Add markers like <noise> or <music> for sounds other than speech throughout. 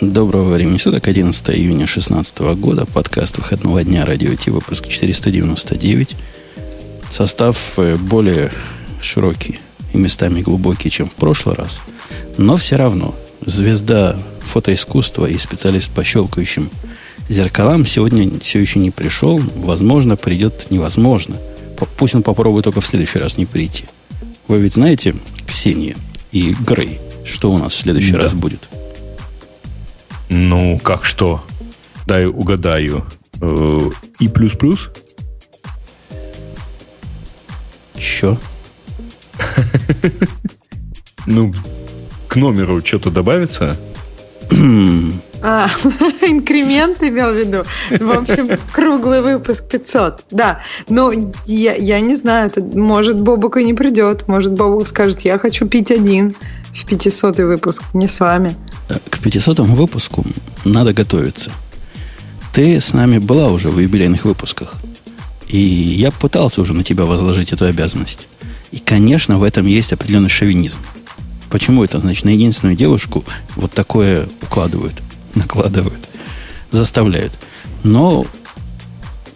Доброго времени суток, 11 июня 2016 года, подкаст выходного дня, радио Ти, выпуск 499. Состав э, более широкий и местами глубокий, чем в прошлый раз, но все равно звезда фотоискусства и специалист по щелкающим зеркалам сегодня все еще не пришел, возможно, придет невозможно. Пусть он попробует только в следующий раз не прийти. Вы ведь знаете, Ксения и Грей, что у нас в следующий да. раз будет? Ну, как что? Дай угадаю. Э, и плюс-плюс? Че? <laughs> Ну, к номеру что-то добавится? А, <laughs> инкремент имел в виду. В общем, круглый выпуск 500. Да, но я, я не знаю, это, может, Бобук и не придет. Может, Бобук скажет, я хочу пить один в 500 выпуск, не с вами. Э, к 500 выпуску надо готовиться. Ты с нами была уже в юбилейных выпусках. И я пытался уже на тебя возложить эту обязанность. И, конечно, в этом есть определенный шовинизм. Почему это? Значит, на единственную девушку вот такое укладывают <laughs> – накладывают, заставляют. Но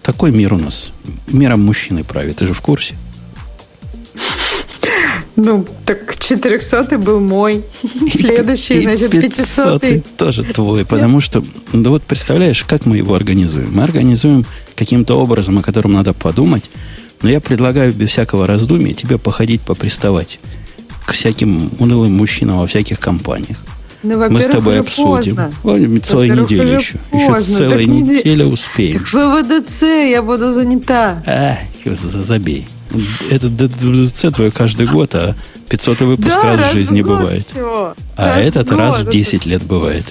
такой мир у нас. Миром мужчины правит, ты же в курсе. Ну, так 400 был мой. <laughs> Следующий, и, значит, 500 -й. тоже твой. Потому что, да вот представляешь, как мы его организуем? Мы организуем каким-то образом, о котором надо подумать. Но я предлагаю без всякого раздумия тебе походить, поприставать к всяким унылым мужчинам во всяких компаниях. Ну, Мы с тобой обсудим. Поздно. Целая неделя еще. Поздно. Еще целая так неделя не... успеем. Так в ВДЦ я буду занята. А, забей. Это ДДЦ твой каждый год, а 500 выпуск да, раз в жизни бывает. Все. А раз этот год. раз в 10 лет бывает.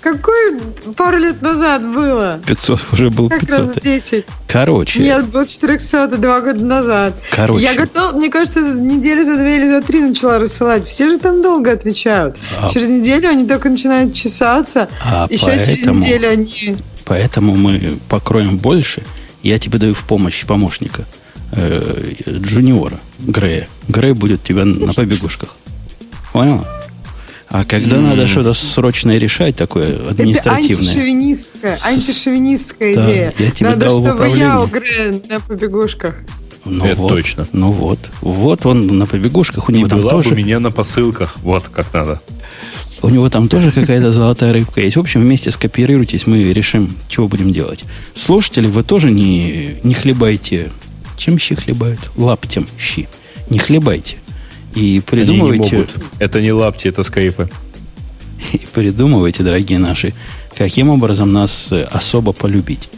Какой пару лет назад было? 500, уже был как 500. Раз 10. Короче. Нет, был 400 два года назад. Короче. Я готов, мне кажется, недели за две или за три начала рассылать. Все же там долго отвечают. А... Через неделю они только начинают чесаться. А Еще поэтому, через неделю они... Поэтому мы покроем больше. Я тебе даю в помощь помощника. Э, джуниора Грея. Грей будет тебя на побегушках. Понял? А когда mm. надо что-то срочное решать, такое административное. Это антишовинистская, антишовинистская да, идея. Я тебе надо, дал чтобы я угрел на побегушках. Ну Это вот, точно. Ну вот. Вот он на побегушках. У него И там была тоже... у меня на посылках. Вот как надо. У него там тоже какая-то золотая рыбка есть. В общем, вместе скопируйтесь, мы решим, чего будем делать. Слушатели, вы тоже не, не хлебайте. Чем щи хлебают? Лаптем щи. Не хлебайте. И придумывайте... Не это не лапти, это скайпы. И придумывайте, дорогие наши, каким образом нас э, особо полюбить.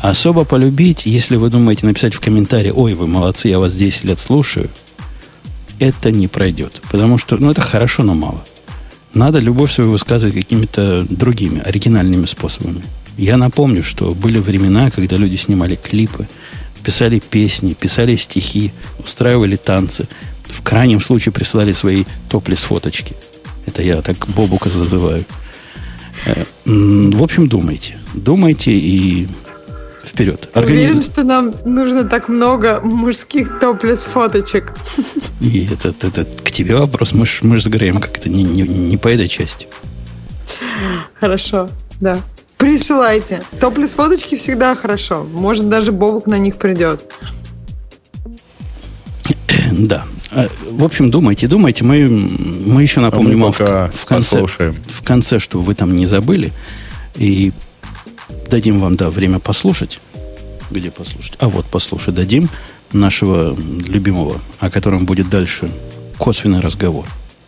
Особо полюбить, если вы думаете написать в комментарии, ой, вы молодцы, я вас 10 лет слушаю, это не пройдет. Потому что, ну, это хорошо, но мало. Надо любовь свою высказывать какими-то другими, оригинальными способами. Я напомню, что были времена, когда люди снимали клипы, писали песни, писали стихи, устраивали танцы, в крайнем случае прислали свои топлис фоточки. Это я так Бобука зазываю. Э, в общем, думайте. Думайте и вперед. Органи... Уверен, что нам нужно так много мужских топлес фоточек. И это, это, это к тебе вопрос. Мы ж, мы ж с Греем как-то не, не, не по этой части. Хорошо, да. Присылайте. Топлес фоточки всегда хорошо. Может, даже Бобук на них придет. Да. А, в общем, думайте, думайте. Мы, мы еще напомним а мы вам в, в, конце, в конце, что вы там не забыли. И дадим вам, да, время послушать. Где послушать? А вот послушать дадим нашего любимого, о котором будет дальше косвенный разговор.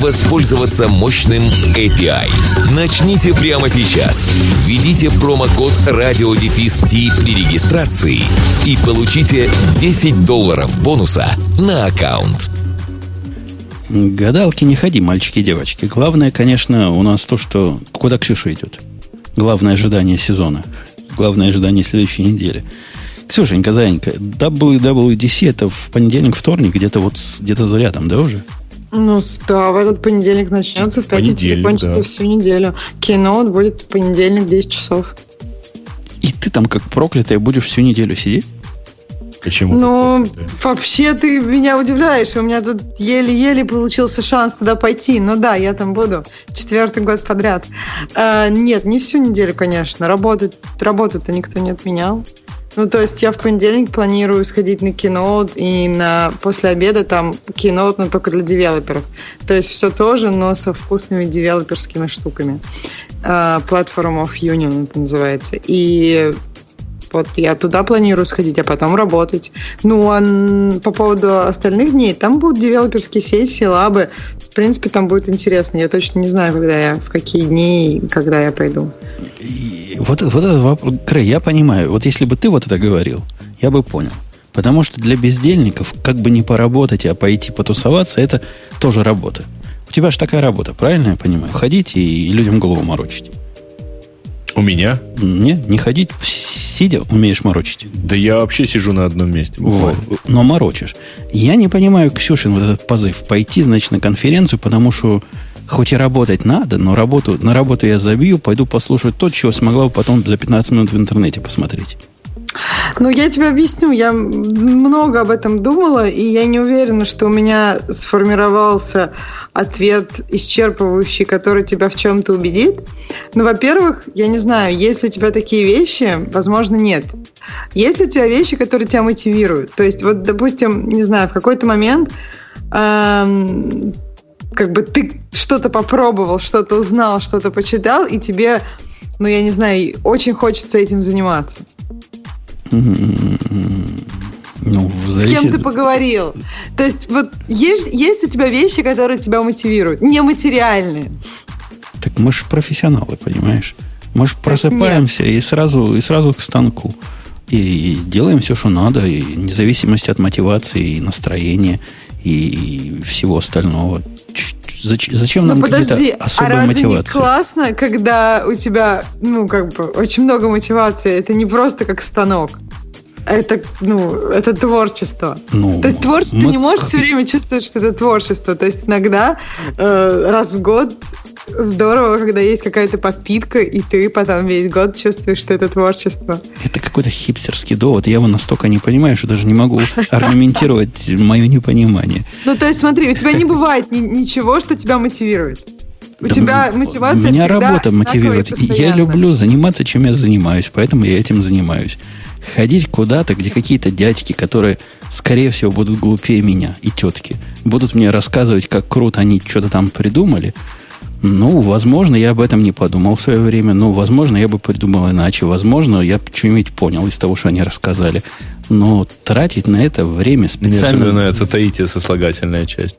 воспользоваться мощным API. Начните прямо сейчас. Введите промокод RadioDefist при регистрации и получите 10 долларов бонуса на аккаунт. Гадалки не ходи, мальчики и девочки. Главное, конечно, у нас то, что куда Ксюша идет. Главное ожидание сезона. Главное ожидание следующей недели. Ксюшенька, Заинька, WWDC это в понедельник, вторник, где-то вот где-то рядом, да, уже? Ну, да, в этот понедельник начнется, в пятницу закончится да. всю неделю. Кино будет в понедельник 10 часов. И ты там как проклятая будешь всю неделю сидеть? Почему? Ну, вообще ты меня удивляешь. У меня тут еле-еле получился шанс туда пойти. Ну да, я там буду четвертый год подряд. А, нет, не всю неделю, конечно. Работать, работу-то никто не отменял. Ну, то есть я в понедельник планирую сходить на кино, и на после обеда там кино, но только для девелоперов. То есть все тоже, но со вкусными девелоперскими штуками. Uh, Platform of Union это называется. И вот я туда планирую сходить, а потом работать. Ну, а по поводу остальных дней, там будут девелоперские сессии, лабы. В принципе, там будет интересно. Я точно не знаю, когда я, в какие дни, когда я пойду. И вот, вот этот вопрос, Крей, я понимаю. Вот если бы ты вот это говорил, я бы понял. Потому что для бездельников, как бы не поработать, а пойти потусоваться, это тоже работа. У тебя же такая работа, правильно я понимаю? Ходить и людям голову морочить. У меня? Не, не ходить, сидя умеешь морочить. Да я вообще сижу на одном месте. Вот, но морочишь. Я не понимаю, Ксюшин, вот этот позыв. Пойти, значит, на конференцию, потому что хоть и работать надо, но работу, на работу я забью, пойду послушать то, чего смогла бы потом за 15 минут в интернете посмотреть. Ну, я тебе объясню. Я много об этом думала, и я не уверена, что у меня сформировался ответ исчерпывающий, который тебя в чем-то убедит. Но, во-первых, я не знаю, есть ли у тебя такие вещи, возможно, нет. Есть ли у тебя вещи, которые тебя мотивируют? То есть, вот, допустим, не знаю, в какой-то момент эм, как бы ты что-то попробовал, что-то узнал, что-то почитал, и тебе, ну, я не знаю, очень хочется этим заниматься. Ну, зависит... С кем ты поговорил? То есть, вот есть, есть у тебя вещи, которые тебя мотивируют, нематериальные. Так мы же профессионалы, понимаешь? Мы же просыпаемся и сразу, и сразу к станку. И, делаем все, что надо, и вне зависимости от мотивации, и настроения, и, и всего остального. Зачем, зачем нам какие-то особые а разве мотивации? Не классно, когда у тебя, ну, как бы, очень много мотивации. Это не просто как станок. Это, ну, это творчество. Ну, То есть творчество мы... ты не можешь все время чувствовать, что это творчество. То есть иногда э, раз в год здорово, когда есть какая-то подпитка, и ты потом весь год чувствуешь, что это творчество. Это какой-то хипстерский довод. Я его настолько не понимаю, что даже не могу аргументировать мое непонимание. Ну, то есть, смотри, у тебя не бывает ничего, что тебя мотивирует. У да тебя мотивация Меня работа мотивирует. Я люблю заниматься, чем я занимаюсь, поэтому я этим занимаюсь. Ходить куда-то, где какие-то дядьки, которые, скорее всего, будут глупее меня и тетки, будут мне рассказывать, как круто они что-то там придумали, ну, возможно, я об этом не подумал в свое время. Ну, возможно, я бы придумал иначе. Возможно, я что-нибудь понял из того, что они рассказали. Но тратить на это время специально... Мне особенно нравится таития сослагательная часть.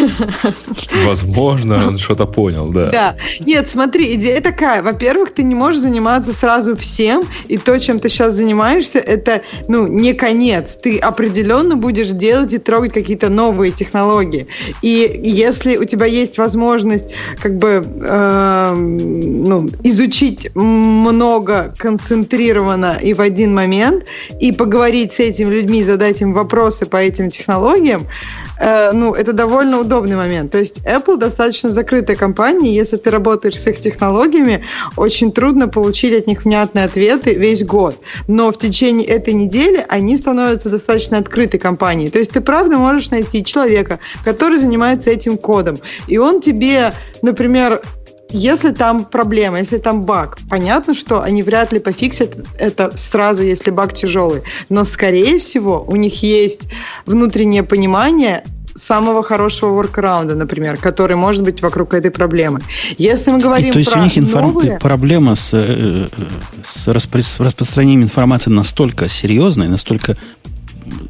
<laughs> Возможно, он что-то понял, да. Да. Нет, смотри, идея такая. Во-первых, ты не можешь заниматься сразу всем, и то, чем ты сейчас занимаешься, это, ну, не конец. Ты определенно будешь делать и трогать какие-то новые технологии. И если у тебя есть возможность, как бы, э, ну, изучить много концентрированно и в один момент, и поговорить с этими людьми, задать им вопросы по этим технологиям, э, ну, это довольно удобно удобный момент. То есть Apple достаточно закрытая компания, если ты работаешь с их технологиями, очень трудно получить от них внятные ответы весь год. Но в течение этой недели они становятся достаточно открытой компанией. То есть ты правда можешь найти человека, который занимается этим кодом, и он тебе, например, если там проблема, если там баг, понятно, что они вряд ли пофиксят это сразу, если баг тяжелый. Но, скорее всего, у них есть внутреннее понимание, самого хорошего воркараунда, например, который может быть вокруг этой проблемы. Если мы говорим И, то есть про у них информ... новые... проблема с, э, с, распро... распространением информации настолько серьезная, настолько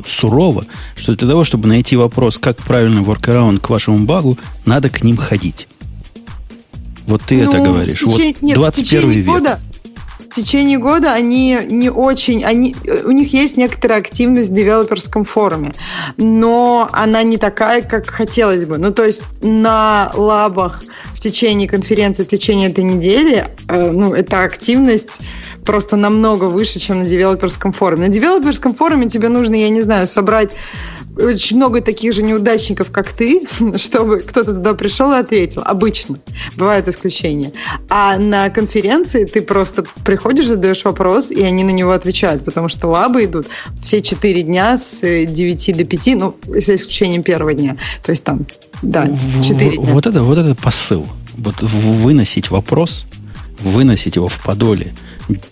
сурово, что для того, чтобы найти вопрос, как правильно воркараунд к вашему багу, надо к ним ходить. Вот ты ну, это говоришь. Течение, вот нет, 21 век. Года, течение года они не очень, они, у них есть некоторая активность в девелоперском форуме, но она не такая, как хотелось бы. Ну, то есть на лабах в течение конференции, в течение этой недели, э, ну, эта активность просто намного выше, чем на девелоперском форуме. На девелоперском форуме тебе нужно, я не знаю, собрать очень много таких же неудачников, как ты, <laughs> чтобы кто-то туда пришел и ответил. Обычно. Бывают исключения. А на конференции ты просто приходишь, задаешь вопрос, и они на него отвечают, потому что лабы идут все четыре дня с 9 до 5, ну, за исключением первого дня. То есть там, да, 4 дня. Вот это, вот это посыл. Вот выносить вопрос, выносить его в подоле –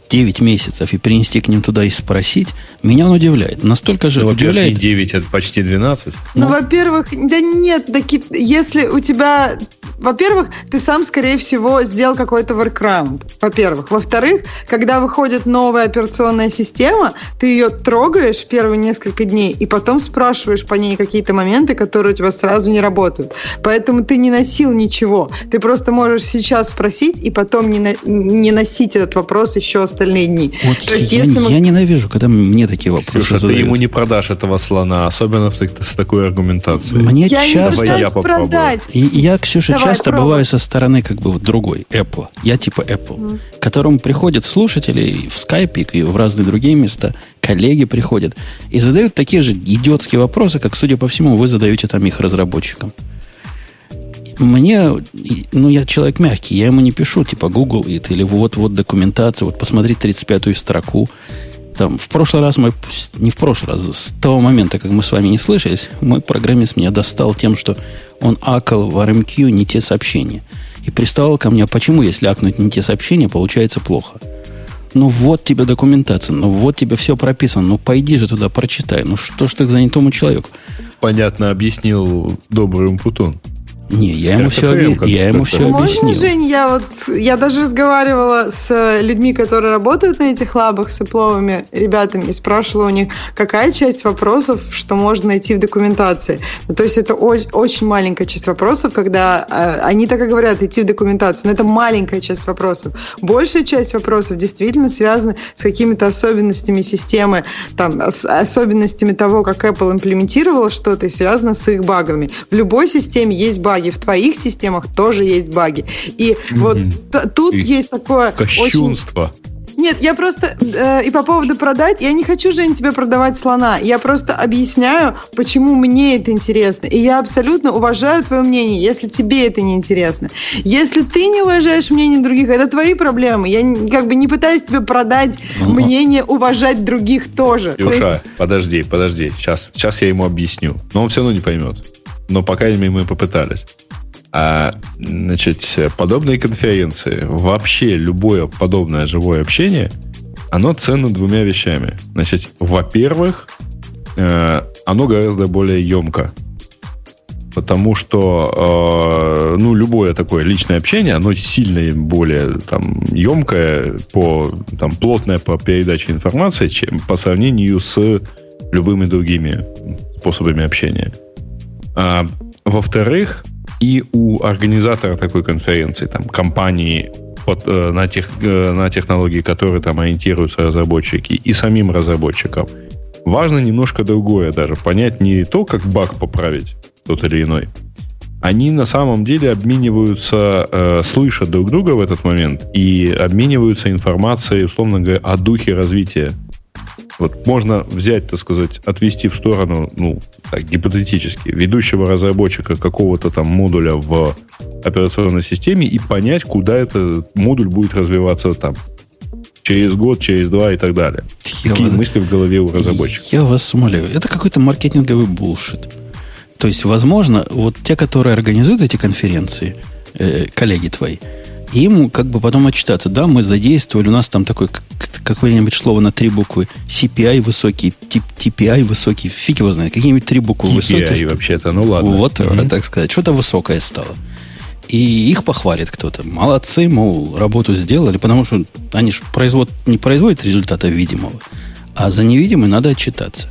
9 месяцев и принести к ним туда и спросить, меня он удивляет. Настолько же ну, удивляет... Не 9, это почти 12. Ну, ну во-первых, да нет, таки, если у тебя... Во-первых, ты сам, скорее всего, сделал какой-то workaround. Во-первых. Во-вторых, когда выходит новая операционная система, ты ее трогаешь первые несколько дней и потом спрашиваешь по ней какие-то моменты, которые у тебя сразу не работают. Поэтому ты не носил ничего. Ты просто можешь сейчас спросить и потом не, на... не носить этот вопрос еще еще остальные дни. Вот То есть, я, если мы... я ненавижу, когда мне такие вопросы Слушай, задают. ты ему не продашь этого слона, особенно с, такой аргументацией. Мне я часто... Не я продать. И я, Ксюша, Давай, часто пробуй. бываю со стороны как бы вот другой, Apple. Я типа Apple, mm. к которому приходят слушатели в скайпе и в разные другие места, коллеги приходят и задают такие же идиотские вопросы, как, судя по всему, вы задаете там их разработчикам мне, ну, я человек мягкий, я ему не пишу, типа, Google it, или вот-вот документация, вот посмотри 35-ю строку. Там, в прошлый раз мы, не в прошлый раз, с того момента, как мы с вами не слышались, мой программист меня достал тем, что он акал в RMQ не те сообщения. И приставал ко мне, а почему, если акнуть не те сообщения, получается плохо? Ну вот тебе документация, ну вот тебе все прописано, ну пойди же туда, прочитай. Ну что ж ты к занятому человеку? Понятно объяснил добрый Умпутун. Не, я ему все, объ... я ему все Можно, объяснил. Жень, я вот, я даже разговаривала с людьми, которые работают на этих лабах, с эпловыми ребятами, и спрашивала у них, какая часть вопросов, что можно найти в документации. Ну, то есть это очень, очень маленькая часть вопросов, когда э, они так и говорят, идти в документацию, но это маленькая часть вопросов. Большая часть вопросов действительно связана с какими-то особенностями системы, там, с особенностями того, как Apple имплементировала что-то, и связано с их багами. В любой системе есть баги баги, в твоих системах тоже есть баги. И mm-hmm. вот тут и есть такое... Кощунство. Очень... Нет, я просто э, и по поводу продать, я не хочу, Жень, тебе продавать слона. Я просто объясняю, почему мне это интересно. И я абсолютно уважаю твое мнение, если тебе это не интересно. Если ты не уважаешь мнение других, это твои проблемы. Я как бы не пытаюсь тебе продать ну, мнение уважать других тоже. Илша, есть... подожди, подожди. Сейчас, сейчас я ему объясню. Но он все равно не поймет но по крайней мере мы попытались. А, значит, подобные конференции, вообще любое подобное живое общение, оно ценно двумя вещами. Значит, во-первых, э, оно гораздо более емко. Потому что, э, ну, любое такое личное общение, оно сильно более там емкое, по, там, плотное по передаче информации, чем по сравнению с любыми другими способами общения. А, во-вторых, и у организатора такой конференции, там, компании под, э, на, тех, э, на технологии, которые там ориентируются разработчики, и самим разработчикам, важно немножко другое даже. Понять не то, как баг поправить тот или иной. Они на самом деле обмениваются, э, слышат друг друга в этот момент и обмениваются информацией, условно говоря, о духе развития вот можно взять, так сказать, отвести в сторону, ну, так, гипотетически, ведущего разработчика какого-то там модуля в операционной системе и понять, куда этот модуль будет развиваться там. Через год, через два и так далее. Я Какие вас... мысли в голове у разработчика? Я вас умоляю. Это какой-то маркетинговый булшит. То есть, возможно, вот те, которые организуют эти конференции, э, коллеги твои, им как бы потом отчитаться. Да, мы задействовали, у нас там такой какое-нибудь слово на три буквы. CPI высокий, TPI высокий, фиг его знает. Какие-нибудь три буквы TPI высокие. вообще-то, ну ладно. Вот, mm-hmm. так сказать. Что-то высокое стало. И их похвалит кто-то. Молодцы, мол, работу сделали, потому что они же производ, не производят результата видимого. А за невидимый надо отчитаться.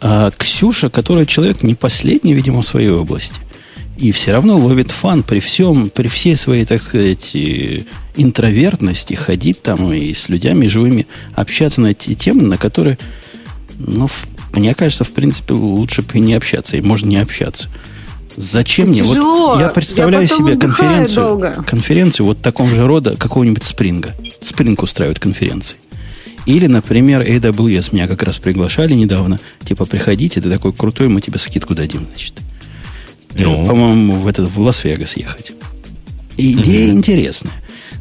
А Ксюша, которая человек не последний, видимо, в своей области, И все равно ловит фан при всем, при всей своей, так сказать, интровертности ходить там и с людьми живыми общаться на эти темы, на которые, ну, мне кажется, в принципе, лучше бы и не общаться, и можно не общаться. Зачем Это мне? Тяжело. Вот я представляю я себе конференцию, долго. конференцию вот такого же рода какого-нибудь спринга. Спринг устраивает конференции. Или, например, AWS меня как раз приглашали недавно. Типа, приходите, ты такой крутой, мы тебе скидку дадим, значит. Ну. По-моему, в, этот, в Лас-Вегас ехать. идея угу. интересная.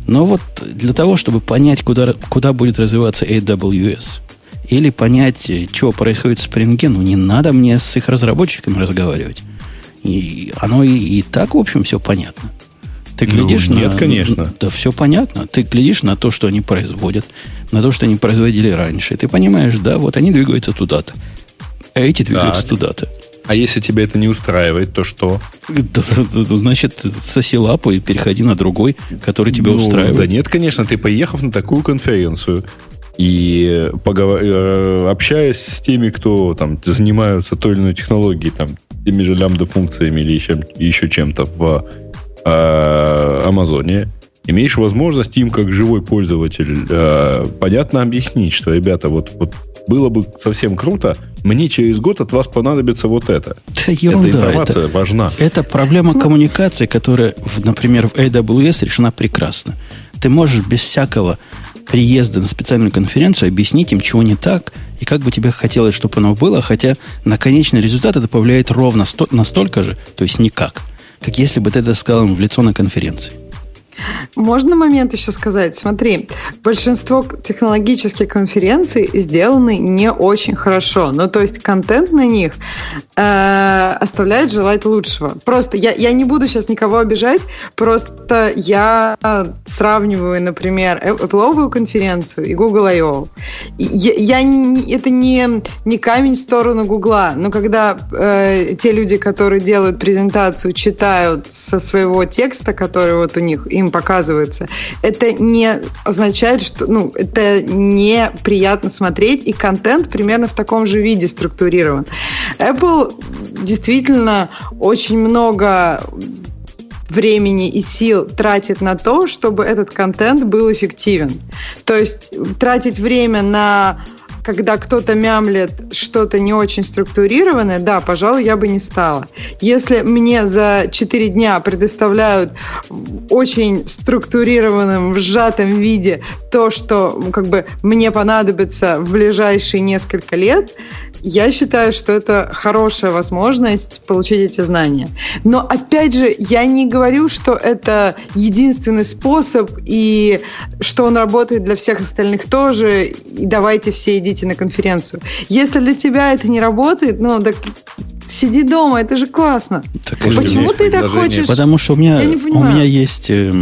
Но вот для того, чтобы понять, куда, куда будет развиваться AWS, или понять, что происходит в Spring, ну не надо мне с их разработчиками разговаривать. И оно и, и так, в общем, все понятно. Ты глядишь ну, нет, на... конечно. Да все понятно. Ты глядишь на то, что они производят, на то, что они производили раньше. И ты понимаешь, да, вот они двигаются туда-то. А эти двигаются так. туда-то. А если тебя это не устраивает, то что? Значит, соси лапу и переходи на другой, который тебя ну, устраивает. Да нет, конечно, ты поехав на такую конференцию, и поговор... Э, общаясь с теми, кто там занимаются той или иной технологией, там, теми же лямбда-функциями или еще, еще чем-то в э, Амазоне, имеешь возможность им, как живой пользователь, э, понятно объяснить, что, ребята, вот, вот было бы совсем круто, мне через год от вас понадобится вот это. Да ерунда, Эта информация это, важна. Это проблема Смотри. коммуникации, которая, например, в AWS решена прекрасно. Ты можешь без всякого приезда на специальную конференцию объяснить им, чего не так, и как бы тебе хотелось, чтобы оно было, хотя на конечный результат это повлияет ровно сто, настолько же, то есть никак, как если бы ты это сказал им в лицо на конференции. Можно момент еще сказать? Смотри, большинство технологических конференций сделаны не очень хорошо. Ну, то есть контент на них э, оставляет желать лучшего. Просто я, я не буду сейчас никого обижать, просто я сравниваю, например, Apple конференцию и Google I.O. Я, я, это не, не камень в сторону Google, но когда э, те люди, которые делают презентацию, читают со своего текста, который вот у них, им им показываются, это не означает, что ну, это неприятно смотреть, и контент примерно в таком же виде структурирован. Apple действительно очень много времени и сил тратит на то, чтобы этот контент был эффективен. То есть тратить время на когда кто-то мямлет что-то не очень структурированное, да, пожалуй, я бы не стала. Если мне за 4 дня предоставляют очень структурированном, в сжатом виде то, что как бы мне понадобится в ближайшие несколько лет, я считаю, что это хорошая возможность получить эти знания. Но опять же, я не говорю, что это единственный способ и что он работает для всех остальных тоже, и давайте все идите на конференцию. Если для тебя это не работает, ну, так сиди дома, это же классно. Так, Почему ты так хочешь? Потому что у меня, у меня есть э,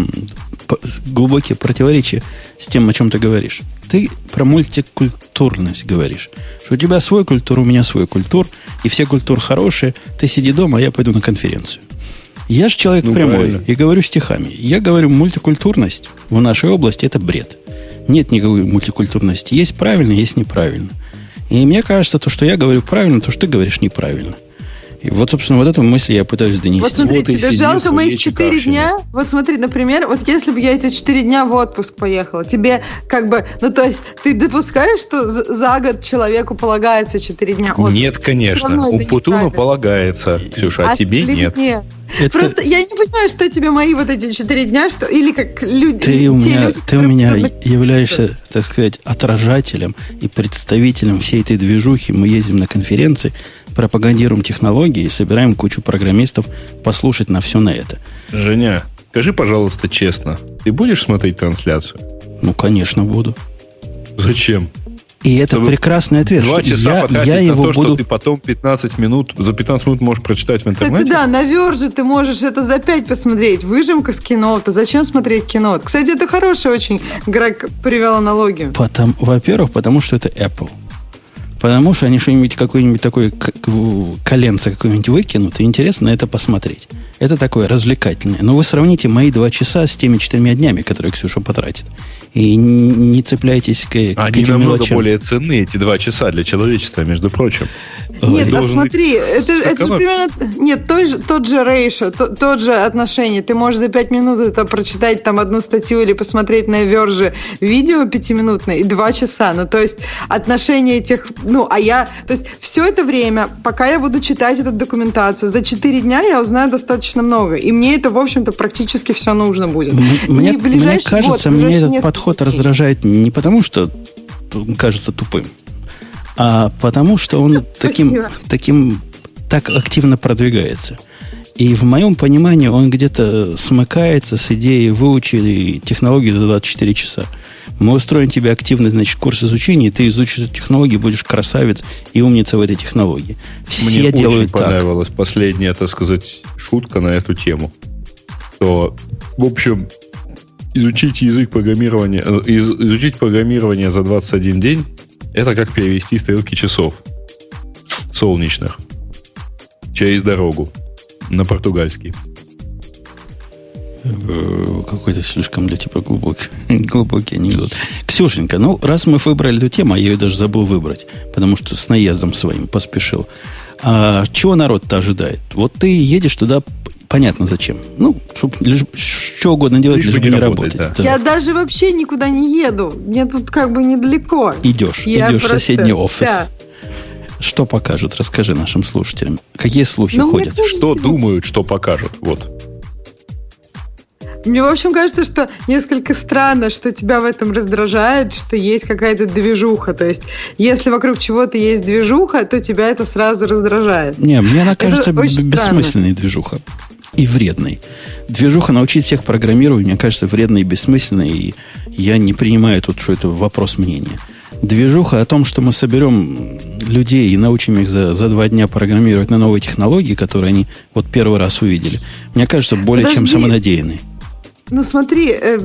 глубокие противоречия с тем, о чем ты говоришь. Ты про мультикультурность говоришь. Что у тебя свой культур, у меня свой культур, и все культуры хорошие. Ты сиди дома, а я пойду на конференцию. Я же человек ну, прямой правильно. и говорю стихами. Я говорю, мультикультурность в нашей области это бред. Нет никакой мультикультурности. Есть правильно, есть неправильно. И мне кажется, то, что я говорю правильно, то, что ты говоришь неправильно. И вот, собственно, вот эту мысль я пытаюсь донести. Вот смотри, вот тебе жалко моих четыре дня? Вот смотри, например, вот если бы я эти четыре дня в отпуск поехала, тебе как бы, ну то есть ты допускаешь, что за год человеку полагается четыре дня отпуска? Нет, конечно. У Путуна полагается, Ксюша, а, а тебе нет. нет. Это... Просто я не понимаю, что тебе мои вот эти четыре дня, что или как люди. Ты у меня, люди, ты у меня являешься, так сказать, отражателем и представителем всей этой движухи. Мы ездим на конференции, пропагандируем технологии и собираем кучу программистов послушать на все на это. Женя, скажи, пожалуйста, честно, ты будешь смотреть трансляцию? Ну, конечно, буду. Зачем? И это Чтобы прекрасный ответ. Два часа я, я его то, буду... что ты потом 15 минут, за 15 минут можешь прочитать в интернете. Кстати, да, на Верже ты можешь это за 5 посмотреть. Выжимка с кино-то. Зачем смотреть кино? Кстати, это хорошая очень. Грег привел аналогию. Потому, во-первых, потому что это Apple. Потому что они что-нибудь, какой-нибудь такой коленце какой-нибудь выкинут, и интересно это посмотреть. Это такое развлекательное. Но вы сравните мои два часа с теми четырьмя днями, которые Ксюша потратит. И не цепляйтесь к, Они к этим намного мелочам. более ценны, эти два часа для человечества, между прочим. Нет, а смотри, это, это же примерно... Нет, тот же, тот же рейшо, тот, тот же отношение. Ты можешь за пять минут это прочитать там одну статью или посмотреть на Верже видео пятиминутное и два часа. Ну, то есть отношение этих... Ну, а я... То есть все это время, пока я буду читать эту документацию, за четыре дня я узнаю достаточно много. И мне это, в общем-то, практически все нужно будет. Мне, мне кажется, год, мне этот подход раздражает не потому, что кажется тупым, а потому что он <laughs> таким, таким так активно продвигается. И в моем понимании он где-то смыкается с идеей выучили технологию за 24 часа. Мы устроим тебе активный, значит, курс изучения, и ты изучишь эту технологию, будешь красавец и умница в этой технологии. Все Мне делают очень понравилась так. последняя, так сказать, шутка на эту тему. То, в общем, изучить язык программирования, э, из, изучить программирование за 21 день, это как перевести стрелки часов солнечных через дорогу на португальский. Э, какой-то слишком для тебя глубокий, <laughs> глубокий анекдот. Ксюшенька, ну, раз мы выбрали эту тему, а я ее даже забыл выбрать, потому что с наездом своим поспешил. А чего народ-то ожидает? Вот ты едешь туда понятно зачем. Ну, чтобы лишь, что угодно делать, лишь, лишь бы не работать. работать да. Я даже вообще никуда не еду. Мне тут как бы недалеко. Идешь, Я идешь просто... в соседний офис. Да. Что покажут? Расскажи нашим слушателям. Какие слухи Но ну, ходят? Что думают, что покажут? Вот. Мне, в общем, кажется, что несколько странно, что тебя в этом раздражает, что есть какая-то движуха. То есть, если вокруг чего-то есть движуха, то тебя это сразу раздражает. Не, мне она кажется бессмысленной движуха и вредной. Движуха научить всех программировать, мне кажется, вредной и бессмысленной, и я не принимаю тут, что это вопрос мнения. Движуха о том, что мы соберем людей и научим их за, за два дня программировать на новые технологии, которые они вот первый раз увидели, мне кажется, более Подожди. чем самонадеянные. Ну смотри, э,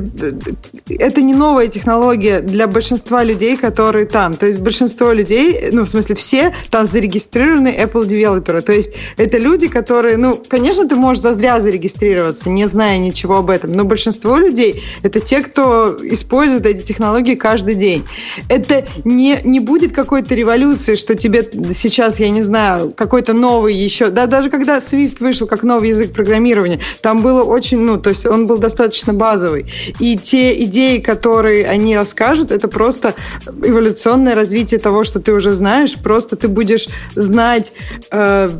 это не новая технология для большинства людей, которые там. То есть большинство людей, ну в смысле все там зарегистрированы Apple девелоперы. То есть это люди, которые, ну, конечно, ты можешь зазря зарегистрироваться, не зная ничего об этом, но большинство людей это те, кто использует эти технологии каждый день. Это не, не будет какой-то революции, что тебе сейчас, я не знаю, какой-то новый еще, да, даже когда Swift вышел как новый язык программирования, там было очень, ну, то есть он был достаточно достаточно базовый. И те идеи, которые они расскажут, это просто эволюционное развитие того, что ты уже знаешь. Просто ты будешь знать э,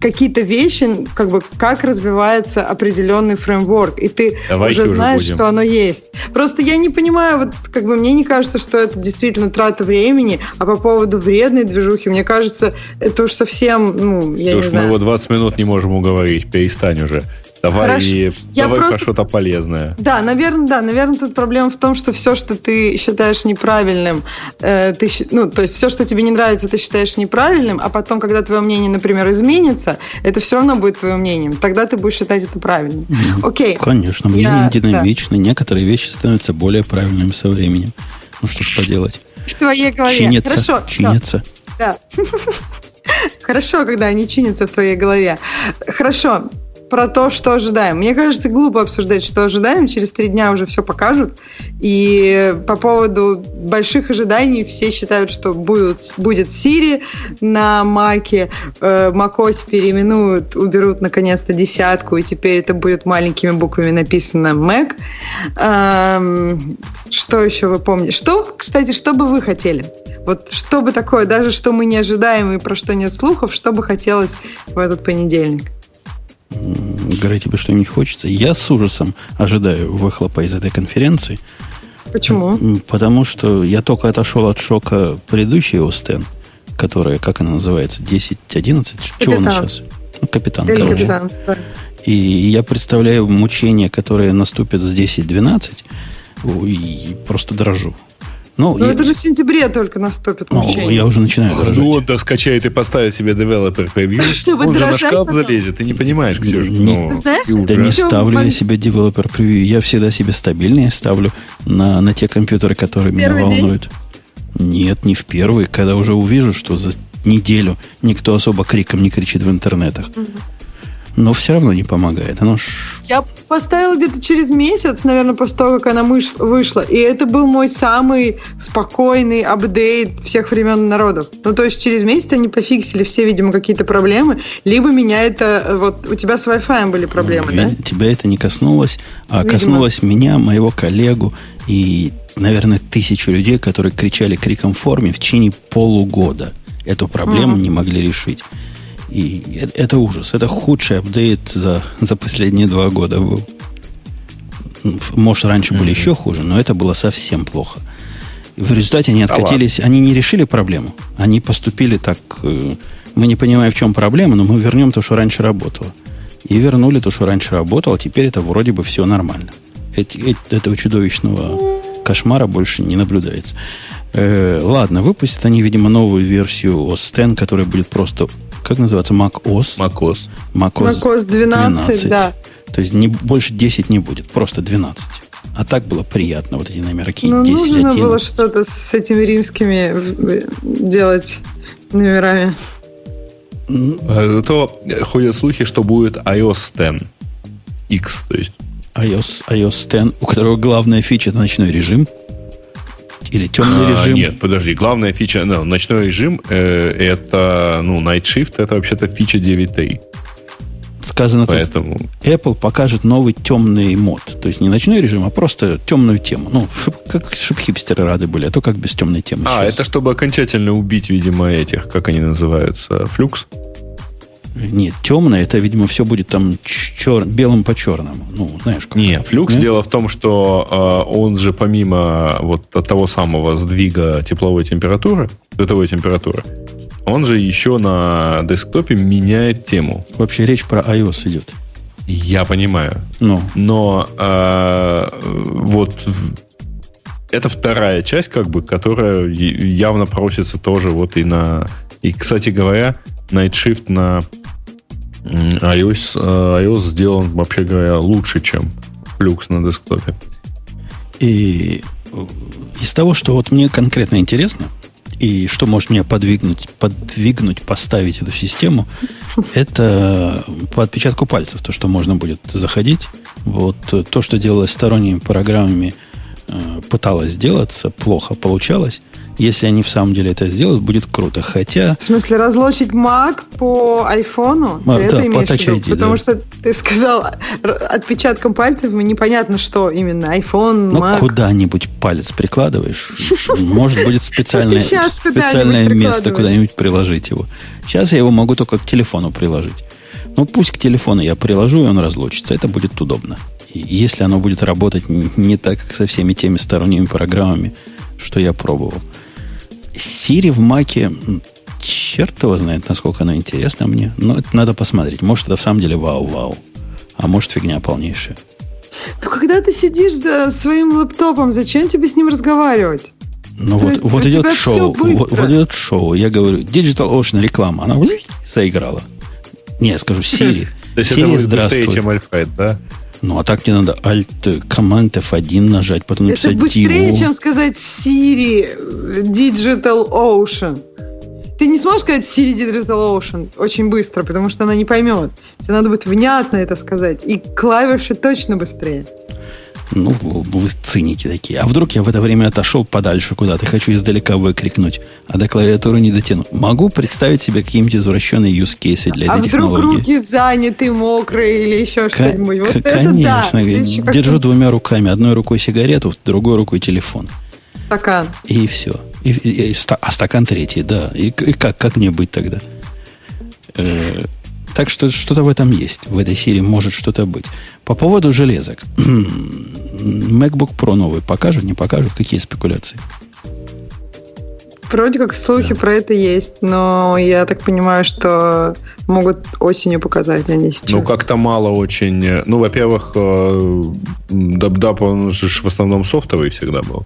какие-то вещи, как бы как развивается определенный фреймворк, и ты Давайте уже знаешь, уже что оно есть. Просто я не понимаю, вот как бы мне не кажется, что это действительно трата времени, а по поводу вредной движухи, мне кажется, это уж совсем, ну, я Слушай, не знаю. мы его 20 минут не можем уговорить, перестань уже. Давай, Хорошо. Я давай просто... про что-то полезное. Да, наверное, да, наверное, тут проблема в том, что все, что ты считаешь неправильным, э, ты, ну, то есть все, что тебе не нравится, ты считаешь неправильным, а потом, когда твое мнение, например, изменится, это все равно будет твоим мнением. Тогда ты будешь считать это правильным. Окей. Конечно, мнение я, динамично, да. некоторые вещи становятся более правильными со временем. Ну что ж поделать. В твоей голове. Чинятся, Хорошо, чинятся. Да. <laughs> Хорошо, когда они чинятся в твоей голове. Хорошо, про то, что ожидаем. Мне кажется, глупо обсуждать, что ожидаем. Через три дня уже все покажут. И по поводу больших ожиданий все считают, что будет, будет Siri на Маке. Э, macOS переименуют, уберут наконец-то десятку, и теперь это будет маленькими буквами написано Mac. Эм, что еще вы помните? Что, кстати, что бы вы хотели? Вот что бы такое, даже что мы не ожидаем и про что нет слухов, что бы хотелось в этот понедельник? Говорить тебе что-нибудь хочется. Я с ужасом ожидаю выхлопа из этой конференции. Почему? Потому что я только отошел от шока предыдущей Остен, которая, как она называется, 10-11? Чего она сейчас? Ну, капитан, Или короче. Капитан, да. И я представляю мучения, которые наступят с 10-12, и просто дрожу. Ну, Но я... это же в сентябре только наступит ну, Я уже начинаю дрожать. Ну, он скачает и поставит себе девелопер превью. Он же на шкаф залезет. Ты не понимаешь, Ксюша. Не, ну, знаешь, да не ставлю я себе девелопер превью. Я всегда себе стабильные ставлю на, на те компьютеры, которые меня волнуют. Нет, не в первый, когда уже увижу, что за неделю никто особо криком не кричит в интернетах. Угу но все равно не помогает. Оно ж... Я поставила где-то через месяц, наверное, после того, как она вышла, и это был мой самый спокойный апдейт всех времен народов. Ну, то есть через месяц они пофиксили все, видимо, какие-то проблемы, либо меня это... Вот у тебя с Wi-Fi были проблемы, ну, да? Тебя это не коснулось, а видимо. коснулось меня, моего коллегу и, наверное, тысячу людей, которые кричали криком в форме в течение полугода. Эту проблему mm не могли решить. И это ужас. Это худший апдейт за, за последние два года был. Может, раньше mm-hmm. были еще хуже, но это было совсем плохо. В результате они откатились, а они не решили проблему. Они поступили так, э, мы не понимаем, в чем проблема, но мы вернем то, что раньше работало. И вернули то, что раньше работало, теперь это вроде бы все нормально. Эти, эти, этого чудовищного кошмара больше не наблюдается. Э, ладно, выпустят они, видимо, новую версию OS X, которая будет просто как называется, Mac OS? Mac OS. Mac OS, Mac OS 12, 12, да. То есть не, больше 10 не будет, просто 12. А так было приятно, вот эти номерки ну, 10, нужно 11. было что-то с этими римскими э, делать номерами. А, то ходят слухи, что будет iOS 10 X, то есть. iOS, iOS 10, у которого главная фича это ночной режим. Или темный а, режим? Нет, подожди. Главная фича, ну, ночной режим, э, это, ну, Night Shift, это вообще-то фича 9 Сказано Поэтому... тут, Apple покажет новый темный мод. То есть не ночной режим, а просто темную тему. Ну, как, чтобы хипстеры рады были, а то как без темной темы. А, сейчас. это чтобы окончательно убить, видимо, этих, как они называются, флюкс? Нет, темное, это, видимо, все будет там чер... белым по черному. Ну, знаешь, как. Нет, флюкс. Нет? Дело в том, что э, он же помимо вот того самого сдвига тепловой температуры, световой температуры, он же еще на десктопе меняет тему. Вообще речь про iOS идет. Я понимаю. Ну. Но э, вот это вторая часть, как бы, которая явно просится тоже вот и на... И, кстати говоря, Night Shift на iOS, э, iOS сделан, вообще говоря, лучше, чем Flux на десктопе. И из того, что вот мне конкретно интересно, и что может меня подвигнуть, подвигнуть, поставить эту систему, <laughs> это по отпечатку пальцев, то, что можно будет заходить. Вот то, что делалось сторонними программами, э, пыталось сделаться, плохо получалось. Если они в самом деле это сделают, будет круто. Хотя... В смысле, разлочить Mac по айфону? А, ты да, это имеешь виду? ID, Потому да. что ты сказал отпечатком пальцев, непонятно, что именно. iPhone, ну, Mac. куда-нибудь палец прикладываешь. <laughs> Может, будет специальное, специальное место куда-нибудь приложить его. Сейчас я его могу только к телефону приложить. Ну, пусть к телефону я приложу, и он разлочится. Это будет удобно. Если оно будет работать не так, как со всеми теми сторонними программами, что я пробовал. Siri в Маке, черт его знает, насколько она интересна мне. Но это надо посмотреть. Может, это в самом деле вау-вау. А может, фигня полнейшая. Ну, когда ты сидишь за своим лэптопом, зачем тебе с ним разговаривать? Ну вот, вот идет шоу. Вот, вот идет шоу. Я говорю, Digital Ocean реклама. Она заиграла. Не, я скажу Siri. <laughs> То есть Siri, это быстрее, чем Alphabet, да? Ну, а так не надо Alt, команд F1 нажать, потом написать Это быстрее, Divo. чем сказать Siri Digital Ocean. Ты не сможешь сказать Siri Digital Ocean очень быстро, потому что она не поймет. Тебе надо будет внятно это сказать. И клавиши точно быстрее. Ну, вы циники такие. А вдруг я в это время отошел подальше куда-то, хочу издалека выкрикнуть, а до клавиатуры не дотяну. Могу представить себе какие-нибудь извращенные cases для а этой технологии. А вдруг руки заняты, мокрые или еще что-нибудь? Вот конечно. Это да. Держу двумя руками. Одной рукой сигарету, другой рукой телефон. Стакан. И все. И, и, и, а стакан третий, да. И, и как, как мне быть тогда? Так что что-то в этом есть. В этой серии может что-то быть. По поводу железок. <clears throat> MacBook Pro новый покажут, не покажут? Какие спекуляции? Вроде как слухи да. про это есть, но я так понимаю, что могут осенью показать, не сейчас. Ну, как-то мало очень. Ну, во-первых, э, он же в основном софтовый всегда был.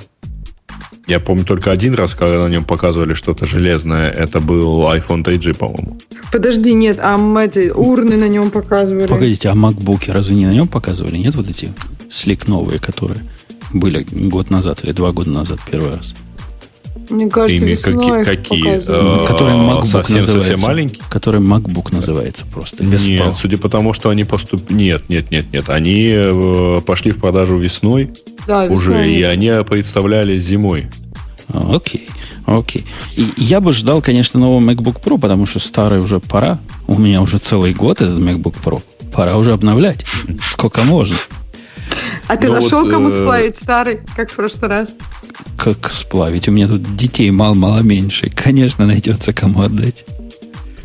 Я помню только один раз, когда на нем показывали что-то железное. Это был iPhone 3G, по-моему. Подожди, нет, а эти урны на нем показывали. Погодите, а MacBook разве не на нем показывали? Нет, вот эти слик новые, которые были год назад или два года назад первый раз? Мне кажется, Ими весной какие- их какие? Э, который MacBook совсем- называется. совсем маленький? Который MacBook называется просто. Без нет, Pro. судя по тому, что они поступ... Нет, нет, нет, нет. Они э, пошли в продажу весной Да, уже, весной. и они представлялись зимой. А, Окей, окей. И я бы ждал, конечно, нового MacBook Pro, потому что старый уже пора. У меня уже целый год этот MacBook Pro. Пора уже обновлять. Сколько можно? А ты Ну нашел, вот, кому э, сплавить старый, как в прошлый раз? Как сплавить? У меня тут детей мало-мало меньше. Конечно, найдется кому отдать.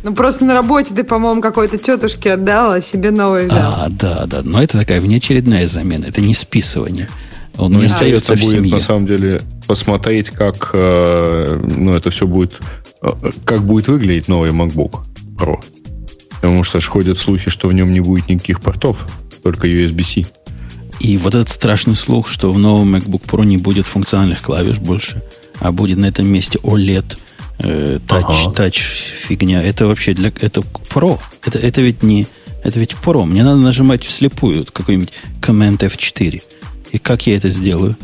Ну, просто на работе ты, по-моему, какой-то тетушке отдал, а себе новый взял. А, да, да. Но это такая внеочередная замена. Это не списывание. Он Ну, не остается в будет, семье. на самом деле, посмотреть, как э, ну, это все будет, э, как будет выглядеть новый MacBook Pro. Потому что ж ходят слухи, что в нем не будет никаких портов, только USB-C. И вот этот страшный слух, что в новом MacBook Pro не будет функциональных клавиш больше, а будет на этом месте OLED, э, тач, Ага. тач фигня. Это вообще для это Pro. Это, это ведь не это ведь Pro. Мне надо нажимать вслепую какой-нибудь Command F4. И как я это сделаю?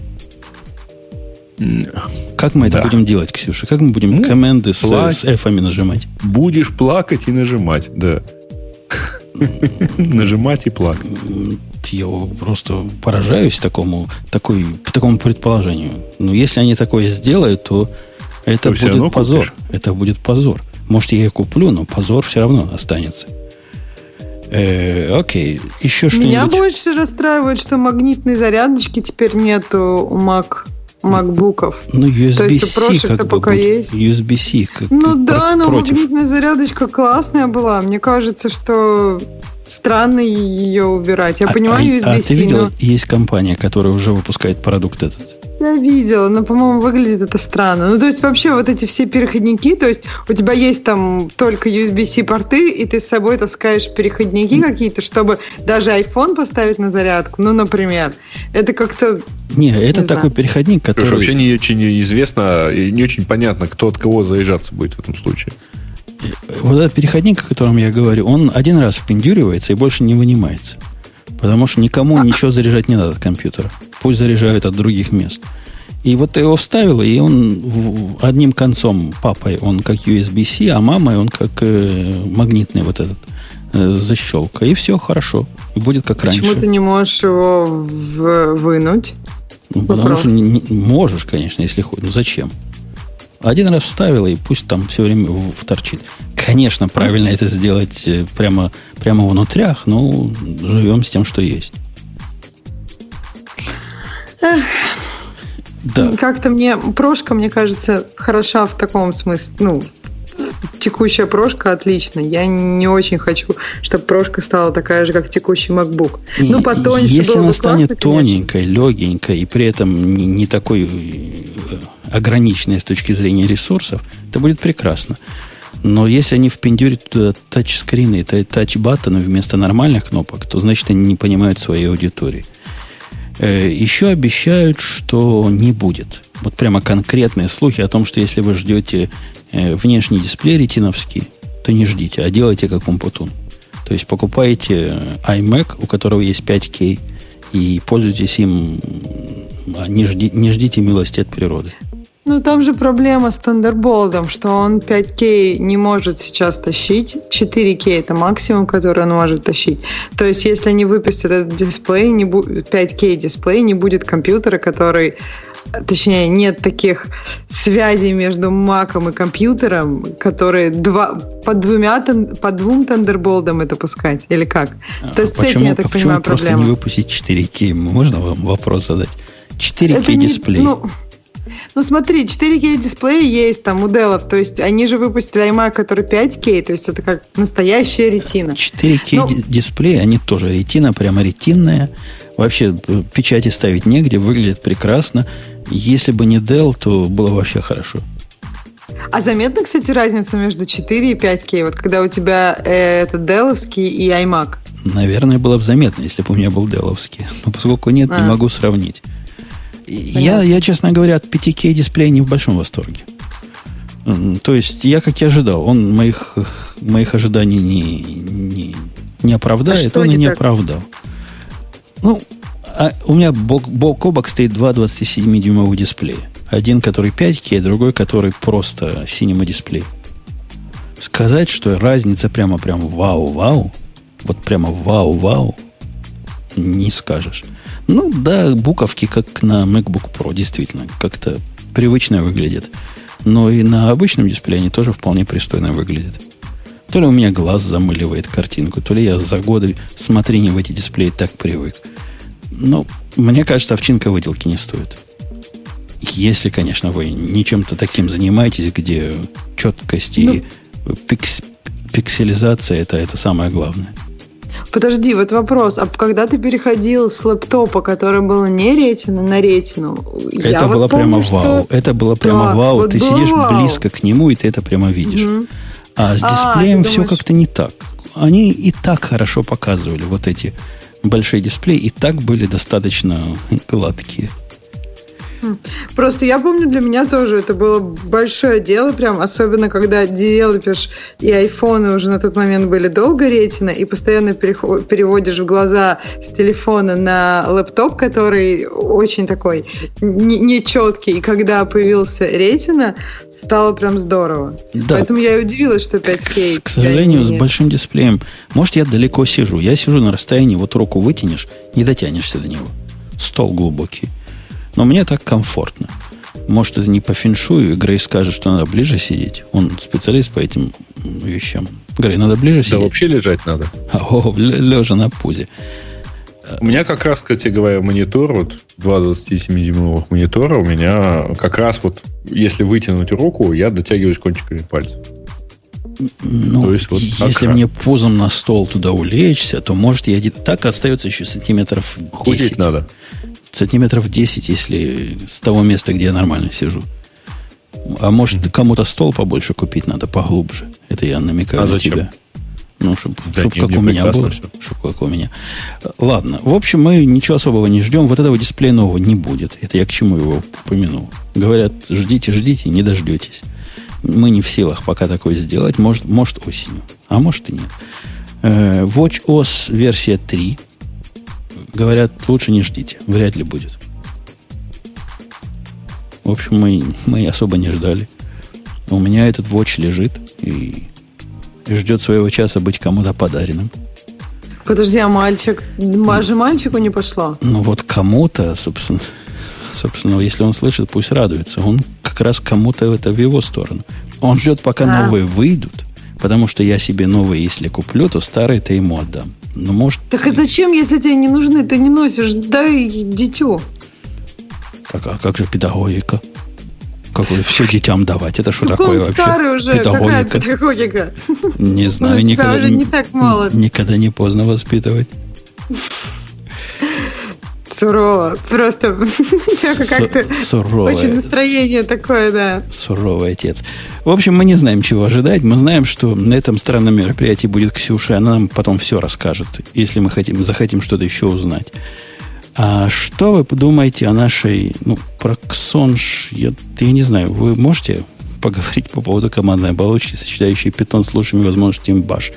Как мы это Да. будем делать, Ксюша? Как мы будем Ну, команды с, с F нажимать? Будешь плакать и нажимать, да. <laughs> Нажимать и плакать. Я просто поражаюсь такому, такой, такому предположению. Но если они такое сделают, то это То будет позор. купишь. Это будет позор. Может, я и куплю, но позор все равно останется. Э, окей, еще Меня что-нибудь? больше расстраивает, что магнитной зарядочки теперь нету у Mac, макбуков. Ну, То есть у USB-C как бы пока будет. есть. USB-C как Ну да, про- но против. магнитная зарядочка классная была. Мне кажется, что странно ее убирать. Я А- понимаю а, а USB-C, ты видел, но есть компания, которая уже выпускает продукт этот? я видела, но, по-моему, выглядит это странно. Ну, то есть вообще вот эти все переходники, то есть у тебя есть там только USB-C порты, и ты с собой таскаешь переходники какие-то, чтобы даже iPhone поставить на зарядку, ну, например. Это как-то Не, это Не такой знаю. переходник, который... что вообще не очень известно и не очень понятно, кто от кого заряжаться будет в этом случае. Вот этот переходник, о котором я говорю, он один раз впендюривается и больше не вынимается. Потому что никому ничего заряжать не надо от компьютера. Пусть заряжают от других мест. И вот ты его вставил, и он одним концом папой он как USB-C, а мамой он как э, магнитный вот этот э, защелка. И все хорошо. И будет как почему раньше. ты не можешь его в- вынуть? Ну, потому что не- не- можешь, конечно, если хочешь. Ну зачем? Один раз вставила, и пусть там все время вторчит. Конечно, правильно это сделать э, прямо, прямо внутрях, но живем с тем, что есть. Да. Как-то мне прошка, мне кажется, хороша в таком смысле. Ну, текущая прошка отлично. Я не очень хочу, чтобы прошка стала такая же, как текущий MacBook. И ну, потоньше Если она станет классно, конечно. тоненькой, легенькой и при этом не, не такой э, ограниченной с точки зрения ресурсов, это будет прекрасно. Но если они впендюрят туда тачскрины и та- тач-баттоны вместо нормальных кнопок, то значит они не понимают своей аудитории. Э, Еще обещают, что не будет. Вот прямо конкретные слухи о том, что если вы ждете внешний дисплей ретиновский, то не ждите, а делайте как Умпутун. То есть покупаете э, iMac, у которого есть 5K, и пользуйтесь им, а не, жди- не ждите милости от природы. Ну, там же проблема с Thunderbolt, что он 5К не может сейчас тащить. 4К это максимум, который он может тащить. То есть, если они выпустят этот дисплей, не бу- 5К дисплей, не будет компьютера, который Точнее, нет таких связей между маком и компьютером, которые два, по, двумя, тан- по двум тандерболдам это пускать, или как? То есть А с этим, я так а почему понимаю, просто проблема. не выпустить 4К? Можно вам вопрос задать? 4К Это не- дисплей. ну, ну смотри, 4К дисплеи есть там у Dell, то есть они же выпустили iMac, который 5К, то есть это как настоящая ретина. 4К Ну- ди- дисплеи, они тоже ретина, прямо ретинная. Вообще э, печати ставить негде, выглядит прекрасно. Если бы не Dell, то было вообще хорошо. А заметна, кстати, разница между 4 и 5К, вот когда у тебя э, это Dellовский и iMac? Наверное, было бы заметно, если бы у меня был Деловский. Но поскольку нет, не А. могу сравнить. Я, я, честно говоря, от 5К дисплея не в большом восторге. То есть, я как и ожидал, он моих, моих ожиданий не, не, не оправдает, А он и не не так? оправдал. Ну, а у меня бок, бок о бок стоит два 27-дюймовых дисплея. Один, который 5К, другой, который просто синема дисплей. Сказать, что разница прямо прям вау-вау, вот прямо вау-вау, не скажешь. Ну да, буковки как на MacBook Pro, действительно, как-то привычно выглядят. Но и на обычном дисплее они тоже вполне пристойно выглядят. То ли у меня глаз замыливает картинку, то ли я за годы смотрения в эти дисплеи так привык. Но мне кажется, овчинка выделки не стоит. Если, конечно, вы не чем-то таким занимаетесь, где четкость ну, и пикс, пикселизация это, это самое главное. Подожди, вот вопрос. А когда ты переходил с лэптопа, который был не ретина, на ретину? Это было вот прямо помню, вау. Что... Это было прямо да, вау. Вот ты сидишь вау. близко к нему, и ты это прямо видишь. Угу. А с а, дисплеем а, все думаешь... как-то не так. Они и так хорошо показывали вот эти большие дисплеи, и так были достаточно гладкие. <laughs> Просто я помню, для меня тоже это было большое дело, прям особенно когда девелоперш и айфоны уже на тот момент были долго ретина, и постоянно переводишь в глаза с телефона на лэптоп, который очень такой нечеткий, и когда появился ретина, стало прям здорово. Да. Поэтому я и удивилась, что 5К. К, к сожалению, с большим дисплеем. Может, я далеко сижу. Я сижу на расстоянии, вот руку вытянешь, не дотянешься до него. Стол глубокий. Но мне так комфортно. Может, это не по феншую, и Грей скажет, что надо ближе сидеть. Он специалист по этим вещам. Грей, надо ближе сидеть. Да вообще лежать надо. <laughs> О, лежа на пузе. У меня как раз, кстати говоря, монитор, вот два 27-дюймовых монитора, у меня как раз вот, если вытянуть руку, я дотягиваюсь кончиками пальцев. Ну, то есть, вот если мне позом на стол туда улечься, то, может, я так остается еще сантиметров 10. Худеть надо сантиметров 10, если с того места, где я нормально сижу. А может, mm-hmm. кому-то стол побольше купить надо, поглубже. Это я намекаю а на зачем? тебя. Ну, чтобы да, чтоб как у меня было. Чтобы как у меня. Ладно. В общем, мы ничего особого не ждем. Вот этого дисплея нового не будет. Это я к чему его упомянул. Говорят, ждите, ждите, не дождетесь. Мы не в силах пока такое сделать. Может, может осенью. А может и нет. Э, Watch OS версия 3 говорят, лучше не ждите. Вряд ли будет. В общем, мы, мы особо не ждали. У меня этот watch лежит и ждет своего часа быть кому-то подаренным. Подожди, а мальчик? Же мальчику не пошла? Ну вот кому-то, собственно, собственно, если он слышит, пусть радуется. Он как раз кому-то это в его сторону. Он ждет, пока а. новые выйдут, потому что я себе новые, если куплю, то старые-то ему отдам. Ну, может... Так а зачем, если тебе не нужны, ты не носишь? Дай дитю. Так, а как же педагогика? Какое все детям давать? Это что такое вообще? старый уже. Педагогика. Какая педагогика? Не знаю. Ну, никогда, уже не так мало. Никогда не поздно воспитывать. Сурово. Просто <laughs> как-то очень настроение такое, да. Суровый отец. В общем, мы не знаем, чего ожидать. Мы знаем, что на этом странном мероприятии будет Ксюша, и она нам потом все расскажет, если мы хотим, захотим что-то еще узнать. А что вы подумаете о нашей, ну, про Ксонж, я, я не знаю, вы можете поговорить по поводу командной оболочки, сочетающей питон с лучшими возможностями Bash,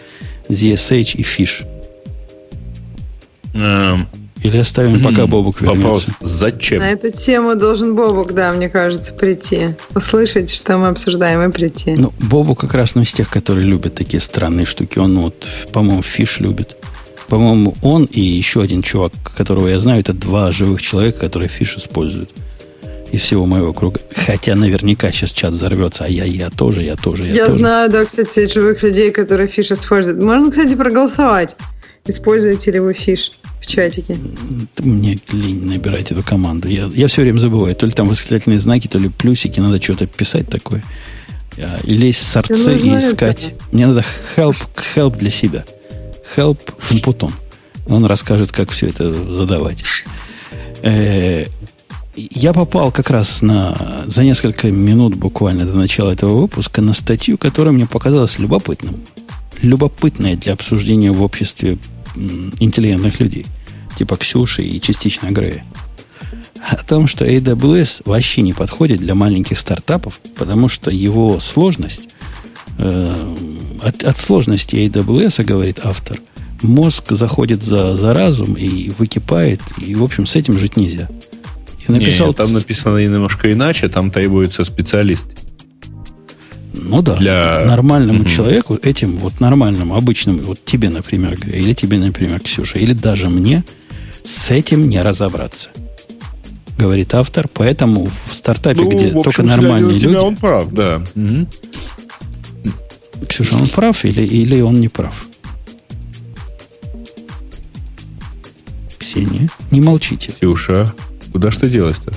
ZSH и fish? Um, или оставим, пока Бобук вернется? Вопрос, зачем? На эту тему должен Бобук, да, мне кажется, прийти. Услышать, что мы обсуждаем, и прийти. Ну, Бобук как раз ну, из тех, которые любят такие странные штуки. Он вот, по-моему, fish любит. По-моему, он и еще один чувак, которого я знаю, это два живых человека, которые fish используют из всего моего круга. Хотя наверняка сейчас чат взорвется, а я, я тоже, я тоже, я, я тоже. знаю, да, кстати, живых людей, которые fish используют. Можно, кстати, проголосовать. Используете ли вы fish? В чатике. Мне лень набирать эту команду. Я, я все время забываю. То ли там восклицательные знаки, то ли плюсики. Надо что-то писать такое. И лезть в сорцы и искать. Это. Мне надо help, help для себя. Help on. Он расскажет, как все это задавать. Э, я попал как раз на, за несколько минут буквально до начала этого выпуска на статью, которая мне показалась любопытным. Любопытная для обсуждения в обществе интеллигентных людей, типа Ксюши и частично Грея, о том, что AWS вообще не подходит для маленьких стартапов, потому что его сложность, э, от, от сложности AWS, говорит автор, мозг заходит за, за разум и выкипает, и, в общем, с этим жить нельзя. Я написал... Не, там написано немножко иначе, там требуется специалист. Ну да, для... нормальному угу. человеку, этим вот нормальному, обычному, вот тебе, например, или тебе, например, Ксюша, или даже мне, с этим не разобраться. Говорит автор, поэтому в стартапе, ну, где в общем, только нормальные люди... он прав, да. Угу. Ксюша, он прав или, или он не прав? Ксения, не молчите. Ксюша, куда что делать-то?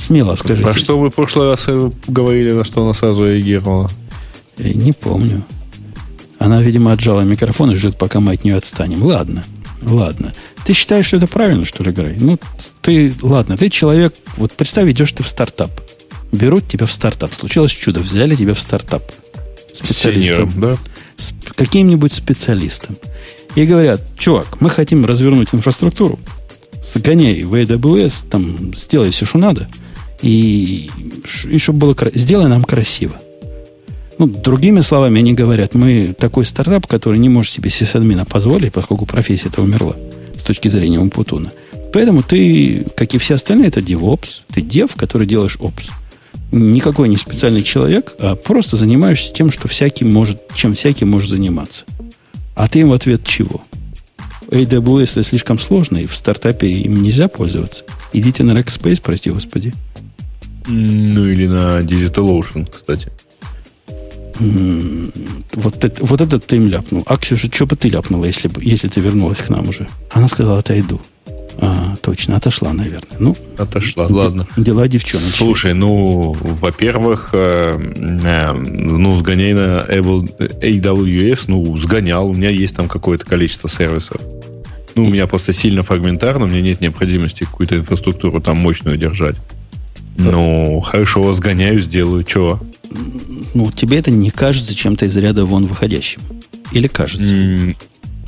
Смело скажите. А что вы в прошлый раз э, говорили, на что она сразу реагировала? Я не помню. Она, видимо, отжала микрофон и ждет, пока мы от нее отстанем. Ладно, ладно. Ты считаешь, что это правильно, что ли, Грей? Ну, ты, ладно, ты человек, вот представь, идешь ты в стартап. Берут тебя в стартап. Случилось чудо, взяли тебя в стартап. Специалистом. Сеньором, да? С каким-нибудь специалистом. И говорят, чувак, мы хотим развернуть инфраструктуру. Сгоняй в AWS, там, сделай все, что надо – и, и чтобы было сделай нам красиво. Ну, другими словами, они говорят, мы такой стартап, который не может себе сисадмина позволить, поскольку профессия это умерла с точки зрения Умпутуна. Поэтому ты, как и все остальные, это DevOps. Ты дев, который делаешь опс. Никакой не специальный человек, а просто занимаешься тем, что всякий может, чем всякий может заниматься. А ты им в ответ чего? AWS это слишком сложно, и в стартапе им нельзя пользоваться. Идите на Rackspace, прости господи. Ну, или на DigitalOcean, кстати. Вот, это, вот этот ты им ляпнул. А, Ксюша, что бы ты ляпнула, если, бы, если ты вернулась к нам уже? Она сказала, отойду. А, точно, отошла, наверное. Ну, отошла, д- ладно. Дела девчонок. Слушай, ну, во-первых, э, э, ну, сгоняй на AWS, ну, сгонял, у меня есть там какое-то количество сервисов. Ну, у меня просто сильно фрагментарно, у меня нет необходимости какую-то инфраструктуру там мощную держать. Ну, хорошо, сгоняю, сделаю. Чего? Ну, тебе это не кажется чем-то из ряда вон выходящим? Или кажется?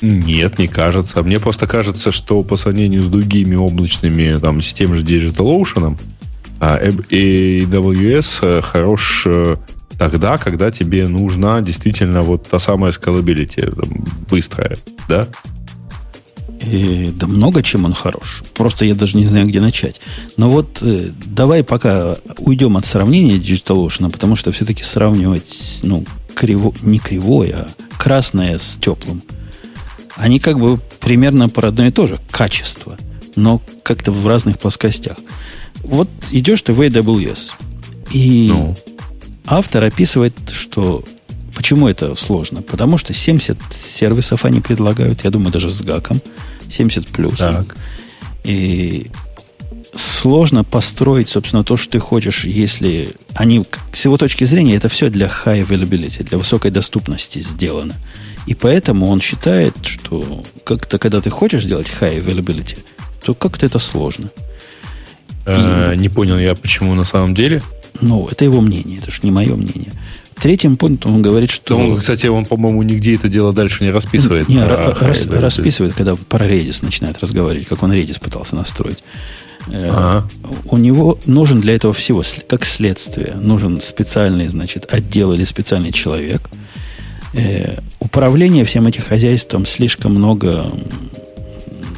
Нет, не кажется. Мне просто кажется, что по сравнению с другими облачными, там, с тем же DigitalOcean, AWS а, э, хорош э, тогда, когда тебе нужна действительно вот та самая scalability, быстрая, да? И, да много чем он хорош. Просто я даже не знаю, где начать. Но вот э, давай пока уйдем от сравнения DigitalOcean, потому что все-таки сравнивать, ну, криво, не кривое, а красное с теплым. Они как бы примерно про одно и то же. Качество. Но как-то в разных плоскостях. Вот идешь ты в AWS. И ну. автор описывает, что Почему это сложно? Потому что 70 сервисов они предлагают, я думаю, даже с гаком. 70 плюс. Так. И сложно построить, собственно, то, что ты хочешь, если они, с его точки зрения, это все для high availability, для высокой доступности сделано. И поэтому он считает, что как-то, когда ты хочешь сделать high availability, то как-то это сложно. Э, И, не понял я, почему на самом деле. Ну, это его мнение, это же не мое мнение. Третьим пунктом он говорит, что... Он, кстати, он, по-моему, нигде это дело дальше не расписывает. Не, а, рас, расписывает, когда про Redis начинает разговаривать, как он Redis пытался настроить. Э, ага. У него нужен для этого всего, как следствие, нужен специальный, значит, отдел или специальный человек. Э, управление всем этим хозяйством слишком много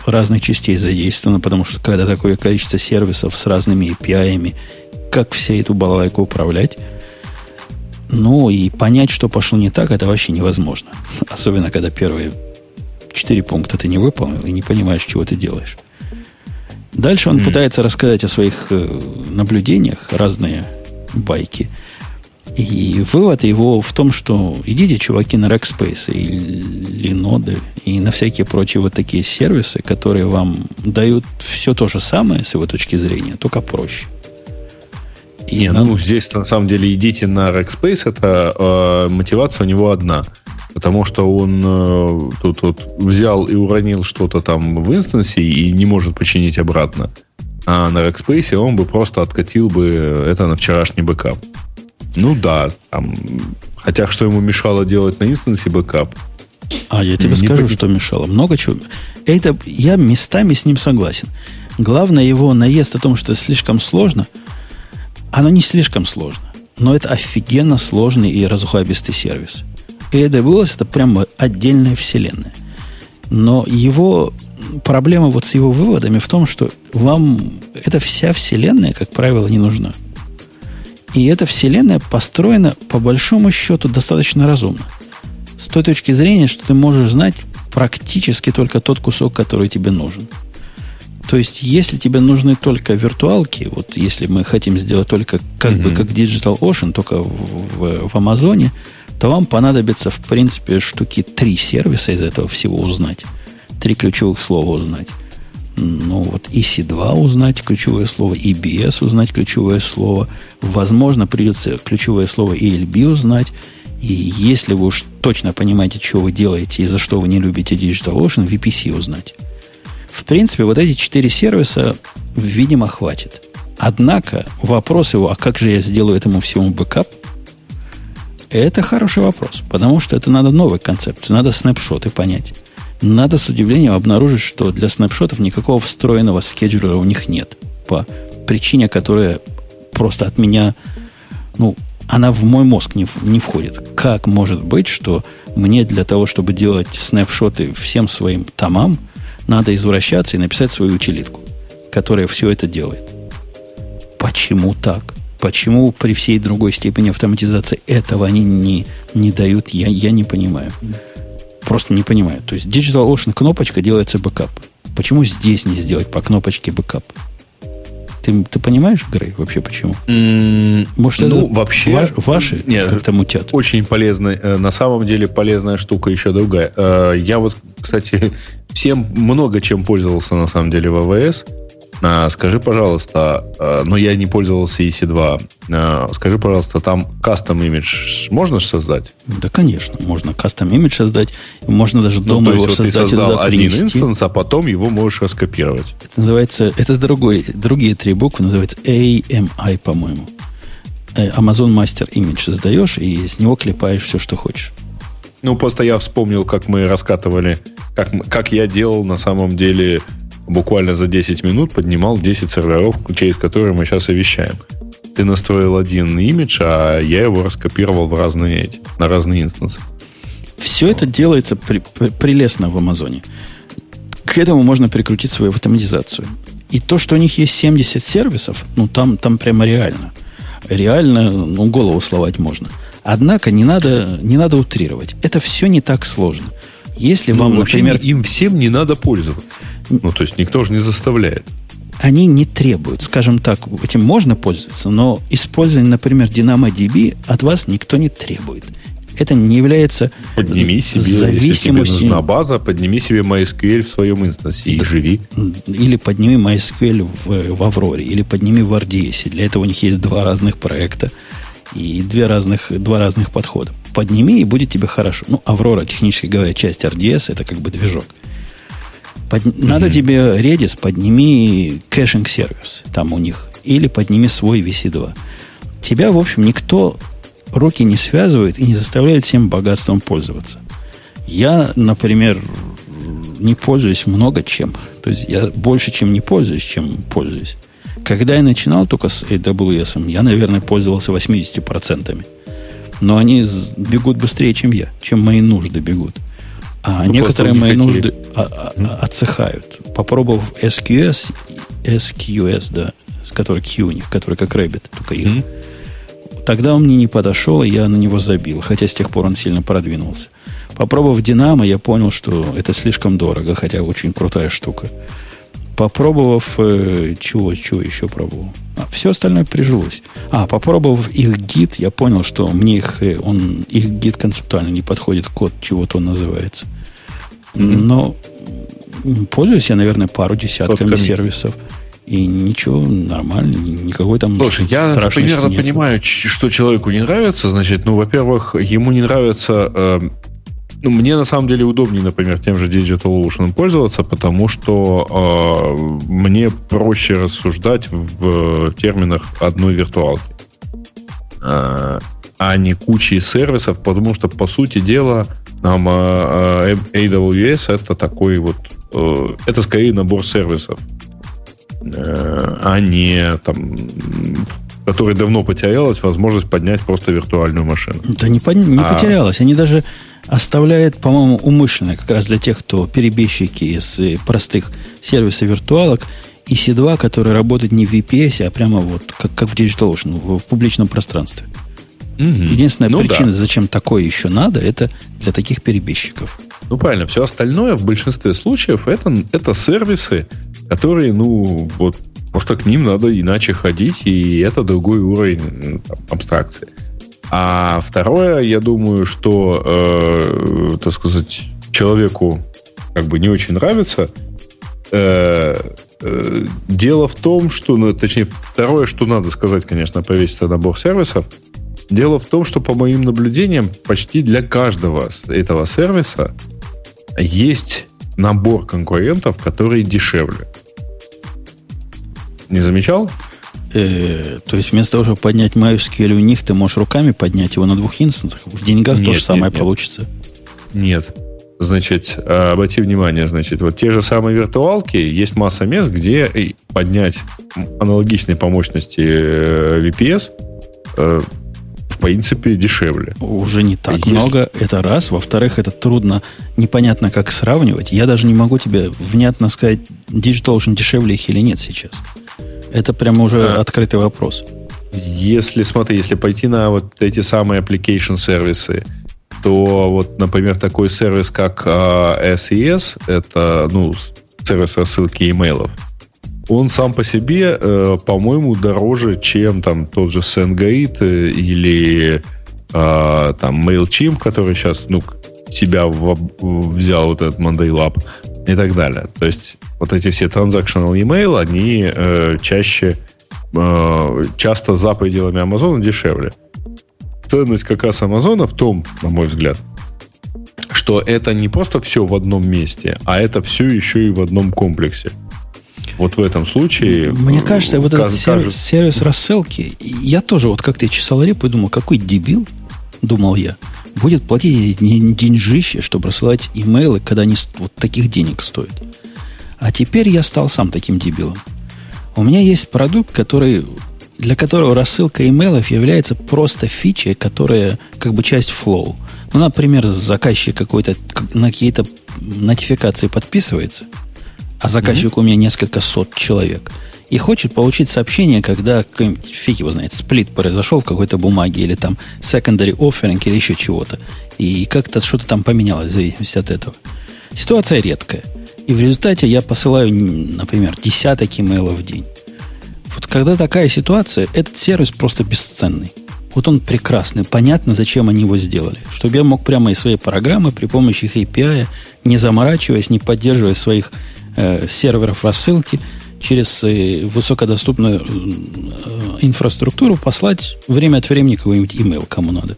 разных частей задействовано, потому что когда такое количество сервисов с разными API, как все эту балалайку управлять, ну, и понять, что пошло не так, это вообще невозможно. Особенно, когда первые четыре пункта ты не выполнил и не понимаешь, чего ты делаешь. Дальше он mm. пытается рассказать о своих э, наблюдениях, разные байки. И вывод его в том, что идите, чуваки, на Rackspace и Linode и на всякие прочие вот такие сервисы, которые вам дают все то же самое с его точки зрения, только проще. И Не, ну здесь на самом деле идите на Rackspace, это э, мотивация у него одна. Потому что он э, тут вот взял и уронил что-то там в инстансе и не может починить обратно. А на Rackspace он бы просто откатил бы это на вчерашний бэкап. Ну да, там, хотя что ему мешало делать на инстансе бэкап? А я тебе не скажу, что мешало. Много чего. Это я местами с ним согласен. Главное его наезд о том, что это слишком сложно – оно не слишком сложно, но это офигенно сложный и разухабистый сервис. И AWS это прямо отдельная вселенная. Но его проблема вот с его выводами в том, что вам эта вся вселенная, как правило, не нужна. И эта вселенная построена, по большому счету, достаточно разумно. С той точки зрения, что ты можешь знать практически только тот кусок, который тебе нужен. То есть, если тебе нужны только виртуалки, вот если мы хотим сделать только как mm-hmm. бы как Digital Ocean, только в, в, в Амазоне, то вам понадобится, в принципе, штуки три сервиса из этого всего узнать. Три ключевых слова узнать. Ну, вот EC2 узнать ключевое слово, EBS узнать ключевое слово. Возможно, придется ключевое слово ELB узнать. И если вы уж точно понимаете, что вы делаете и за что вы не любите DigitalOcean, VPC узнать. В принципе, вот эти четыре сервиса, видимо, хватит. Однако вопрос его, а как же я сделаю этому всему бэкап – это хороший вопрос, потому что это надо новую концепцию, надо снапшоты понять. Надо с удивлением обнаружить, что для снапшотов никакого встроенного скеджулера у них нет. По причине, которая просто от меня, ну, она в мой мозг не, не входит. Как может быть, что мне для того, чтобы делать снапшоты всем своим томам, надо извращаться и написать свою утилитку, которая все это делает? Почему так? Почему при всей другой степени автоматизации этого они не, не дают, я, я не понимаю. Просто не понимаю. То есть Digital Ocean кнопочка делается бэкап. Почему здесь не сделать по кнопочке бэкап? Ты, ты понимаешь, Грей, вообще почему? Mm, Может, ну, это вообще, ваш, ваши нет, как-то мутят? Очень полезная, э, на самом деле полезная штука еще другая. Э, я вот, кстати, всем много чем пользовался на самом деле в AWS. А, скажи, пожалуйста, а, но ну, я не пользовался EC2. А, скажи, пожалуйста, там кастом имидж можно создать? Да, конечно, можно кастом имидж создать. Можно даже ну, дома его вот создать ты создал один принести. инстанс, а потом его можешь раскопировать. Это называется, это другой, другие три буквы, называется AMI, по-моему. Э, Amazon Master Image создаешь, и из него клепаешь все, что хочешь. Ну, просто я вспомнил, как мы раскатывали, как, как я делал на самом деле буквально за 10 минут поднимал 10 серверов, через которые мы сейчас и вещаем. Ты настроил один имидж, а я его раскопировал в разные эти, на разные инстансы. Все это делается при, при, прелестно в Амазоне. К этому можно прикрутить свою автоматизацию. И то, что у них есть 70 сервисов, ну там, там прямо реально. Реально, ну, голову словать можно. Однако не надо, не надо утрировать. Это все не так сложно. Если ну, вам, например... Им всем не надо пользоваться. Ну, то есть никто же не заставляет. Они не требуют, скажем так, этим можно пользоваться, но использование, например, DynamoDB от вас никто не требует. Это не является подними себе, зависимостью. Если тебе нужна база, подними себе MySQL в своем инстансе и да. живи. Или подними MySQL в, в Авроре, или подними в RDS. Для этого у них есть два разных проекта и две разных, два разных подхода. Подними, и будет тебе хорошо. Ну, Aurora, технически говоря, часть RDS, это как бы движок. Под... Mm-hmm. Надо тебе Redis, подними caching сервис там у них. Или подними свой в EC2. Тебя, в общем, никто руки не связывает и не заставляет всем богатством пользоваться. Я, например, не пользуюсь много чем. То есть я больше, чем не пользуюсь, чем пользуюсь. Когда я начинал только с AWS, я, наверное, пользовался 80%. Но они бегут быстрее, чем я, чем мои нужды бегут. А ну, некоторые мои хотели. нужды а, а, отсыхают. Попробовав SQS, SQS, да, который Q у них, который как Rabbit, только их. Mm-hmm. Тогда он мне не подошел, и я на него забил, хотя с тех пор он сильно продвинулся. Попробовав Динамо, я понял, что это слишком дорого, хотя очень крутая штука. Попробовав, э, чего, чего еще пробовал? А, все остальное прижилось. А, попробовав их гид, я понял, что мне их, э, он, их гид концептуально не подходит, код чего-то он называется. Но пользуюсь я, наверное, пару десятками сервисов. И ничего, нормально, никакой там Слушай, я примерно нет. понимаю, что человеку не нравится. Значит, ну, во-первых, ему не нравится э, ну, мне на самом деле удобнее, например, тем же Digital Ocean пользоваться, потому что э, мне проще рассуждать в терминах одной виртуалки, э, а не кучи сервисов, потому что, по сути дела, нам э, AWS это такой вот, э, это скорее набор сервисов, э, а не там который давно потерялась возможность поднять просто виртуальную машину. Да не, не а... потерялась. Они даже оставляет, по-моему, умышленно, как раз для тех, кто перебежчики из э, простых сервисов виртуалок, EC2, который работает не в VPS, а прямо вот как, как в DigitalOcean, в, в публичном пространстве. Угу. Единственная ну, причина, да. зачем такое еще надо, это для таких перебежчиков. Ну, правильно. Все остальное в большинстве случаев это, это сервисы, которые, ну, вот просто к ним надо иначе ходить, и это другой уровень там, абстракции. А второе, я думаю, что, э, так сказать, человеку как бы не очень нравится. Э, э, дело в том, что, ну, точнее, второе, что надо сказать, конечно, повесить набор сервисов. Дело в том, что, по моим наблюдениям, почти для каждого этого сервиса есть набор конкурентов, которые дешевле. Не замечал? Э, то есть вместо того, чтобы поднять MySQL у них, ты можешь руками поднять его на двух инстансах. В деньгах нет, то же самое нет, получится. Нет. Значит, э, обрати внимание, значит, вот те же самые виртуалки, есть масса мест, где поднять аналогичные по мощности э, VPS в принципе, дешевле. Уже не так Если... много, это раз. Во-вторых, это трудно, непонятно, как сравнивать. Я даже не могу тебе внятно сказать, DigitalOcean дешевле их или нет сейчас. Это прямо уже а. открытый вопрос. Если, смотри, если пойти на вот эти самые application сервисы, то вот, например, такой сервис, как uh, SES, это, ну, сервис рассылки имейлов, он сам по себе, э, по-моему, дороже, чем там тот же SendGrid э, или э, там MailChimp, который сейчас, ну, себя в, взял вот этот Monday Lab и так далее. То есть вот эти все transactional email, они э, чаще, э, часто за пределами Амазона дешевле. Ценность как раз Амазона в том, на мой взгляд, что это не просто все в одном месте, а это все еще и в одном комплексе. Вот в этом случае... Мне кажется, вот этот сервис, сервис рассылки, я тоже вот как-то чесал репу и думал, какой дебил, думал я, будет платить деньжище, чтобы рассылать имейлы, когда они вот таких денег стоят. А теперь я стал сам таким дебилом. У меня есть продукт, который, для которого рассылка имейлов является просто фичей, которая как бы часть флоу. Ну, например, заказчик какой-то на какие-то нотификации подписывается, а заказчик mm-hmm. у меня несколько сот человек – и хочет получить сообщение, когда, фиг его знает, сплит произошел в какой-то бумаге, или там secondary offering, или еще чего-то. И как-то что-то там поменялось в зависимости от этого. Ситуация редкая. И в результате я посылаю, например, десяток имейлов в день. Вот когда такая ситуация, этот сервис просто бесценный. Вот он прекрасный, понятно, зачем они его сделали. Чтобы я мог прямо из своей программы при помощи их API, не заморачиваясь, не поддерживая своих э, серверов рассылки, через э, высокодоступную э, инфраструктуру послать время от времени какой-нибудь email кому надо.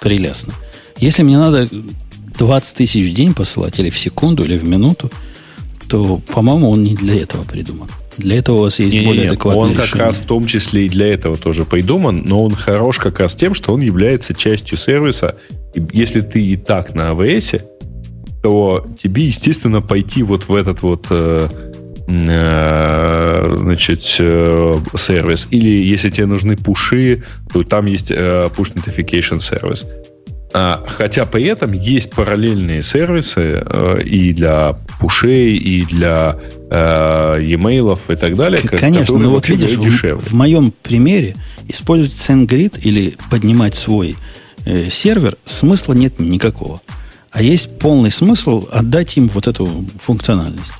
Прелестно. Если мне надо 20 тысяч в день посылать, или в секунду, или в минуту, то, по-моему, он не для этого придуман. Для этого у вас есть не, более адекватное Он решение. как раз в том числе и для этого тоже придуман, но он хорош как раз тем, что он является частью сервиса. И если ты и так на AWS, то тебе, естественно, пойти вот в этот вот Э, значит, э, сервис. Или если тебе нужны пуши, то там есть э, push notification сервис. А, хотя при этом есть параллельные сервисы и для пушей, и для э, e-mail и так далее. Конечно, но вот видишь, в, в моем примере использовать SendGrid или поднимать свой э, сервер смысла нет никакого. А есть полный смысл отдать им вот эту функциональность.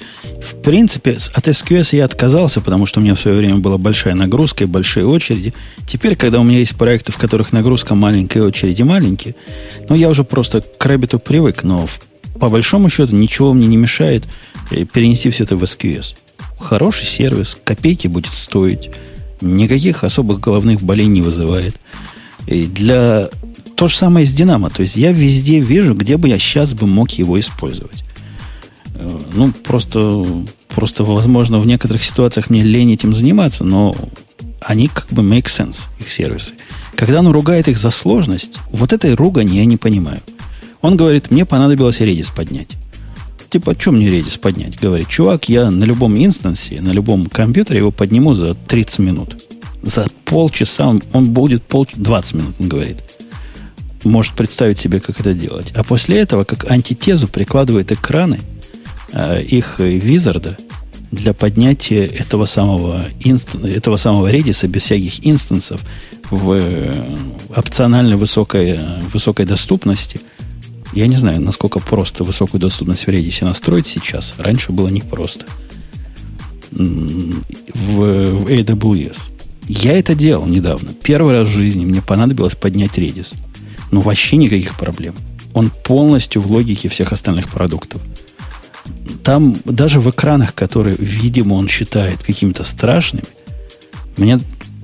В принципе, от SQS я отказался, потому что у меня в свое время была большая нагрузка и большие очереди. Теперь, когда у меня есть проекты, в которых нагрузка маленькая и очереди маленькие, ну, я уже просто к Рэббиту привык, но в, по большому счету ничего мне не мешает э, перенести все это в SQS. Хороший сервис, копейки будет стоить, никаких особых головных болей не вызывает. И для... То же самое с Динамо. То есть я везде вижу, где бы я сейчас бы мог его использовать. Э, ну, просто, просто, возможно, в некоторых ситуациях мне лень этим заниматься, но они как бы make sense, их сервисы. Когда он ругает их за сложность, вот этой ругани я не понимаю. Он говорит, мне понадобилось Redis поднять. Типа, что мне Redis поднять? Говорит, чувак, я на любом инстансе, на любом компьютере его подниму за 30 минут. За полчаса он, он будет пол, 20 минут, он говорит. Может представить себе, как это делать. А после этого, как антитезу, прикладывает экраны э, их визарда для поднятия этого самого, инст, этого самого редиса без всяких инстансов в э, опциональной высокой, высокой доступности. Я не знаю, насколько просто высокую доступность в Redis настроить сейчас. Раньше было непросто. В, в AWS. Я это делал недавно. Первый раз в жизни мне понадобилось поднять Redis. Но вообще никаких проблем. Он полностью в логике всех остальных продуктов. Там даже в экранах, которые, видимо, он считает какими-то страшными, мне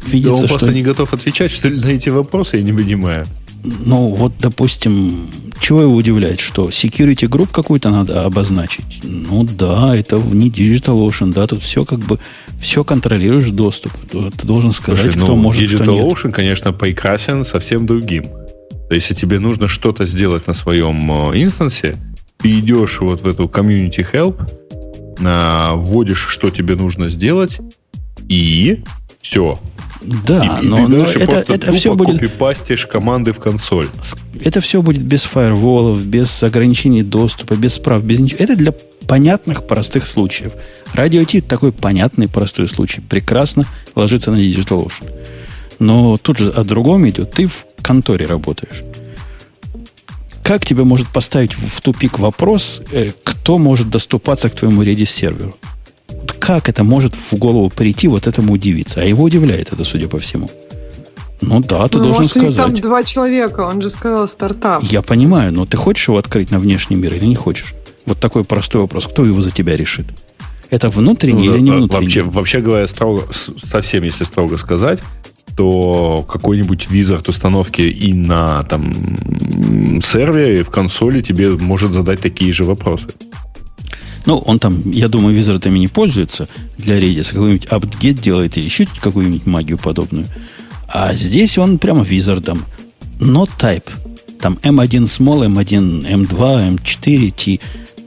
видится, да он что... просто не готов отвечать, что ли, на эти вопросы, я не понимаю. Ну, вот, допустим, чего его удивляет, что security group какую-то надо обозначить? Ну да, это не DigitalOcean, да, тут все как бы, все контролируешь доступ. Ты должен сказать, Слушай, кто ну, может, DigitalOcean, кто нет. Конечно, прекрасен совсем другим. То есть, если тебе нужно что-то сделать на своем э, инстансе, ты идешь вот в эту community help, вводишь, что тебе нужно сделать, и все. Да, и, но, и но это, это все будет... копипастишь команды в консоль. Это все будет без фаерволов, без ограничений доступа, без прав, без ничего. Это для понятных, простых случаев. Радио Ти такой понятный, простой случай. Прекрасно ложится на DigitalOcean. Но тут же о другом идет. Ты в конторе работаешь. Как тебе может поставить в тупик вопрос, э, кто может доступаться к твоему Redis серверу? Как это может в голову прийти вот этому удивиться? А его удивляет это, судя по всему. Ну да, ты ну, должен может, сказать. там два человека, он же сказал стартап. Я понимаю, но ты хочешь его открыть на внешний мир или не хочешь? Вот такой простой вопрос. Кто его за тебя решит? Это внутренний ну, или не внутренний? Вообще, вообще говоря, строго, совсем если строго сказать, то какой-нибудь визард установки и на там, сервере, в консоли тебе может задать такие же вопросы. Ну, он там, я думаю, визардами не пользуется для Redis. Какой-нибудь apt делает или еще какую-нибудь магию подобную. А здесь он прямо визардом. Not type. Там M1 small, M1, M2, M4, T.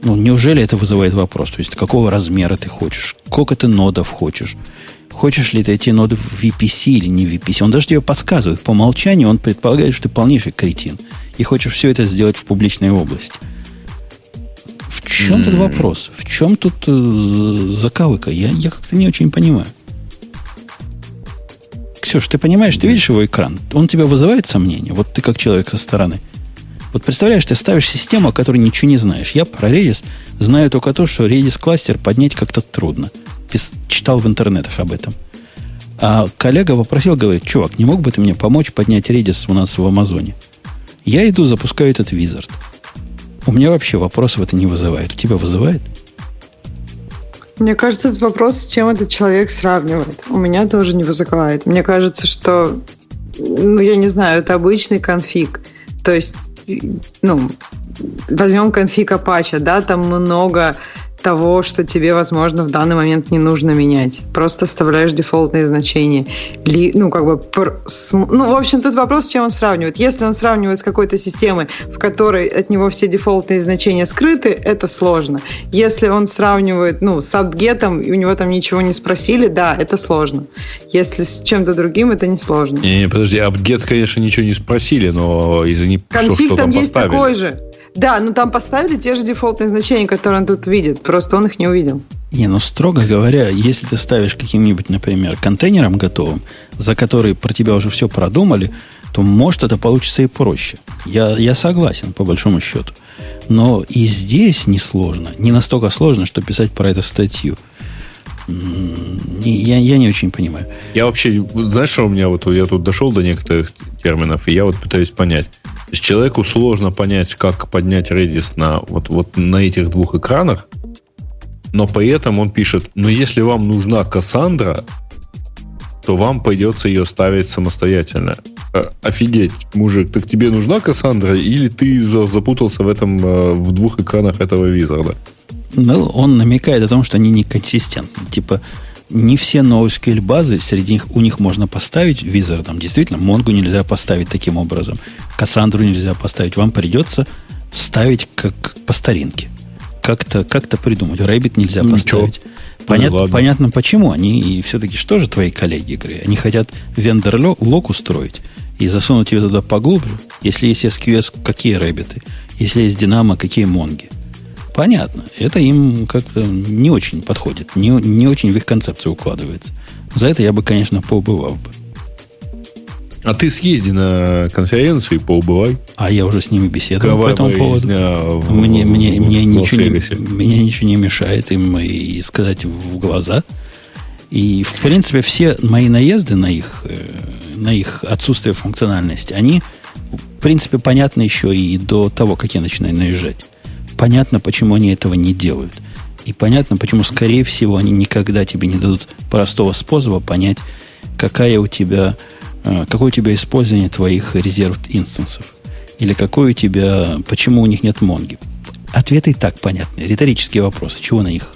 Ну, неужели это вызывает вопрос? То есть, какого размера ты хочешь? Сколько ты нодов хочешь? Хочешь ли ты эти ноды в VPC или не в VPC? Он даже тебе подсказывает. По умолчанию он предполагает, что ты полнейший кретин. И хочешь все это сделать в публичной области. В чем mm. тут вопрос? В чем тут э, заковыка? Я, я как-то не очень понимаю. Ксюш, ты понимаешь, ты видишь его экран? Он тебя вызывает сомнения? Вот ты как человек со стороны. Вот представляешь, ты ставишь систему, о которой ничего не знаешь. Я про Redis знаю только то, что Redis кластер поднять как-то трудно читал в интернетах об этом. А коллега попросил, говорит, чувак, не мог бы ты мне помочь поднять Redis у нас в Амазоне? Я иду, запускаю этот визард. У меня вообще вопросов это не вызывает. У тебя вызывает? Мне кажется, этот вопрос, с чем этот человек сравнивает. У меня тоже не вызывает. Мне кажется, что, ну, я не знаю, это обычный конфиг. То есть, ну, возьмем конфиг Apache, да, там много того, что тебе, возможно, в данный момент не нужно менять. Просто оставляешь дефолтные значения. Ли, ну, как бы, ну, в общем, тут вопрос, с чем он сравнивает. Если он сравнивает с какой-то системой, в которой от него все дефолтные значения скрыты, это сложно. Если он сравнивает, ну, с апгетом, и у него там ничего не спросили, да, это сложно. Если с чем-то другим, это не сложно. Не, не подожди, апгет, конечно, ничего не спросили, но из-за Конфиг что, там есть поставили. такой же. Да, но там поставили те же дефолтные значения, которые он тут видит. Просто он их не увидел. Не, ну строго говоря, если ты ставишь каким-нибудь, например, контейнером готовым, за который про тебя уже все продумали, то может это получится и проще. Я, я согласен, по большому счету. Но и здесь несложно. Не настолько сложно, что писать про это статью. Я, я не очень понимаю. Я вообще, знаешь, что у меня вот, я тут дошел до некоторых терминов, и я вот пытаюсь понять. Есть человеку сложно понять, как поднять Redis на, вот, вот на этих двух экранах, но при этом он пишет, но если вам нужна Кассандра, то вам придется ее ставить самостоятельно. Э, офигеть, мужик, так тебе нужна Кассандра или ты запутался в этом, э, в двух экранах этого визарда? Ну, он намекает о том, что они неконсистентны. Типа, не все NoSQL базы, среди них у них можно поставить визардом. Действительно, Монгу нельзя поставить таким образом. Кассандру нельзя поставить. Вам придется ставить как по старинке. Как-то как придумать. Rabbit нельзя ну, поставить. Понят, ну, понятно, почему. Они и все-таки что же твои коллеги, игры? Они хотят вендор-лок устроить. и засунуть тебе туда поглубже. Если есть SQS, какие рэббиты? Если есть Динамо, какие монги? Понятно. Это им как-то не очень подходит. Не, не очень в их концепцию укладывается. За это я бы, конечно, поубывал бы. А ты съезди на конференцию и поубывай. А я уже с ними беседовал Кровавая по этому поводу. В, мне, мне, в, мне, в ничего не, мне ничего не мешает им и сказать в глаза. И, в принципе, все мои наезды на их, э, на их отсутствие функциональности, они, в принципе, понятны еще и до того, как я начинаю наезжать. Понятно, почему они этого не делают. И понятно, почему, скорее всего, они никогда тебе не дадут простого способа понять, какая у тебя а, какое у тебя использование твоих резерв инстансов? Или какое у тебя, почему у них нет Монги? Ответы и так понятны. Риторические вопросы. Чего на них?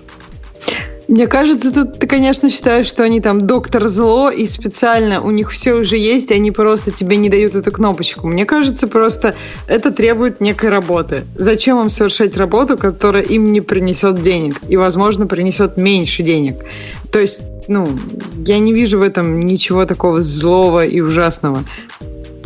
Мне кажется, тут ты, конечно, считаешь, что они там доктор зло, и специально у них все уже есть, и они просто тебе не дают эту кнопочку. Мне кажется, просто это требует некой работы. Зачем им совершать работу, которая им не принесет денег, и, возможно, принесет меньше денег? То есть ну, я не вижу в этом ничего такого злого и ужасного.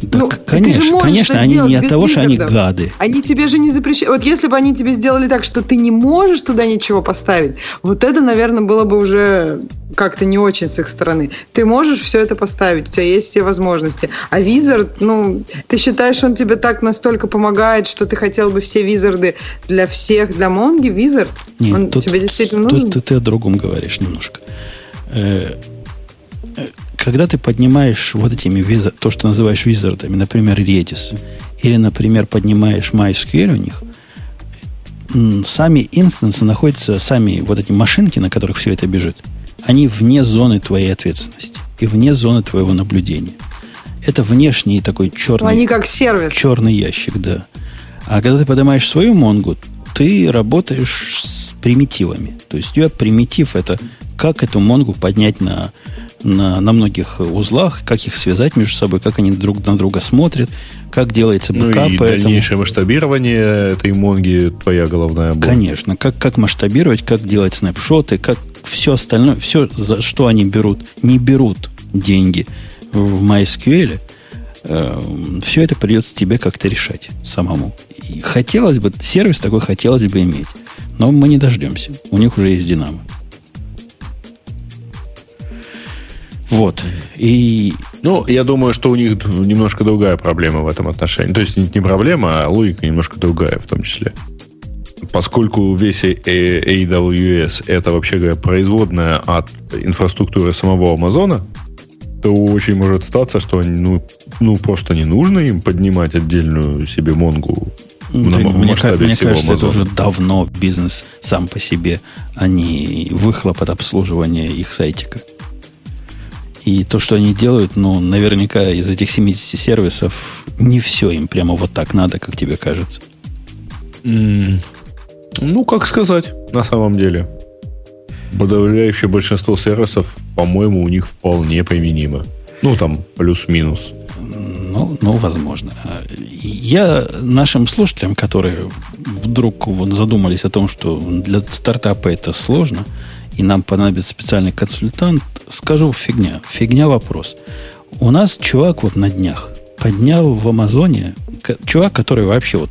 Да, ну, конечно, конечно, они не от того, что они гады. Они тебе же не запрещают. Вот если бы они тебе сделали так, что ты не можешь туда ничего поставить, вот это, наверное, было бы уже как-то не очень с их стороны. Ты можешь все это поставить, у тебя есть все возможности. А Визард, ну, ты считаешь, он тебе так настолько помогает, что ты хотел бы все визарды для всех, для Монги, Визард? Нет, он тут, тебе действительно нужен? Тут, тут ты о другом говоришь немножко. Э, когда ты поднимаешь вот этими виза, то, что называешь визардами, например, Redis, или, например, поднимаешь MySQL у них, сами инстансы находятся, сами вот эти машинки, на которых все это бежит, они вне зоны твоей ответственности и вне зоны твоего наблюдения. Это внешний такой черный... Они как сервис. Черный ящик, да. А когда ты поднимаешь свою Монгу, ты работаешь с примитивами. То есть у тебя примитив это как эту Монгу поднять на, на, на многих узлах, как их связать между собой, как они друг на друга смотрят, как делается бэкап. Ну и дальнейшее этому... масштабирование этой Монги твоя головная боль. Конечно. Как, как масштабировать, как делать снапшоты, как все остальное, все, за что они берут, не берут деньги в MySQL, э, все это придется тебе как-то решать самому. И хотелось бы, сервис такой хотелось бы иметь. Но мы не дождемся. У них уже есть Динамо. Вот. И... Ну, я думаю, что у них немножко другая проблема в этом отношении. То есть не проблема, а логика немножко другая в том числе. Поскольку весь AWS это, вообще говоря, производная от инфраструктуры самого Амазона, то очень может статься, что ну, ну просто не нужно им поднимать отдельную себе Монгу на, мне, мне кажется, Амазона. это уже давно бизнес сам по себе, а не выхлоп от обслуживания их сайтика. И то, что они делают, ну, наверняка из этих 70 сервисов не все им прямо вот так надо, как тебе кажется. Mm. Ну, как сказать, на самом деле. Подавляющее большинство сервисов, по-моему, у них вполне применимо. Ну, там, плюс-минус. Ну, ну, возможно. Я нашим слушателям, которые вдруг вот задумались о том, что для стартапа это сложно, и нам понадобится специальный консультант, скажу фигня. Фигня вопрос. У нас чувак вот на днях поднял в Амазоне, чувак, который вообще вот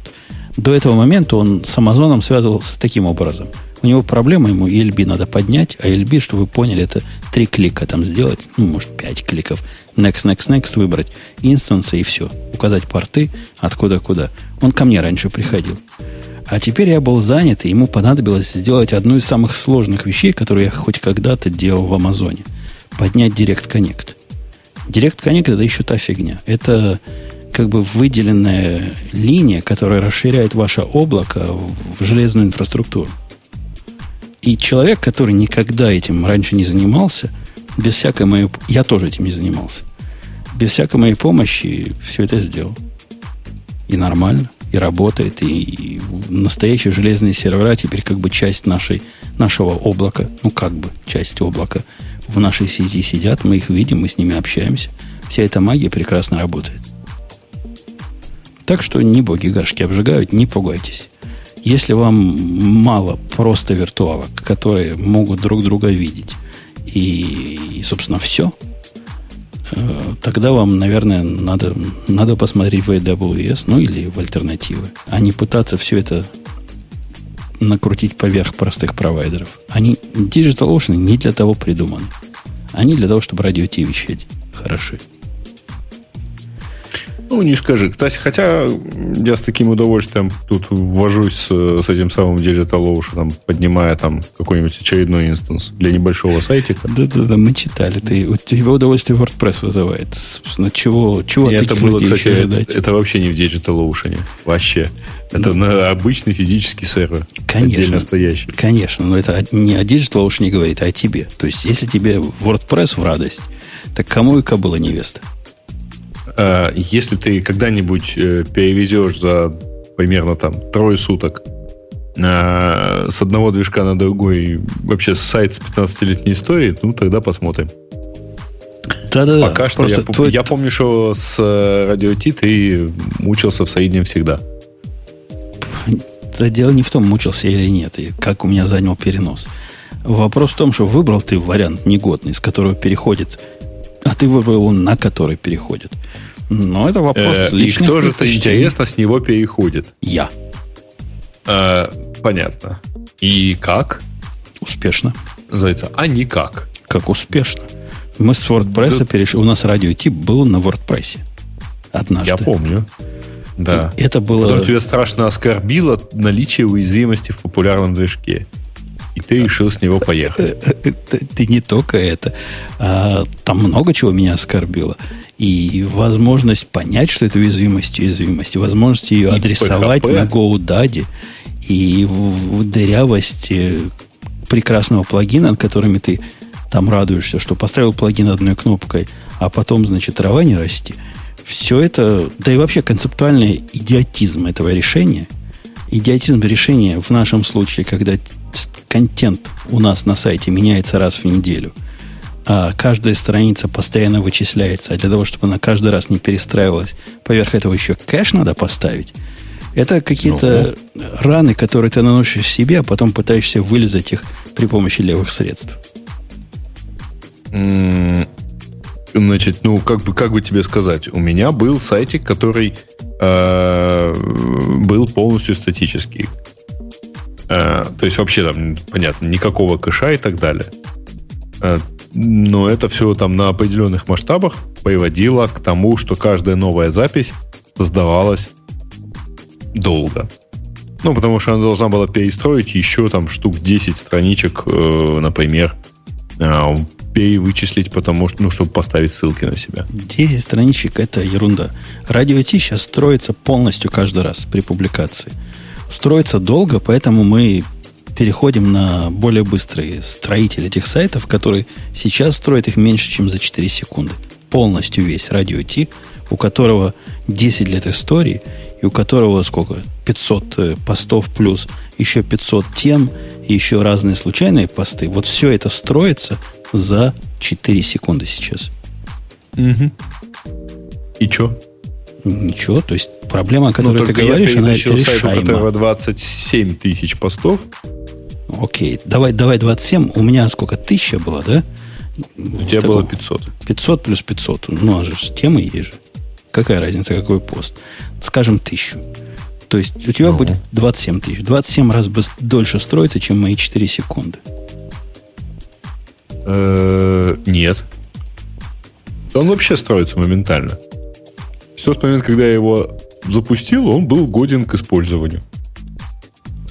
до этого момента он с Амазоном связывался таким образом. У него проблема, ему ELB надо поднять, а ELB, чтобы вы поняли, это три клика там сделать, ну, может, пять кликов. Next, next, next выбрать инстансы и все. Указать порты, откуда куда. Он ко мне раньше приходил. А теперь я был занят, и ему понадобилось сделать одну из самых сложных вещей, которую я хоть когда-то делал в Амазоне. Поднять Direct Connect. Direct Connect это еще та фигня. Это как бы выделенная линия, которая расширяет ваше облако в железную инфраструктуру. И человек, который никогда этим раньше не занимался, без всякой моей... Я тоже этим не занимался. Без всякой моей помощи все это сделал. И нормально и работает, и настоящие железные сервера теперь как бы часть нашей, нашего облака, ну как бы часть облака в нашей сети сидят, мы их видим, мы с ними общаемся. Вся эта магия прекрасно работает. Так что не боги горшки обжигают, не пугайтесь. Если вам мало просто виртуалок, которые могут друг друга видеть, и, и собственно, все, Э, тогда вам, наверное, надо, надо посмотреть в AWS, ну или в альтернативы, а не пытаться все это накрутить поверх простых провайдеров. Они, DigitalOcean не для того придуманы. Они для того, чтобы радио вещать хороши. Ну, не скажи. Кстати, хотя я с таким удовольствием тут ввожусь с, с этим самым Digital Ocean, поднимая там какой-нибудь очередной инстанс для небольшого сайтика. Да-да-да, мы читали. Ты, у тебя удовольствие WordPress вызывает. Собственно, чего, чего это было, кстати, это, это вообще не в Digital Ocean. Вообще. Это ну, на обычный физический сервер. Конечно. Отдельно стоящий. Конечно, но это не о Digital Ocean не говорит, а о тебе. То есть, если тебе WordPress в радость, так кому и кобыла невеста? А, если ты когда-нибудь э, перевезешь за примерно там трое суток а, с одного движка на другой вообще сайт с 15-летней историей, ну тогда посмотрим. Да-да-да. Пока что я, твой... я помню, что с э, радио Ти ты мучился в среднем всегда. Да дело не в том, мучился или нет, и как у меня занял перенос. Вопрос в том, что выбрал ты вариант негодный, с которого переходит, ты выбрал его, на который переходит. Но это вопрос э, И кто же-то интересно с него переходит? Я. Э, понятно. И как? Успешно. Зайца. А никак. Как успешно. Мы с WordPress да. перешли. У нас радиотип был на WordPress. Однажды. Я помню. Да. И это было... Потом тебе страшно оскорбило наличие уязвимости в популярном движке. И ты решил с него поехать. Э, э, э, ты не только это. А, там много чего меня оскорбило и возможность понять, что это уязвимость уязвимость, и возможность ее адресовать PHP. на GoDaddy, и в, в дырявость прекрасного плагина, над которыми ты там радуешься, что поставил плагин одной кнопкой, а потом, значит, трава не расти. Все это, да и вообще концептуальный идиотизм этого решения, идиотизм решения в нашем случае, когда контент у нас на сайте меняется раз в неделю – а каждая страница постоянно вычисляется, а для того, чтобы она каждый раз не перестраивалась, поверх этого еще кэш надо поставить. Это какие-то ну, раны, которые ты наносишь себе, а потом пытаешься вылезать их при помощи левых средств. Значит, ну, как бы, как бы тебе сказать, у меня был сайтик, который э, был полностью статический. Э, то есть вообще там, понятно, никакого кэша и так далее. Э, но это все там на определенных масштабах приводило к тому, что каждая новая запись создавалась долго. Ну, потому что она должна была перестроить еще там штук 10 страничек, э, например, э, перевычислить, потому что, ну, чтобы поставить ссылки на себя. 10 страничек это ерунда. Радио Ти сейчас строится полностью каждый раз при публикации. Строится долго, поэтому мы переходим на более быстрые строители этих сайтов, которые сейчас строят их меньше, чем за 4 секунды. Полностью весь радио Ти, у которого 10 лет истории, и у которого сколько? 500 э, постов плюс еще 500 тем, и еще разные случайные посты. Вот все это строится за 4 секунды сейчас. Угу. И что? Ничего, то есть проблема, о которой ну, ты говоришь, она решаема. Сайт, у которого 27 тысяч постов, Окей, давай, давай 27. У меня сколько? Тысяча было, да? У тебя было 500. 500 плюс 500. Ну, а же темы есть же. Какая разница, какой пост? Скажем, тысячу. То есть у тебя ну. будет 27 тысяч. 27 раз дольше строится, чем мои 4 секунды. Э, нет. Он вообще строится моментально. В тот момент, когда я его запустил, он был годен к использованию.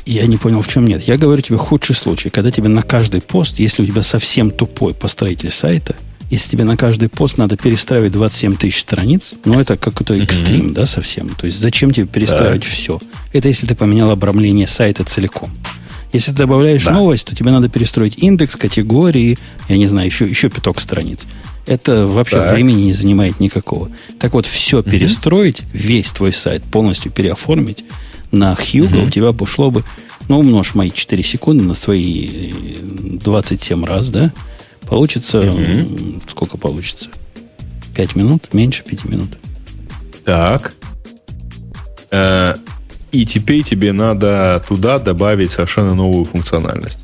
Я не понял, в чем нет. Я говорю тебе худший случай, когда тебе на каждый пост, если у тебя совсем тупой построитель сайта, если тебе на каждый пост надо перестраивать 27 тысяч страниц, ну, это какой-то экстрим, mm-hmm. да, совсем. То есть, зачем тебе перестраивать да. все? Это если ты поменял обрамление сайта целиком. Если ты добавляешь да. новость, то тебе надо перестроить индекс, категории, я не знаю, еще, еще пяток страниц. Это вообще так. времени не занимает никакого. Так вот, все угу. перестроить, весь твой сайт полностью переоформить, на Хьюго угу. у тебя ушло бы, ну, умножь мои 4 секунды на свои 27 раз, да? Получится, угу. сколько получится? 5 минут? Меньше 5 минут. Так. Э, и теперь тебе надо туда добавить совершенно новую функциональность.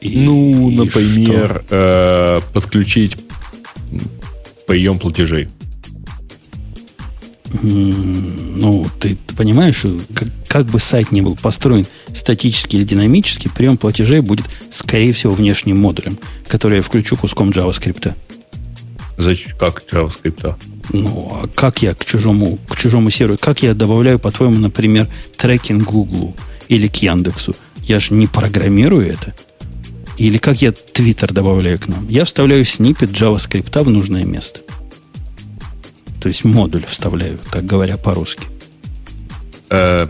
И, ну, например, э, подключить прием платежей. Ну, ты, ты понимаешь, как, как бы сайт не был построен статически или динамически, прием платежей будет, скорее всего, внешним модулем, который я включу куском JavaScript. Зачем? Как JavaScript? Ну, а как я к чужому, к чужому серверу, как я добавляю, по-твоему, например, трекинг Google или к Яндексу? Я же не программирую это. Или как я Twitter добавляю к нам? Я вставляю снипет JavaScript в нужное место. То есть модуль вставляю, так говоря по-русски. Э,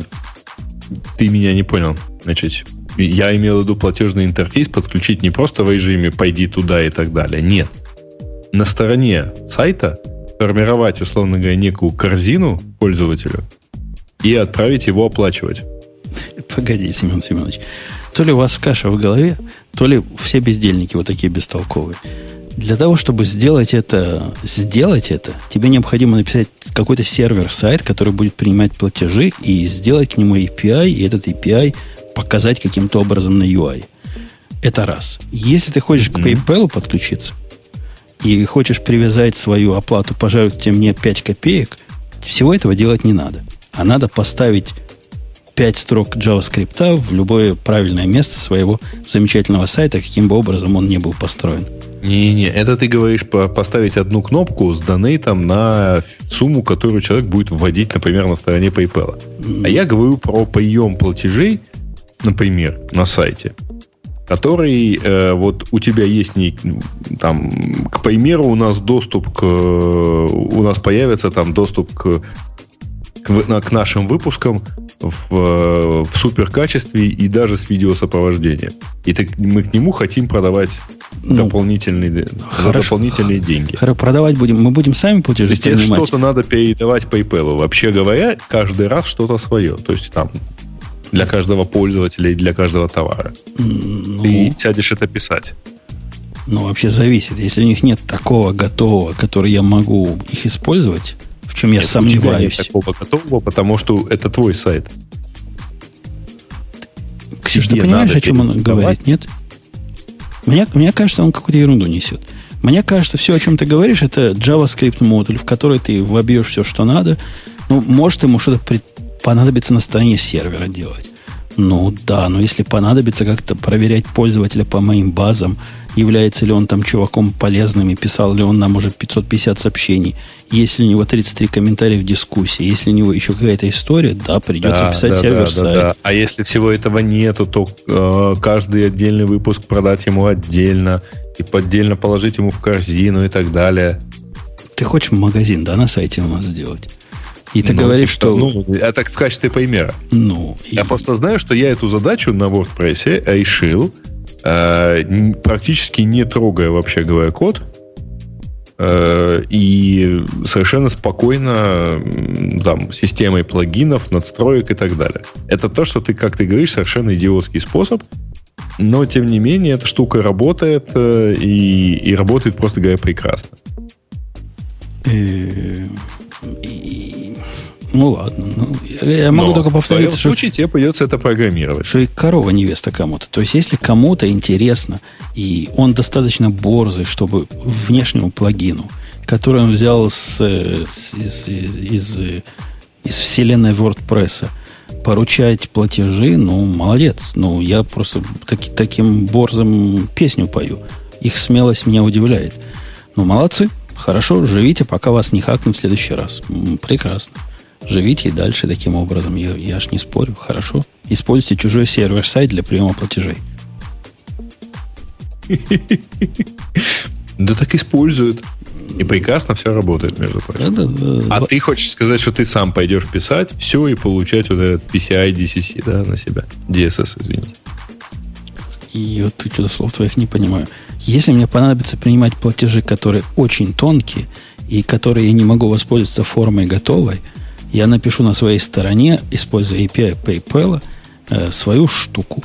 ты меня не понял. Значит, я имел в виду платежный интерфейс подключить не просто в режиме «пойди туда» и так далее. Нет. На стороне сайта формировать, условно говоря, некую корзину пользователю и отправить его оплачивать. Погоди, Семен Семенович. То ли у вас каша в голове, то ли все бездельники вот такие бестолковые. Для того, чтобы сделать это, сделать это, тебе необходимо написать какой-то сервер-сайт, который будет принимать платежи, и сделать к нему API, и этот API показать каким-то образом на UI. Это раз. Если ты хочешь mm-hmm. к PayPal подключиться, и хочешь привязать свою оплату, пожалуйста, мне 5 копеек, всего этого делать не надо. А надо поставить 5 строк JavaScript в любое правильное место своего замечательного сайта, каким бы образом он не был построен. Не-не, это ты говоришь по поставить одну кнопку с донейтом на сумму, которую человек будет вводить, например, на стороне PayPal. Mm. А я говорю про прием платежей, например, на сайте, который э, вот у тебя есть не, там, к примеру, у нас доступ к у нас появится там доступ к к, к нашим выпускам в, в супер качестве и даже с видеосопровождением. И так, мы к нему хотим продавать ну, дополнительные, хорошо, за дополнительные деньги. Хорошо, продавать будем. Мы будем сами платежи То есть что-то надо передавать PayPal. Вообще говоря, каждый раз что-то свое. То есть там для каждого пользователя и для каждого товара. Ну, Ты сядешь это писать. Ну, вообще зависит. Если у них нет такого готового, который я могу их использовать, в чем я нет, сомневаюсь. Такого готового, потому что это твой сайт. Ксюша, ты понимаешь, о чем он говорит, нет? Мне, мне кажется, он какую-то ерунду несет. Мне кажется, все, о чем ты говоришь, это JavaScript модуль, в который ты вобьешь все, что надо. Ну, может, ему что-то при... понадобится на стороне сервера делать. Ну да, но если понадобится как-то проверять пользователя по моим базам, является ли он там чуваком полезным и писал ли он нам уже 550 сообщений, есть ли у него 33 комментария в дискуссии, если у него еще какая-то история, да, придется да, писать да, сервер-сайт. Да, да, да. А если всего этого нету, то э, каждый отдельный выпуск продать ему отдельно и отдельно положить ему в корзину и так далее. Ты хочешь магазин, да, на сайте у нас сделать? И ты ну, говоришь, типа, что... Ну, это в качестве примера. Ну, я и... просто знаю, что я эту задачу на WordPress решил, э, практически не трогая, вообще говоря, код, э, и совершенно спокойно там, системой плагинов, надстроек и так далее. Это то, что ты, как ты говоришь, совершенно идиотский способ, но, тем не менее, эта штука работает, э, и, и работает, просто говоря, прекрасно. Ну ладно. Ну, я могу Но только повториться, в что... случае тебе придется это программировать. Что и корова невеста кому-то. То есть, если кому-то интересно, и он достаточно борзый, чтобы внешнему плагину, который он взял с, с, из, из, из, из вселенной WordPress, поручать платежи, ну, молодец. Ну, я просто таки, таким борзым песню пою. Их смелость меня удивляет. Ну, молодцы. Хорошо, живите, пока вас не хакнут в следующий раз. Прекрасно. Живите и дальше таким образом. Я, я ж не спорю. Хорошо. Используйте чужой сервер-сайт для приема платежей. Да так используют. И прекрасно все работает, между прочим. Да, да, да. А ты хочешь сказать, что ты сам пойдешь писать все и получать вот этот PCI DCC да, на себя? DSS, извините. И вот ты что-то слов твоих не понимаю. Если мне понадобится принимать платежи, которые очень тонкие, и которые я не могу воспользоваться формой готовой, я напишу на своей стороне, используя API PayPal, э, свою штуку.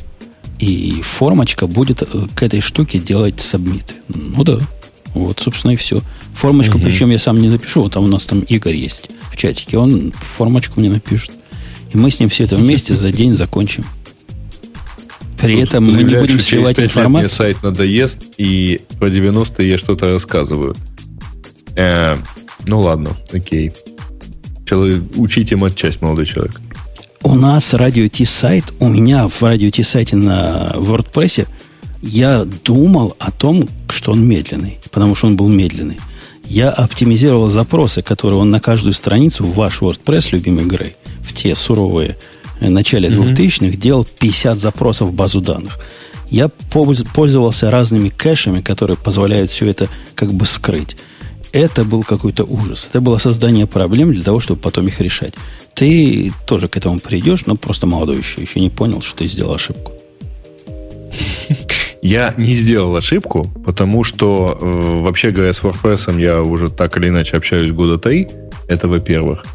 И формочка будет э, к этой штуке делать сабмиты. Ну да. Вот, собственно, и все. Формочку, угу. причем я сам не напишу. Вот там у нас там Игорь есть в чатике. Он формочку мне напишет. И мы с ним все это вместе за день закончим. При Тут этом мы не будем сливать информацию. Мне сайт надоест, и про 90 я что-то рассказываю. Э, ну ладно, окей. Учите матчасть, молодой человек. У нас радио Ти сайт, у меня в радио Ти сайте на WordPress я думал о том, что он медленный, потому что он был медленный. Я оптимизировал запросы, которые он на каждую страницу в ваш WordPress, любимый Грей, в те суровые э, начале mm-hmm. 2000-х делал 50 запросов в базу данных. Я пользовался разными кэшами, которые позволяют все это как бы скрыть. Это был какой-то ужас. Это было создание проблем для того, чтобы потом их решать. Ты тоже к этому придешь, но просто молодой еще, еще не понял, что ты сделал ошибку. <laughs> Я не сделал ошибку, потому что, э, вообще говоря, с WordPress я уже так или иначе общаюсь года три. Это во-первых.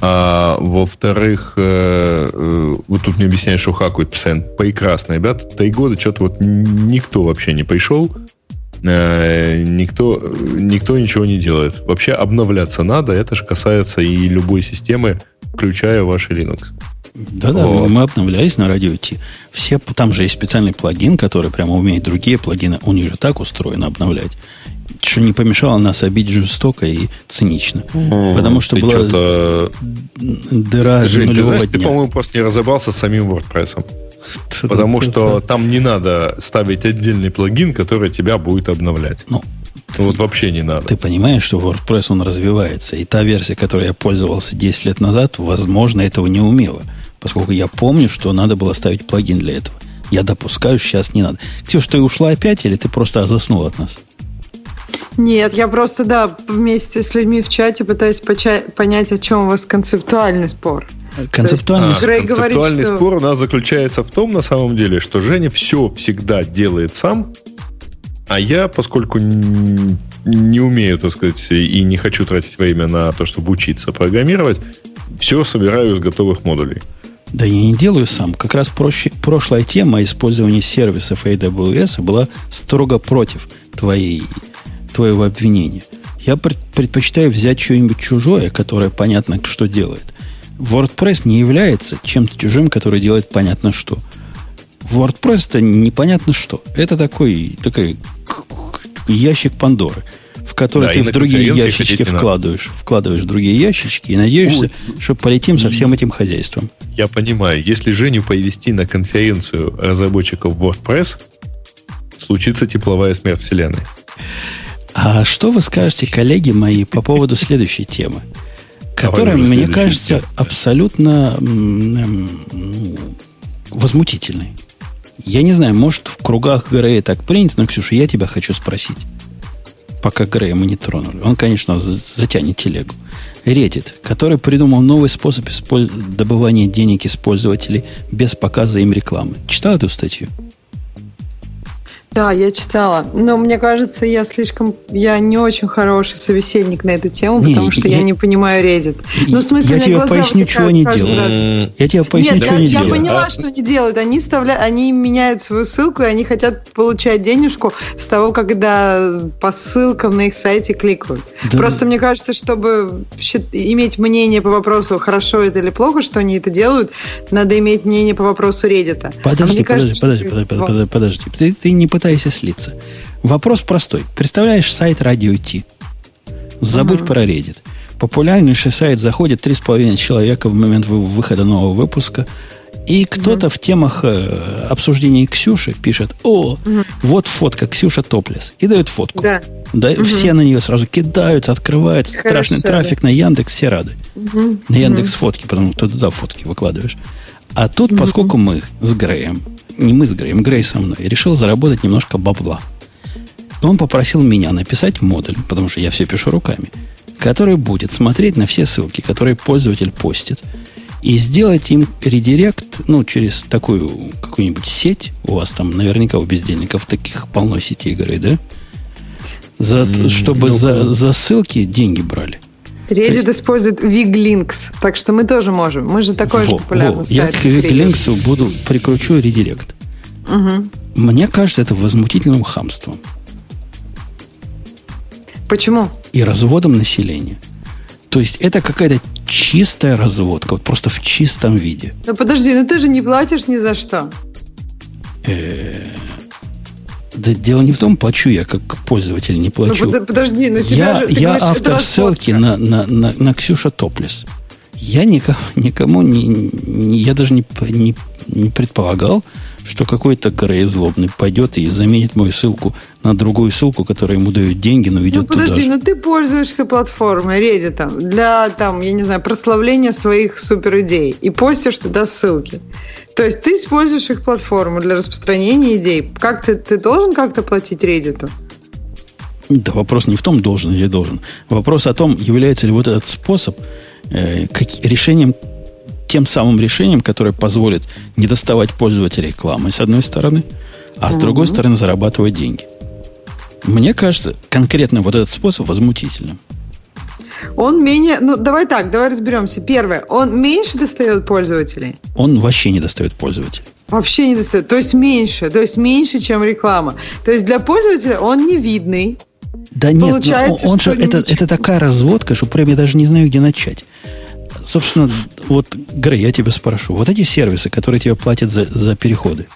А во-вторых, э, э, вот тут мне объясняют, что хакают постоянно. Прекрасно, ребята. Три года что-то вот никто вообще не пришел. Э, никто, никто ничего не делает. Вообще обновляться надо. Это же касается и любой системы, включая ваш Linux. Да-да, вот. мы обновлялись на радио Ти. Все, там же есть специальный плагин, который прямо умеет другие плагины, у них же так устроено обновлять. Что не помешало нас обидеть жестоко и цинично. Mm, Потому что была что дыра Жень, ты знаешь, дня. ты, по-моему, просто не разобрался с самим WordPress. <laughs> Потому что там не надо ставить отдельный плагин, который тебя будет обновлять. Ну, ну, вот вообще не надо. Ты понимаешь, что WordPress, он развивается. И та версия, которой я пользовался 10 лет назад, возможно, этого не умела поскольку я помню, что надо было ставить плагин для этого. Я допускаю, сейчас не надо. Ксюш, ты ушла опять или ты просто заснул от нас? Нет, я просто, да, вместе с людьми в чате пытаюсь поча- понять, о чем у вас концептуальный спор. Концептуальный, есть, а, концептуальный говорит, что... спор у нас заключается в том, на самом деле, что Женя все всегда делает сам, а я, поскольку не умею, так сказать, и не хочу тратить время на то, чтобы учиться программировать, все собираю из готовых модулей. Да я не делаю сам. Как раз проще, прошлая тема использования сервисов AWS была строго против твоей, твоего обвинения. Я предпочитаю взять что-нибудь чужое, которое понятно, что делает. WordPress не является чем-то чужим, который делает понятно что. WordPress это непонятно что. Это такой, такой ящик Пандоры в который да, ты в другие ящички вкладываешь, вкладываешь в другие ящички и надеешься, Ой, что полетим со всем этим хозяйством. Я понимаю, если Женю повести на конференцию разработчиков WordPress, случится тепловая смерть Вселенной. А что вы скажете, коллеги мои, по поводу следующей темы, которая, мне кажется, тему. абсолютно ну, возмутительной. Я не знаю, может, в кругах ГРЭ так принято, но, Ксюша, я тебя хочу спросить пока Грея мы не тронули. Он, конечно, затянет телегу. Reddit, который придумал новый способ использ... добывания денег из пользователей без показа им рекламы. Читал эту статью? Да, я читала. Но мне кажется, я слишком... Я не очень хороший собеседник на эту тему, не, потому что я, я не понимаю Reddit. Ну, в смысле, я тебе поясню, чего они делают. Я тебе поясню, Нет, я, они я делают. Я поняла, а? что они делают. Они, вставляют, они меняют свою ссылку, и они хотят получать денежку с того, когда по ссылкам на их сайте кликают. Да. Просто мне кажется, чтобы иметь мнение по вопросу, хорошо это или плохо, что они это делают, надо иметь мнение по вопросу Reddit. Подожди, а подожди, кажется, подожди, подожди, подожди, подожди. Ты, ты не пытаешься пытайся слиться. Вопрос простой. Представляешь сайт Радио Ти. Забудь uh-huh. про Reddit. Популярнейший сайт заходит 3,5 человека в момент выхода нового выпуска. И кто-то uh-huh. в темах э, обсуждений Ксюши пишет, о, uh-huh. вот фотка Ксюша топлес. И дает фотку. Да. Да, угу. Все на нее сразу кидаются, открывается Хорошо, страшный да. трафик на Яндекс, все рады. Угу. На Яндекс фотки, потому что ты туда фотки выкладываешь. А тут, угу. поскольку мы с Греем не мы с Греем, Грей со мной, решил заработать немножко бабла. Он попросил меня написать модуль, потому что я все пишу руками, который будет смотреть на все ссылки, которые пользователь постит, и сделать им редирект, ну, через такую какую-нибудь сеть, у вас там наверняка у бездельников таких полно сетей, Грей, да? За, чтобы ну, за, за ссылки деньги брали. Reddit есть... использует Wiglinks, так что мы тоже можем. Мы же такой во, же популярный во. сайт. Я к Wiglinks буду прикручу редирект. Угу. Мне кажется, это возмутительным хамством. Почему? И разводом населения. То есть это какая-то чистая разводка, вот просто в чистом виде. Ну подожди, ну ты же не платишь ни за что. Э, Да дело не в том, плачу я как пользователь, не плачу. Ну, подожди, но тебя я, же, я говоришь, автор ссылки на, на, на, на Ксюша Топлес. Я никому, никому не, не, я даже не, не, не предполагал, что какой-то Грей злобный пойдет и заменит мою ссылку на другую ссылку, которая ему дает деньги, но ведет ну, подожди, туда же. ну ты пользуешься платформой Reddit для, там, я не знаю, прославления своих суперидей и постишь туда ссылки. То есть ты используешь их платформу для распространения идей. Как ты, ты должен как-то платить Reddit? Да вопрос не в том, должен или должен. Вопрос о том, является ли вот этот способ э, как, решением тем самым решением, которое позволит не доставать пользователя рекламой, с одной стороны, а с другой стороны зарабатывать деньги. Мне кажется, конкретно вот этот способ возмутительным. Он менее... Ну, давай так, давай разберемся. Первое, он меньше достает пользователей? Он вообще не достает пользователей. Вообще не достает. То есть меньше. То есть меньше, чем реклама. То есть для пользователя он невидный. Да нет, он, он же, это, это такая разводка, что прям я даже не знаю, где начать собственно, вот, Грей, я тебя спрошу. Вот эти сервисы, которые тебе платят за, за переходы,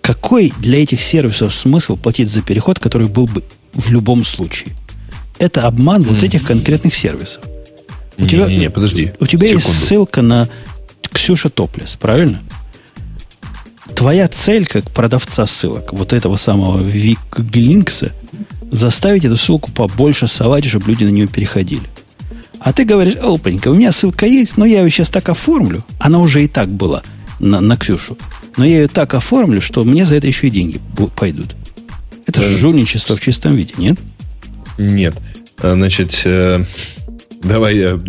какой для этих сервисов смысл платить за переход, который был бы в любом случае? Это обман mm-hmm. вот этих конкретных сервисов. У не, тебя, не, не, подожди. У тебя секунду. есть ссылка на Ксюша Топлес, правильно? Твоя цель, как продавца ссылок, вот этого самого Виклинкса, заставить эту ссылку побольше совать, чтобы люди на нее переходили. А ты говоришь, опанька, у меня ссылка есть, но я ее сейчас так оформлю. Она уже и так была на, на Ксюшу. Но я ее так оформлю, что мне за это еще и деньги пойдут. Это же жульничество в чистом виде, нет? Нет. А, значит, э, давай я,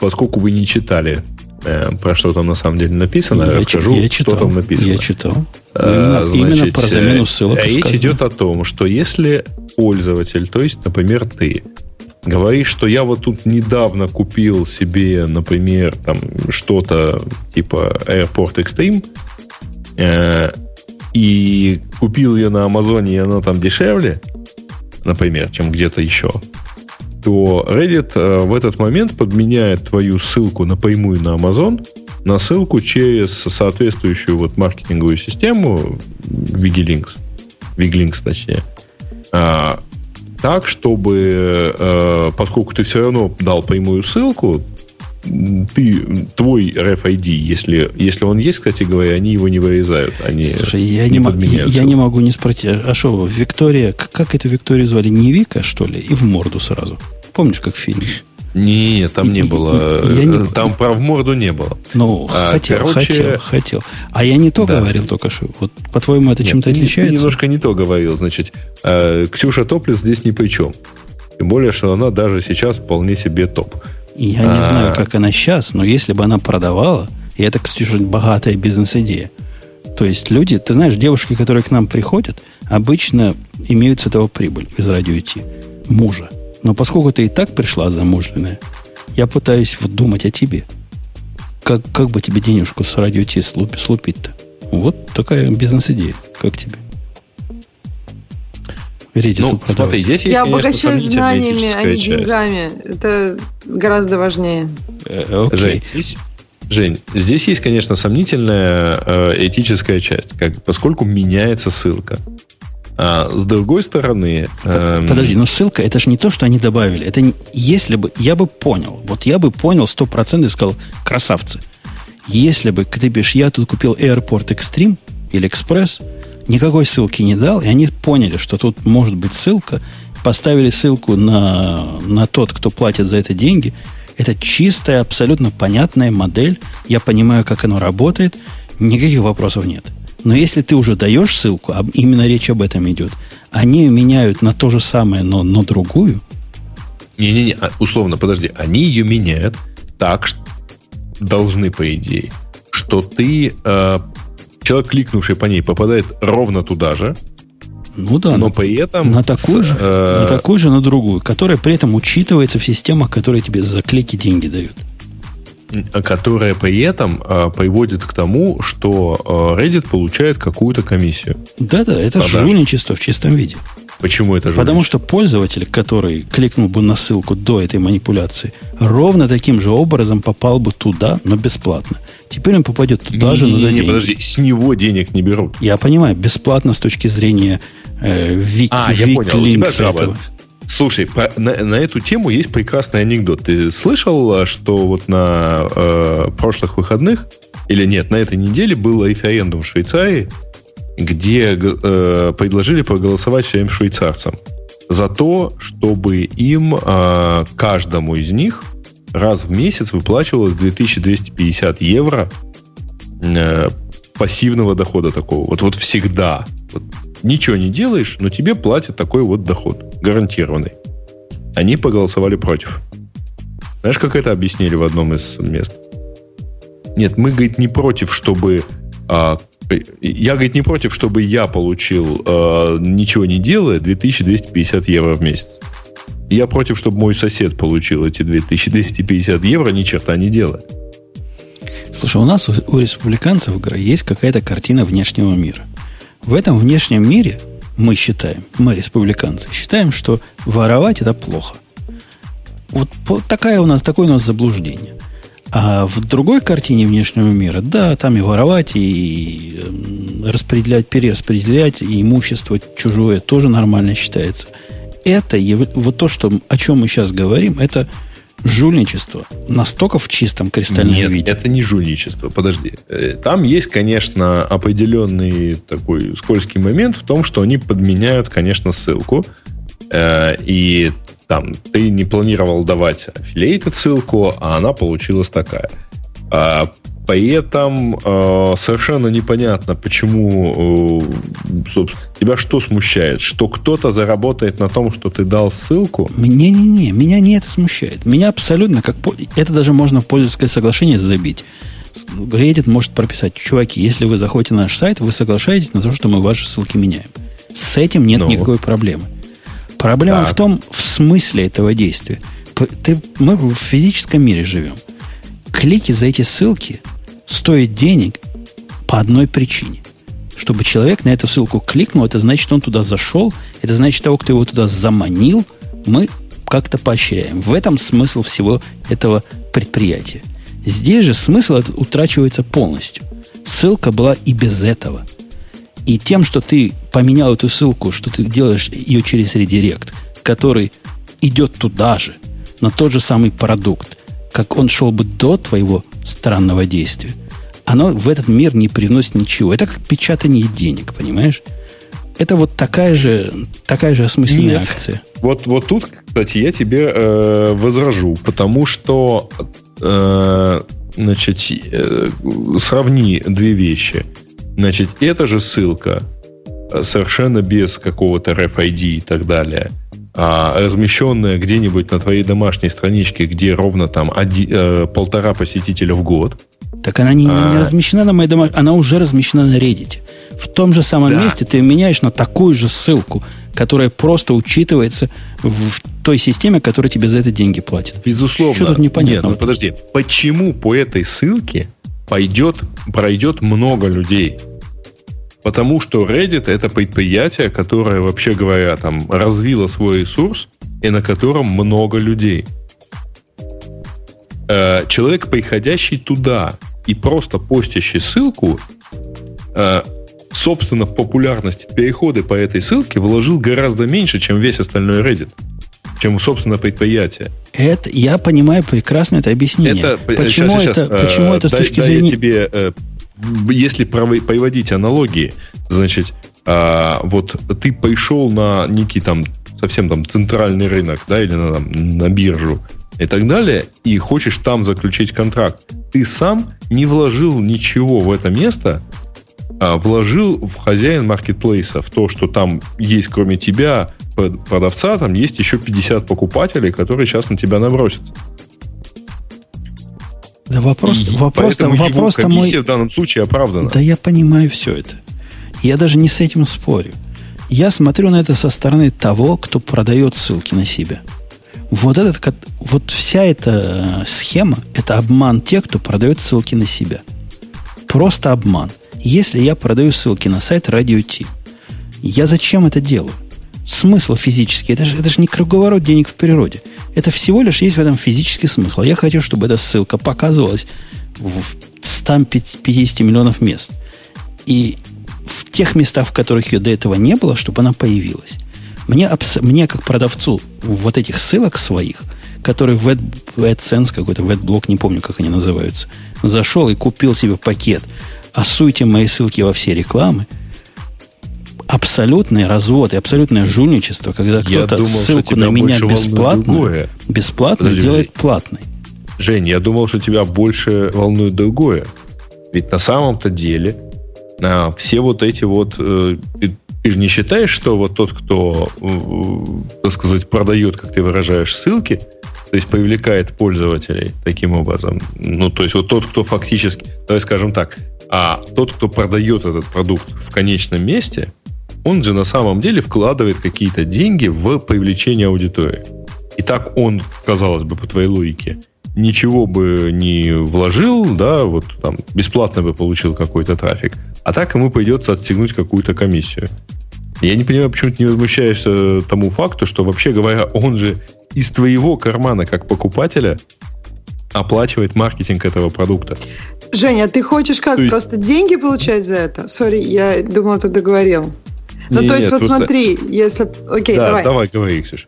поскольку вы не читали э, про что там на самом деле написано, я расскажу, я читал, что там написано. Я читал. А, именно, значит, именно про замену ссылок. Речь сказано. идет о том, что если пользователь, то есть, например, ты, говоришь, что я вот тут недавно купил себе, например, там что-то типа Airport Extreme, э, и купил ее на Амазоне, и она там дешевле, например, чем где-то еще, то Reddit э, в этот момент подменяет твою ссылку напрямую на Amazon на ссылку через соответствующую вот маркетинговую систему Wigilinks, Wigilinks точнее, а, так, чтобы, э, поскольку ты все равно дал прямую ссылку, ты, твой RFID, если, если он есть, кстати говоря, они его не вырезают. Они Слушай, я не, м- я, я не могу не спросить, а что, Виктория, как эту Викторию звали? Не Вика, что ли? И в морду сразу. Помнишь, как в фильме? Не, там не было. Я не... Там про в морду не было. Ну, а, хотел, короче... хотел, хотел. А я не то да. говорил только что. Вот, по-твоему, это чем-то отличается? Немножко не то говорил. Значит, э, Ксюша Топлес здесь ни при чем. Тем более, что она даже сейчас вполне себе топ. Я а... не знаю, как она сейчас, но если бы она продавала, и это, Ксюша, богатая бизнес-идея. То есть люди, ты знаешь, девушки, которые к нам приходят, обычно имеют с этого прибыль из радио идти. Мужа. Но поскольку ты и так пришла замужленная, я пытаюсь вот думать о тебе. Как, как бы тебе денежку с радио Ти слуп, слупить-то? Вот такая бизнес-идея. Как тебе? Reddit ну, смотри, здесь есть, Я обогащаюсь знаниями, а не деньгами. Это гораздо важнее. Э, Жень, здесь, Жень, здесь есть, конечно, сомнительная э, этическая часть, как, поскольку меняется ссылка. А с другой стороны... Эм... Подожди, но ссылка, это же не то, что они добавили. Это не, если бы, я бы понял, вот я бы понял сто процентов и сказал, красавцы, если бы ты пишешь, я тут купил Airport Extreme или Express, никакой ссылки не дал, и они поняли, что тут может быть ссылка, поставили ссылку на, на тот, кто платит за это деньги, это чистая, абсолютно понятная модель, я понимаю, как оно работает, никаких вопросов нет. Но если ты уже даешь ссылку, а именно речь об этом идет, они меняют на то же самое, но на другую. Не-не-не, а, условно, подожди, они ее меняют так, что должны, по идее, что ты, э, человек, кликнувший по ней, попадает ровно туда же, ну да. Но при этом... На такую, с, же, э... на такую же, на другую, которая при этом учитывается в системах, которые тебе за клики деньги дают которая при этом э, приводит к тому, что э, Reddit получает какую-то комиссию. Да-да, это Продаж. жульничество в чистом виде. Почему это жульничество? Потому что пользователь, который кликнул бы на ссылку до этой манипуляции, ровно таким же образом попал бы туда, но бесплатно. Теперь он попадет туда не, же, но за не, деньги. подожди, с него денег не берут. Я понимаю, бесплатно с точки зрения э, вик, а, вик, я понял, у тебя этого. Слушай, по, на, на эту тему есть прекрасный анекдот. Ты слышал, что вот на э, прошлых выходных, или нет, на этой неделе был референдум в Швейцарии, где э, предложили проголосовать всем швейцарцам за то, чтобы им, э, каждому из них, раз в месяц выплачивалось 2250 евро э, пассивного дохода такого. Вот, вот всегда. Вот, ничего не делаешь, но тебе платят такой вот доход. Гарантированный. Они проголосовали против. Знаешь, как это объяснили в одном из мест? Нет, мы, говорит, не против, чтобы а, я, говорит, не против, чтобы я получил, э, ничего не делая, 2250 евро в месяц. Я против, чтобы мой сосед получил эти 2250 евро, ни черта не делая. Слушай, у нас у республиканцев есть какая-то картина внешнего мира. В этом внешнем мире мы считаем, мы республиканцы, считаем, что воровать это плохо. Вот такая у нас, такое у нас заблуждение. А в другой картине внешнего мира, да, там и воровать, и эм, распределять, перераспределять, и имущество чужое тоже нормально считается. Это, вот то, что, о чем мы сейчас говорим, это жульничество настолько в чистом кристальном Нет, виде. это не жульничество. Подожди. Э, там есть, конечно, определенный такой скользкий момент в том, что они подменяют, конечно, ссылку. Э, и там ты не планировал давать аффилейт ссылку, а она получилась такая. А, при этом э, совершенно непонятно, почему э, тебя что смущает, что кто-то заработает на том, что ты дал ссылку. Не-не-не, меня не это смущает. Меня абсолютно как это даже можно в пользовательское соглашение забить. Reddit может прописать, чуваки, если вы заходите на наш сайт, вы соглашаетесь на то, что мы ваши ссылки меняем. С этим нет ну. никакой проблемы. Проблема так. в том, в смысле этого действия. Ты, мы в физическом мире живем. Клики за эти ссылки стоят денег по одной причине. Чтобы человек на эту ссылку кликнул, это значит, он туда зашел, это значит, того, кто его туда заманил, мы как-то поощряем. В этом смысл всего этого предприятия. Здесь же смысл утрачивается полностью. Ссылка была и без этого – и тем, что ты поменял эту ссылку, что ты делаешь ее через редирект, который идет туда же, на тот же самый продукт, как он шел бы до твоего странного действия, оно в этот мир не приносит ничего. Это как печатание денег, понимаешь? Это вот такая же, такая же осмысленная Нет. акция. Вот, вот тут, кстати, я тебе э, возражу, потому что э, значит, э, сравни две вещи – Значит, эта же ссылка э, совершенно без какого-то RFID и так далее, а размещенная где-нибудь на твоей домашней страничке, где ровно там один, э, полтора посетителя в год. Так она не, а... не размещена на моей домашней, она уже размещена на Reddit. В том же самом да. месте ты меняешь на такую же ссылку, которая просто учитывается в той системе, которая тебе за это деньги платит. Безусловно. Что тут непонятно? Нет, ну подожди. Почему по этой ссылке пойдет, пройдет много людей. Потому что Reddit это предприятие, которое, вообще говоря, там развило свой ресурс, и на котором много людей. Э, человек, приходящий туда и просто постящий ссылку, э, собственно, в популярность, переходы по этой ссылке вложил гораздо меньше, чем весь остальной Reddit чем собственно предприятие. Это, я понимаю прекрасно это объяснение. Это, почему, сейчас, это, сейчас, почему э, это с точки дай, зрения... тебе, э, если приводить аналогии, значит, э, вот ты пришел на некий там совсем там центральный рынок, да, или на, там, на биржу и так далее, и хочешь там заключить контракт, ты сам не вложил ничего в это место, а вложил в хозяин маркетплейса, в то, что там есть кроме тебя продавца, там есть еще 50 покупателей, которые сейчас на тебя набросятся. Да вопрос, и вопрос, поэтому вопрос его комиссия мой... в данном случае оправдана. Да я понимаю все это. Я даже не с этим спорю. Я смотрю на это со стороны того, кто продает ссылки на себя. Вот, этот, вот вся эта схема – это обман тех, кто продает ссылки на себя. Просто обман. Если я продаю ссылки на сайт Radio T, я зачем это делаю? смысл физический. Это же, это же не круговорот денег в природе. Это всего лишь есть в этом физический смысл. Я хочу, чтобы эта ссылка показывалась в 150 миллионов мест. И в тех местах, в которых ее до этого не было, чтобы она появилась. Мне, мне как продавцу вот этих ссылок своих, которые в AdSense какой-то, в AdBlock, не помню, как они называются, зашел и купил себе пакет, а суйте мои ссылки во все рекламы, абсолютный развод и абсолютное жульничество, когда кто-то ссылку на меня бесплатно, бесплатно Подожди, делает платной. Жень, я думал, что тебя больше волнует другое. Ведь на самом-то деле а, все вот эти вот... Э, ты, же не считаешь, что вот тот, кто, э, так сказать, продает, как ты выражаешь, ссылки, то есть привлекает пользователей таким образом. Ну, то есть вот тот, кто фактически, давай скажем так, а тот, кто продает этот продукт в конечном месте, он же на самом деле вкладывает какие-то деньги в привлечение аудитории. И так он, казалось бы, по твоей логике, ничего бы не вложил, да, вот там бесплатно бы получил какой-то трафик, а так ему придется отстегнуть какую-то комиссию. Я не понимаю, почему ты не возмущаешься тому факту, что вообще говоря, он же из твоего кармана как покупателя оплачивает маркетинг этого продукта. Женя, ты хочешь как, есть... просто деньги получать за это? Сори, я думала, ты договорил. Ну, то есть, нет, вот просто... смотри, если... Окей, да, давай. давай, говори, Ксюша.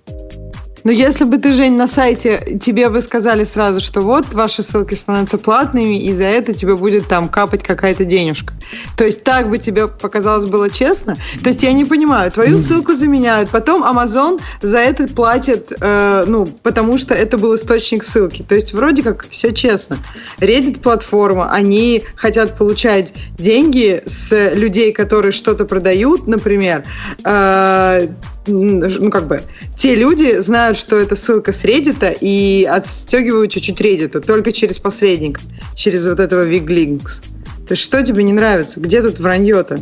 Но если бы ты, Жень, на сайте, тебе бы сказали сразу, что вот ваши ссылки становятся платными, и за это тебе будет там капать какая-то денежка. То есть так бы тебе показалось было честно. То есть я не понимаю, твою ссылку заменяют, потом Amazon за это платит, э, ну, потому что это был источник ссылки. То есть вроде как все честно. Reddit платформа, они хотят получать деньги с людей, которые что-то продают, например, э, ну, как бы, те люди знают, что это ссылка с Reddit и отстегивают чуть-чуть Reddit, только через посредника, через вот этого Wiglinks. То есть что тебе не нравится? Где тут вранье-то?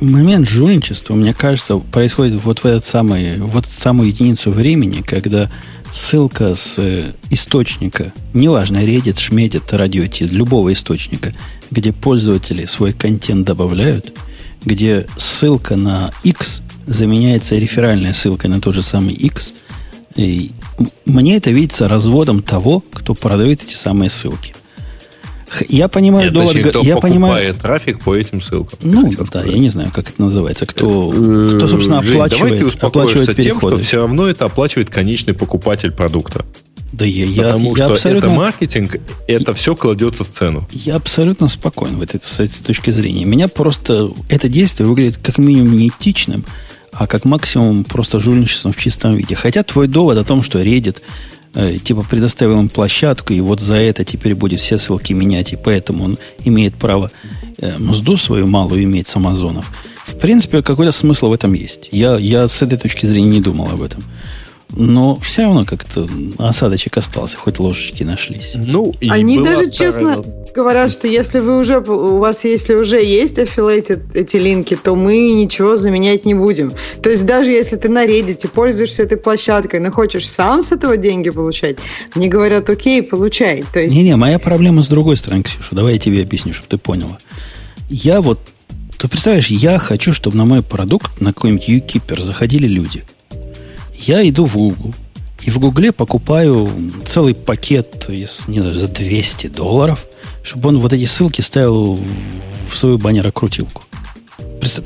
Момент жульничества, мне кажется, происходит вот в этот самый, вот самую единицу времени, когда ссылка с э, источника, неважно, Reddit, Шмедит, радио любого источника, где пользователи свой контент добавляют, где ссылка на X заменяется реферальная ссылка на тот же самый X. И мне это видится разводом того, кто продает эти самые ссылки. Я понимаю Нет, довод... Точнее, кто я понимаю трафик по этим ссылкам. Ну, да, сказать. я не знаю, как это называется. Кто, кто собственно, Жень, оплачивает, оплачивает переходы. тем, что все равно это оплачивает конечный покупатель продукта. Да я, я, Потому я что абсолютно, это маркетинг, это все кладется в цену. Я абсолютно спокоен в этой, с этой точки зрения. Меня просто это действие выглядит как минимум неэтичным, а как максимум просто жульничеством в чистом виде. Хотя твой довод о том, что Reddit э, типа предоставил им площадку, и вот за это теперь будет все ссылки менять, и поэтому он имеет право э, мзду свою малую иметь с Амазонов. В принципе, какой-то смысл в этом есть. Я, я с этой точки зрения не думал об этом. Но все равно как-то осадочек остался, хоть ложечки нашлись. Ну, Они даже старая... честно говорят, что если вы уже, у вас если уже есть affiliated эти линки, то мы ничего заменять не будем. То есть даже если ты на Reddit пользуешься этой площадкой, но хочешь сам с этого деньги получать, они говорят, окей, получай. То есть... Не-не, моя проблема с другой стороны, Ксюша. Давай я тебе объясню, чтобы ты поняла. Я вот, ты представляешь, я хочу, чтобы на мой продукт, на какой-нибудь UKeeper заходили люди – я иду в Google. И в Гугле покупаю целый пакет из, не знаю, за 200 долларов, чтобы он вот эти ссылки ставил в свою баннерокрутилку.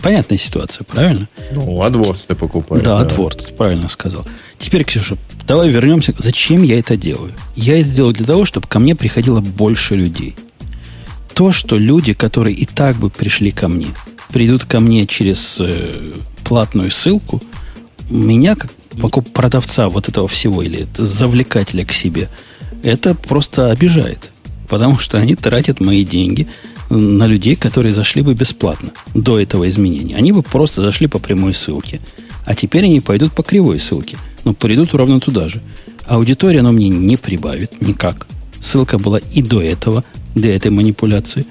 Понятная ситуация, правильно? Ну, AdWords ты покупаешь. Да, да, AdWords, ты правильно сказал. Теперь, Ксюша, давай вернемся. Зачем я это делаю? Я это делаю для того, чтобы ко мне приходило больше людей. То, что люди, которые и так бы пришли ко мне, придут ко мне через э, платную ссылку, меня, как покуп продавца вот этого всего или завлекателя к себе, это просто обижает. Потому что они тратят мои деньги на людей, которые зашли бы бесплатно до этого изменения. Они бы просто зашли по прямой ссылке. А теперь они пойдут по кривой ссылке. Но придут ровно туда же. Аудитория оно мне не прибавит никак. Ссылка была и до этого, до этой манипуляции.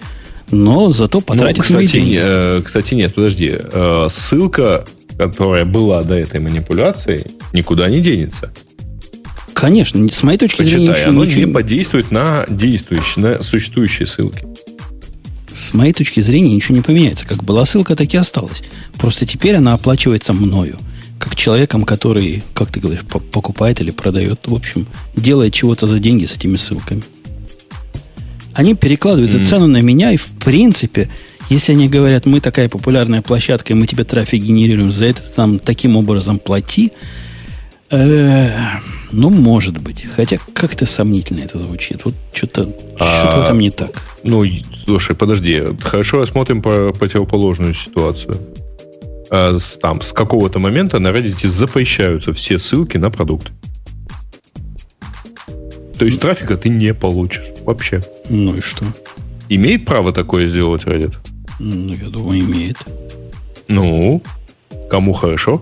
Но зато потратит ну, кстати, мои деньги. Э, кстати, нет, подожди. Э, ссылка которая была до этой манипуляции, никуда не денется. Конечно, с моей точки Почитай, зрения, ничего, оно ничего... не подействует на действующие, на существующие ссылки. С моей точки зрения ничего не поменяется. Как была ссылка, так и осталась. Просто теперь она оплачивается мною. как человеком, который, как ты говоришь, покупает или продает, в общем, делает чего-то за деньги с этими ссылками. Они перекладывают mm. эту цену на меня, и в принципе, если они говорят, мы такая популярная площадка, и мы тебе трафик генерируем, за это там таким образом плати, э, ну, может быть. Хотя как-то сомнительно это звучит. Вот что-то а, что там не так. Ну, слушай, подожди. Хорошо рассмотрим по противоположную ситуацию. А, с, там, с какого-то момента на Reddit запрещаются все ссылки на продукт. То есть трафика ты не получишь вообще. Ну и что? Имеет право такое сделать Reddit? Ну, я думаю, имеет. Ну, кому хорошо?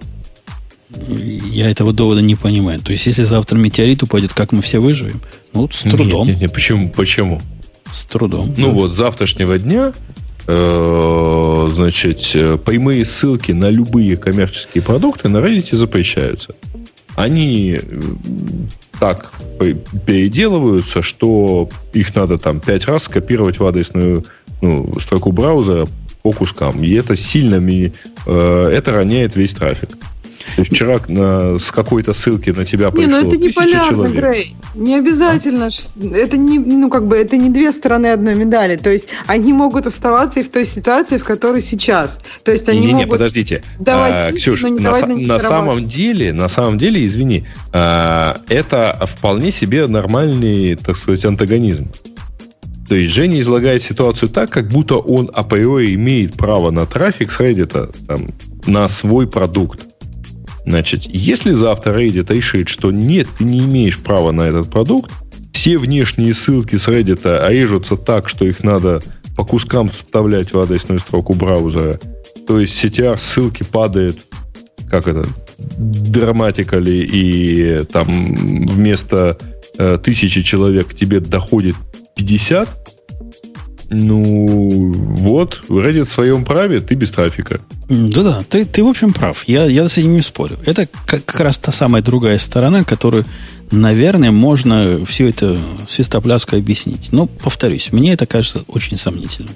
Я этого довода не понимаю. То есть, если завтра метеорит упадет, как мы все выживем? Ну, вот с трудом. Нет, нет, нет. Почему? Почему? С трудом. Ну, да. вот, завтрашнего дня э, значит, прямые ссылки на любые коммерческие продукты на Reddit запрещаются. Они э, так переделываются, что их надо там пять раз скопировать в адресную ну, строку браузера по кускам. И это сильно ми, э, это роняет весь трафик. То есть вчера на, с какой-то ссылки на тебя пришло Не, ну это непонятно, Грей. Не обязательно. А? Это не, ну, как бы, это не две стороны одной медали. То есть они могут оставаться и в той ситуации, в которой сейчас. То есть они не, не, могут подождите. давать а, Ксюш, но не на, давать на, на самом деле, на самом деле, извини, а, это вполне себе нормальный, так сказать, антагонизм. То есть Женя излагает ситуацию так, как будто он априори имеет право на трафик с Reddit там, на свой продукт. Значит, если завтра Reddit решит, что нет, ты не имеешь права на этот продукт, все внешние ссылки с Reddit режутся так, что их надо по кускам вставлять в адресную строку браузера. То есть CTR ссылки падает, как это, драматикали, и там вместо э, тысячи человек к тебе доходит 50, ну, вот, Reddit в своем праве, ты без трафика. Да-да, ты, ты в общем прав. Я, я с этим не спорю. Это как, как раз та самая другая сторона, которую, наверное, можно все это свистопляску объяснить. Но, повторюсь, мне это кажется очень сомнительным.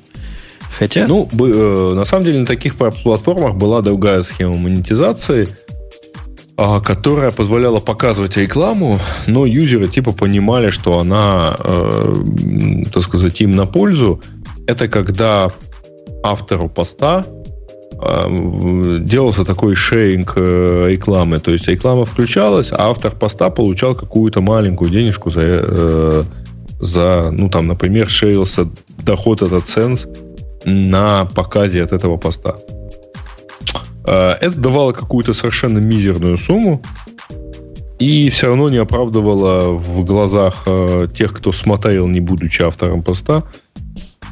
Хотя... Ну, э, на самом деле, на таких платформах была другая схема монетизации – которая позволяла показывать рекламу, но юзеры типа понимали, что она, э, так сказать, им на пользу. Это когда автору поста э, делался такой шейнг э, рекламы. То есть реклама включалась, а автор поста получал какую-то маленькую денежку за, э, за ну там, например, шейлся доход от AdSense на показе от этого поста. Э, это давало какую-то совершенно мизерную сумму, и все равно не оправдывало в глазах э, тех, кто смотрел, не будучи автором поста,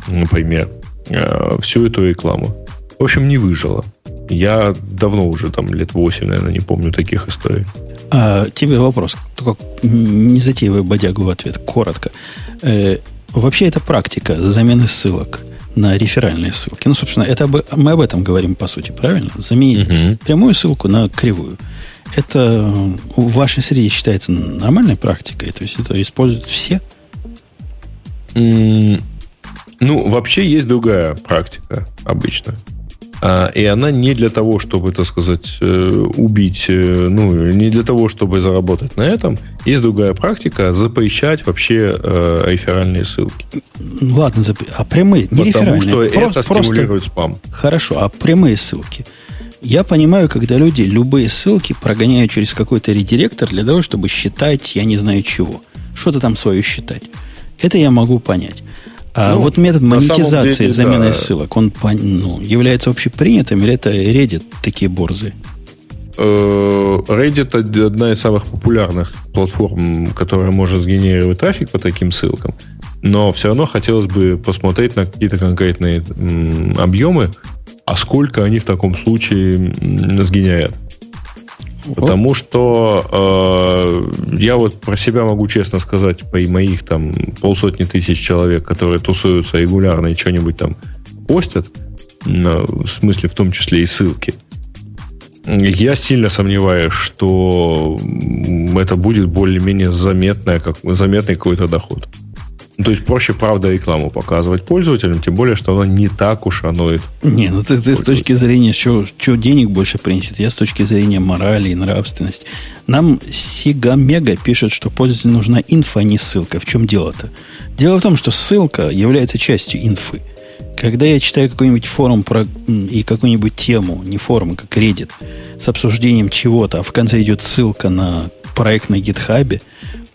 например, э, всю эту рекламу. В общем, не выжило. Я давно уже, там, лет 8, наверное, не помню таких историй. А, тебе вопрос, только не затеивай бодягу в ответ, коротко. Э, вообще это практика замены ссылок – на реферальные ссылки. Ну, собственно, это мы об этом говорим, по сути, правильно? Заменить угу. прямую ссылку на кривую. Это в вашей среде считается нормальной практикой? То есть это используют все? ну, вообще есть другая практика обычно. А, и она не для того, чтобы, так сказать, э, убить, э, ну, не для того, чтобы заработать на этом. Есть другая практика запрещать вообще э, реферальные ссылки. Ладно, зап... а прямые, не Потому что просто, это стимулирует просто... спам. Хорошо, а прямые ссылки? Я понимаю, когда люди любые ссылки прогоняют через какой-то редиректор для того, чтобы считать, я не знаю чего. Что-то там свое считать. Это я могу понять. А ну, вот метод монетизации деле, замены да. ссылок, он ну, является общепринятым или это Reddit такие борзы? Э, Reddit одна из самых популярных платформ, которая может сгенерировать трафик по таким ссылкам. Но все равно хотелось бы посмотреть на какие-то конкретные объемы, а сколько они в таком случае сгенерят. Потому что э, я вот про себя могу честно сказать, по моих там полсотни тысяч человек, которые тусуются регулярно и что-нибудь там постят, ну, в смысле в том числе и ссылки, я сильно сомневаюсь, что это будет более-менее заметное, как, заметный какой-то доход. Ну, то есть проще, правда, рекламу показывать пользователям, тем более, что она не так уж оно Не, ну ты, ты с точки зрения, что, что денег больше принесет, я с точки зрения морали и нравственности. Нам Сига Мега пишет, что пользователю нужна инфа, а не ссылка. В чем дело-то? Дело в том, что ссылка является частью инфы. Когда я читаю какой-нибудь форум про, и какую-нибудь тему, не форум, а как Reddit, с обсуждением чего-то, а в конце идет ссылка на проект на гитхабе,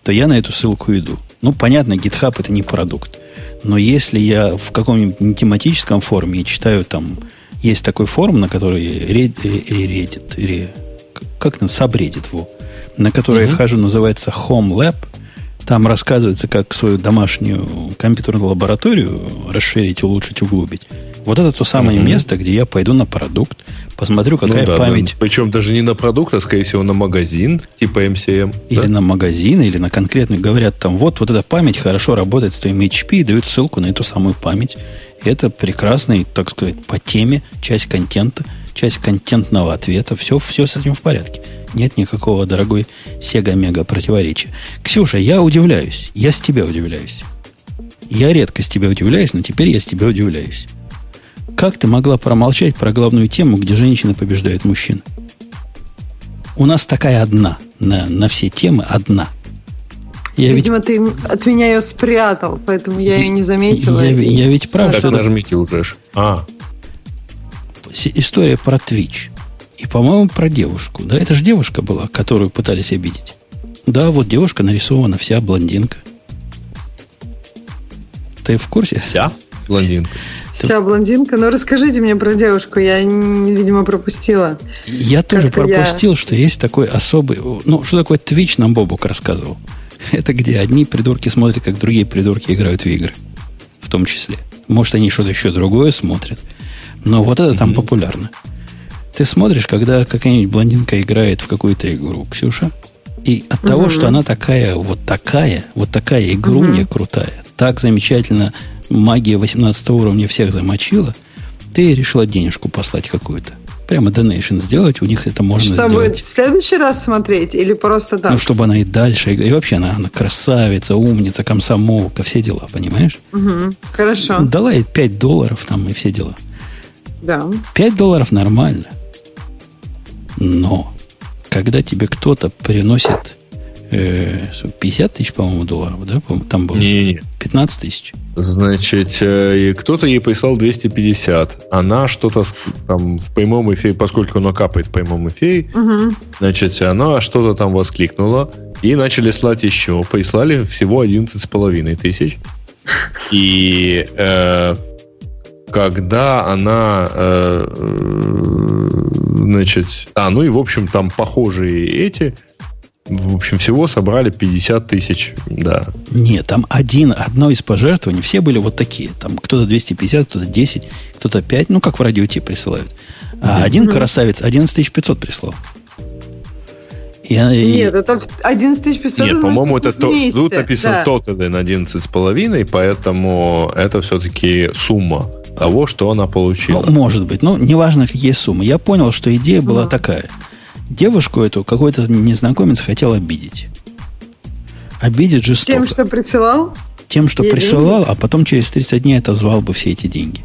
то я на эту ссылку иду. Ну, понятно, GitHub это не продукт. Но если я в каком-нибудь тематическом форуме читаю там, есть такой форум, на который Reddit, Reddit как на subreddit, во, на который uh-huh. я хожу, называется Home Lab. Там рассказывается, как свою домашнюю компьютерную лабораторию расширить, улучшить, углубить. Вот это то самое угу. место, где я пойду на продукт, посмотрю, какая ну, да, память. Да. Причем даже не на продукт, а, скорее всего, на магазин, типа MCM. Или да? на магазин, или на конкретный. Говорят, там, вот, вот эта память хорошо работает с твоим HP, и дают ссылку на эту самую память. И это прекрасный, так сказать, по теме, часть контента, часть контентного ответа. Все, все с этим в порядке. Нет никакого, дорогой Сега-мега противоречия. Ксюша, я удивляюсь. Я с тебя удивляюсь. Я редко с тебя удивляюсь, но теперь я с тебя удивляюсь. Как ты могла промолчать про главную тему, где женщины побеждают мужчин? У нас такая одна на, на все темы одна. Я Видимо, ведь... ты от меня ее спрятал, поэтому я, я ее не заметила. Я, я ведь прав, что... нажмите уже. А. История про Twitch. И, по-моему, про девушку. Да, это же девушка была, которую пытались обидеть. Да, вот девушка нарисована, вся блондинка. Ты в курсе? Вся блондинка? Вся блондинка. Но ну, расскажите мне про девушку. Я, видимо, пропустила. Я тоже пропустил, я... что есть такой особый... Ну, что такое Twitch, нам Бобук рассказывал. <laughs> Это где одни придурки смотрят, как другие придурки играют в игры. В том числе. Может, они что-то еще другое смотрят. Но вот это там популярно. Ты смотришь, когда какая-нибудь блондинка играет в какую-то игру, Ксюша, и от mm того, что она такая, вот такая, вот такая игруня mm крутая, так замечательно магия 18 уровня всех замочила, ты решила денежку послать какую-то. Прямо donation сделать, у них это можно чтобы сделать. Чтобы в следующий раз смотреть или просто так? Ну, чтобы она и дальше, и вообще она, она красавица, умница, комсомолка, все дела, понимаешь? Угу, хорошо. Дала ей 5 долларов там и все дела. Да. 5 долларов нормально. Но когда тебе кто-то приносит э, 50 тысяч, по-моему, долларов, да? Там было не, 15 тысяч. Значит, э, кто-то ей прислал 250. Она что-то там в прямом эфире, поскольку оно капает в прямом эфире, угу. значит, она что-то там воскликнула. И начали слать еще. Прислали всего 11,5 тысяч. И э, когда она э, э, значит, а, ну и в общем там похожие эти в общем, всего собрали 50 тысяч, да. Нет, там один, одно из пожертвований, все были вот такие. Там кто-то 250, кто-то 10, кто-то 5, ну, как в радиоте присылают. А mm-hmm. один красавец 11 500 прислал. И, Нет, это 11 500 Нет, по-моему, это то, тут написано да. total на 11 с половиной, поэтому это все-таки сумма того, что она получила. Ну, может быть. Ну, неважно, какие суммы. Я понял, что идея была mm-hmm. такая – Девушку эту какой-то незнакомец хотел обидеть. Обидеть жестоко. Тем, что присылал? Тем, что Ей присылал, деньги? а потом через 30 дней отозвал бы все эти деньги.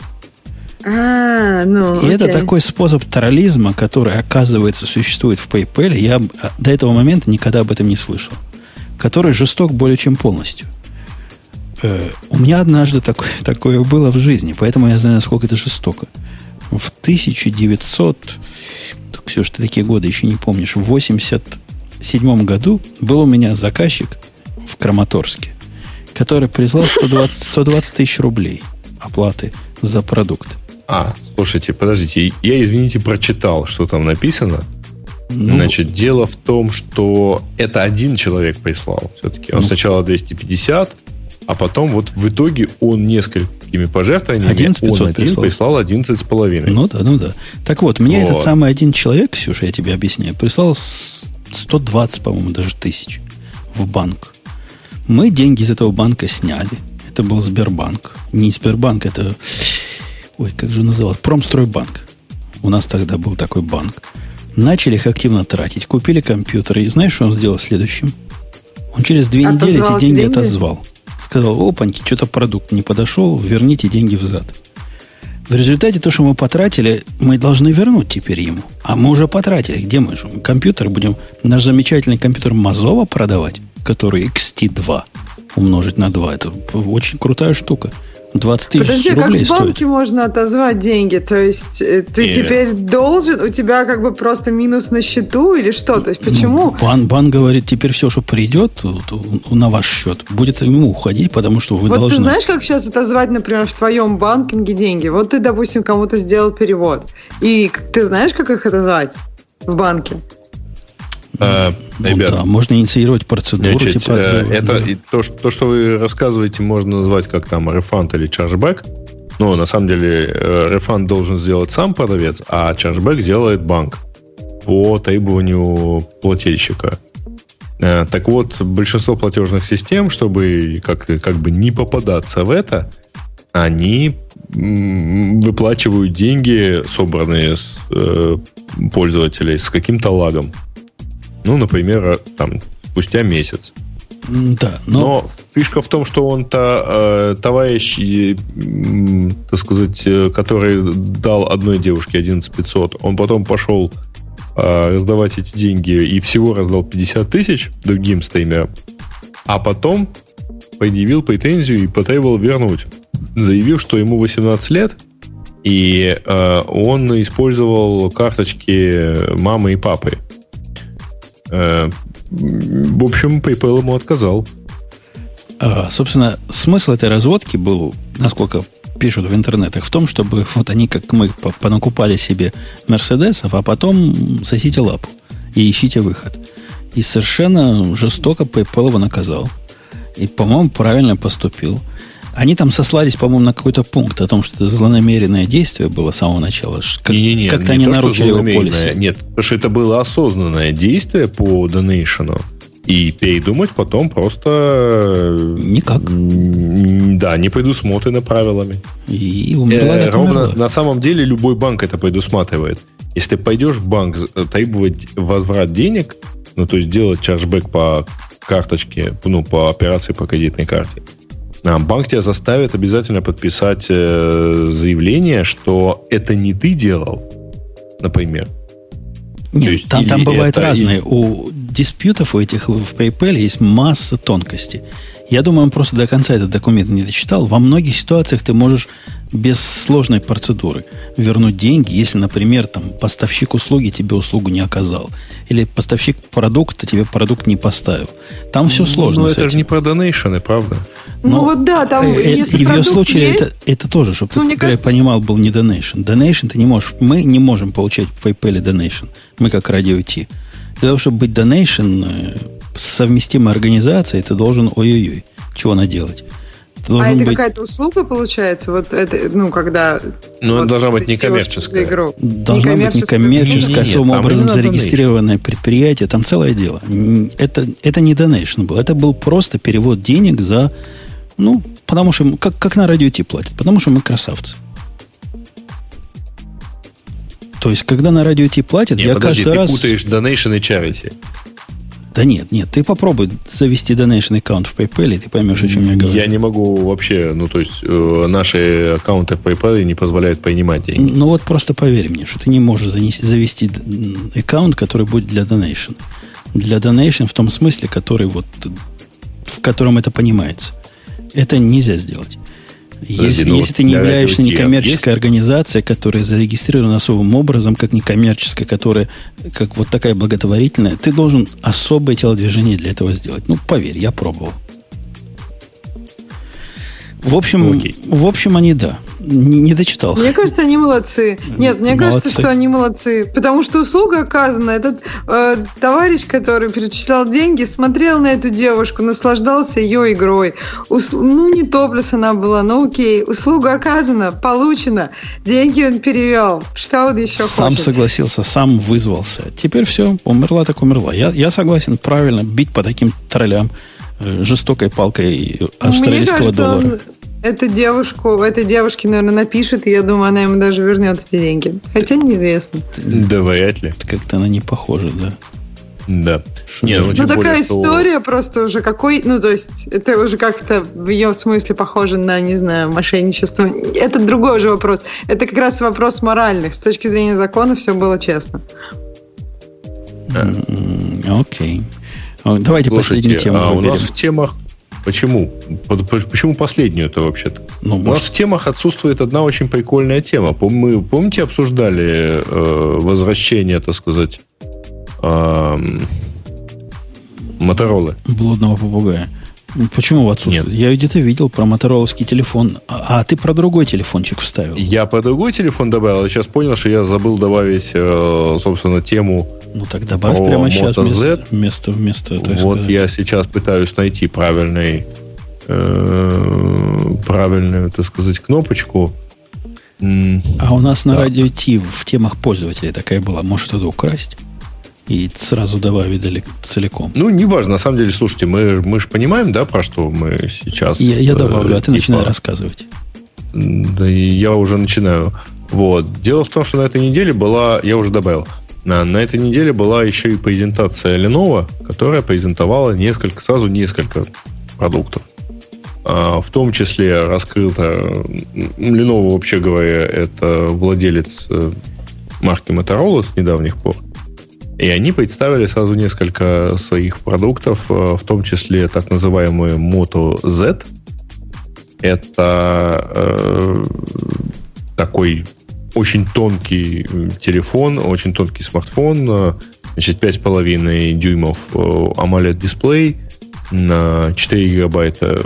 А, ну, И окей. это такой способ терроризма, который, оказывается, существует в PayPal. Я до этого момента никогда об этом не слышал. Который жесток более чем полностью. Э, у меня однажды такое, такое было в жизни, поэтому я знаю, насколько это жестоко. В 1900 Ксюш, ты такие годы еще не помнишь. В 87 году был у меня заказчик в Краматорске, который прислал 120, 120 тысяч рублей оплаты за продукт. А, слушайте, подождите, я, извините, прочитал, что там написано. Ну, Значит, дело в том, что это один человек прислал все-таки. Он ну, сначала 250, а потом вот в итоге он несколькими пожертвованиями 11 он один прислал. прислал 11 с половиной. Ну да, ну да. Так вот, мне вот. этот самый один человек, Ксюша, я тебе объясняю, прислал 120, по-моему, даже тысяч в банк. Мы деньги из этого банка сняли. Это был Сбербанк. Не Сбербанк, это... Ой, как же назывался? Промстройбанк. У нас тогда был такой банк. Начали их активно тратить. Купили компьютеры. И знаешь, что он сделал следующим? Он через две недели эти деньги, деньги отозвал сказал, опаньки, что-то продукт не подошел, верните деньги взад. В результате то, что мы потратили, мы должны вернуть теперь ему. А мы уже потратили. Где мы же? Компьютер будем, наш замечательный компьютер Мазова продавать, который XT2 умножить на 2. Это очень крутая штука. 20 тысяч Подожди, рублей как в банке стоит. можно отозвать деньги? То есть э, ты Нет. теперь должен, у тебя как бы просто минус на счету или что? То есть ну, почему? Ну, бан, бан говорит, теперь все, что придет на ваш счет, будет ему уходить, потому что вы вот должны... ты знаешь, как сейчас отозвать, например, в твоем банкинге деньги? Вот ты, допустим, кому-то сделал перевод. И ты знаешь, как их отозвать в банке? А, ну, ребят, да, можно инициировать процедуру. Значит, типа, э, это да. то, что, то, что вы рассказываете, можно назвать как там рефанд или чарджбэк. Но на самом деле э, рефанд должен сделать сам продавец, а чарджбэк делает банк по требованию плательщика. Э, так вот, большинство платежных систем, чтобы как, как бы не попадаться в это, они выплачивают деньги, собранные с э, пользователей, с каким-то лагом. Ну, например, э, там, спустя месяц. Да, но... но фишка в том, что он-то э, товарищ, э, так сказать, э, который дал одной девушке 11 500, он потом пошел э, раздавать эти деньги и всего раздал 50 тысяч другим стримерам, а потом предъявил претензию и потребовал вернуть. Заявил, что ему 18 лет, и э, он использовал карточки мамы и папы. Э, в общем, PayPal ему отказал. А, собственно, смысл этой разводки был, насколько пишут в интернетах, в том, чтобы вот они, как мы, понакупали себе Мерседесов, а потом сосите лапу и ищите выход. И совершенно жестоко PayPal его наказал. И, по-моему, правильно поступил. Они там сослались, по-моему, на какой-то пункт о том, что это злонамеренное действие было с самого начала. Как, не, не, как-то не они то, нарушили его полисе. Нет, потому что это было осознанное действие по донейшену. И передумать потом просто... Никак. Да, не предусмотрено правилами. И умерла, э, Ровно умерла. на самом деле любой банк это предусматривает. Если пойдешь в банк требовать возврат денег, ну, то есть делать чарджбэк по карточке, ну, по операции по кредитной карте, банк тебя заставит обязательно подписать э, заявление, что это не ты делал, например. Нет, есть, там, там бывает это, разные. Или... У диспьютов у этих в PayPal есть масса тонкостей. Я думаю, он просто до конца этот документ не дочитал. Во многих ситуациях ты можешь без сложной процедуры вернуть деньги, если, например, там, поставщик услуги тебе услугу не оказал. Или поставщик продукта тебе продукт не поставил. Там все сложно. Ну, это же не про донейшены, правда? Ну, Но, вот да, там э, если И в ее случае есть, это, это тоже, чтобы ну, ты кажется... понимал, был не донейшн. Донейшн ты не можешь. Мы не можем получать в PayPal донейшн. Мы как радио T. Для того, чтобы быть донейшн, э, совместимой организацией, ты должен ой-ой-ой, чего наделать. А это быть... какая-то услуга получается? Вот это, ну, когда... Ну, вот это должна быть некоммерческая. Игру. Должна быть некоммерческая, особым образом зарегистрированное предприятие. Там целое дело. Это, это не донейшн был. Это был просто перевод денег за... Ну, потому что... Как, как на радио Ти платят. Потому что мы красавцы. То есть, когда на радио Ти платят, Нет, я подожди, каждый ты раз... ты путаешь donation и charity. Да нет, нет, ты попробуй завести donation аккаунт в PayPal, и ты поймешь, о чем я говорю. Я не могу вообще, ну, то есть, э, наши аккаунты в PayPal не позволяют принимать деньги. Ну, вот просто поверь мне, что ты не можешь занести, завести аккаунт, который будет для donation. Для donation в том смысле, который вот, в котором это понимается. Это нельзя сделать. Если, ну, если ты не являешься некоммерческой есть? организацией, которая зарегистрирована особым образом, как некоммерческая, которая как вот такая благотворительная, ты должен особое телодвижение для этого сделать. Ну, поверь, я пробовал. В общем, Окей. в общем, они да. Не, не дочитал. Мне кажется, они молодцы. Нет, мне молодцы. кажется, что они молодцы. Потому что услуга оказана. Этот э, товарищ, который перечислял деньги, смотрел на эту девушку, наслаждался ее игрой. Ус, ну, не топлес она была, но окей. Услуга оказана, получена. Деньги он перевел. Что он еще сам хочет? Сам согласился, сам вызвался. Теперь все, умерла так умерла. Я, я согласен, правильно, бить по таким троллям э, жестокой палкой австралийского Мне кажется, доллара. Он Эту девушку, этой девушке, наверное, напишет, и я думаю, она ему даже вернет эти деньги. Хотя неизвестно. Да вряд ли. Как-то она не похожа, да. Да. Не, ну, ну такая история что... просто уже какой, ну то есть это уже как-то в ее смысле похоже на, не знаю, мошенничество. Это другой уже вопрос. Это как раз вопрос моральных. С точки зрения закона все было честно. Окей. Давайте последнюю тему а выберем. У нас в темах Почему? Почему последнюю-то вообще-то? Ну, У может... нас в темах отсутствует одна очень прикольная тема. Мы, помните, обсуждали э, возвращение, так сказать, э, Моторолы? Блудного попугая. Почему отсутствует? Нет. Я где-то видел про мотороловский телефон. А, а ты про другой телефончик вставил? Я про другой телефон добавил. Сейчас понял, что я забыл добавить, э, собственно, тему. Ну так добавь прямо сейчас вместо, вместо, вместо Вот сказать. я сейчас пытаюсь найти правильный, э, правильную, так сказать, кнопочку. А у нас на радио Ти в темах пользователей такая была. Может, это украсть? и сразу добавили целиком. Ну, неважно, на самом деле, слушайте, мы, мы же понимаем, да, про что мы сейчас... Я, я добавлю, а ты типа, начинай рассказывать. Да, и я уже начинаю. Вот. Дело в том, что на этой неделе была, я уже добавил, на, на этой неделе была еще и презентация Lenovo, которая презентовала несколько, сразу несколько продуктов. А, в том числе раскрыто Lenovo, вообще говоря, это владелец э, марки Motorola с недавних пор. И они представили сразу несколько своих продуктов, э, в том числе так называемую Moto Z. Это э, такой очень тонкий телефон, очень тонкий смартфон, э, значит, 5,5 дюймов э, AMOLED дисплей, на 4 гигабайта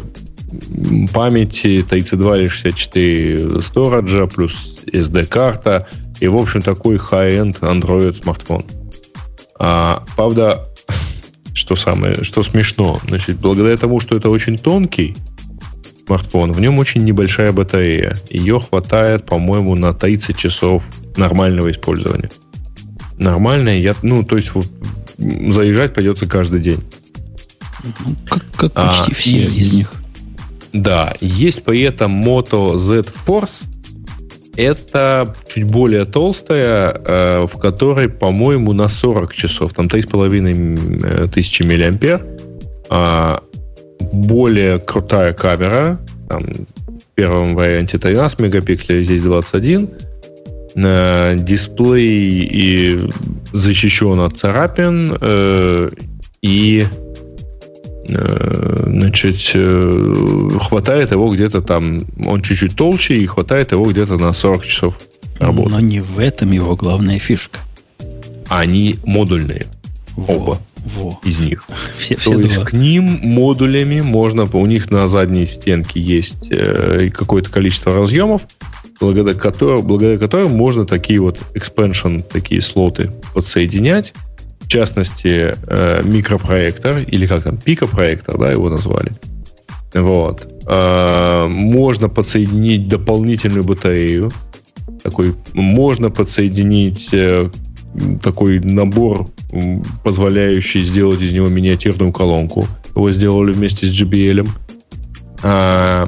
памяти, 32 или 64 сториджа, плюс SD-карта, и, в общем, такой high-end Android смартфон. А, правда, <laughs> что самое, что смешно, значит, благодаря тому, что это очень тонкий смартфон, в нем очень небольшая батарея. Ее хватает, по-моему, на 30 часов нормального использования. Нормальное, я, ну, то есть заезжать придется каждый день. Ну, как, как почти а, все и, из них. Да, есть при этом Moto Z Force, это чуть более толстая, э, в которой, по-моему, на 40 часов, там 3,5 э, тысячи миллиампер, а, более крутая камера, там, в первом варианте 13 мегапикселей, здесь 21, э, дисплей и защищен от царапин, и Э, значит, э, хватает его где-то там, он чуть-чуть толще, и хватает его где-то на 40 часов работы. Но не в этом его главная фишка. Они модульные. Во, оба во. из них. Все, все То два. есть к ним модулями можно, у них на задней стенке есть э, какое-то количество разъемов, благодаря которым, благодаря которым можно такие вот expansion, такие слоты подсоединять в частности, э, микропроектор, или как там, пикопроектор, да, его назвали. Вот. Э, можно подсоединить дополнительную батарею. Такой, можно подсоединить такой набор, позволяющий сделать из него миниатюрную колонку. Его сделали вместе с JBL. А,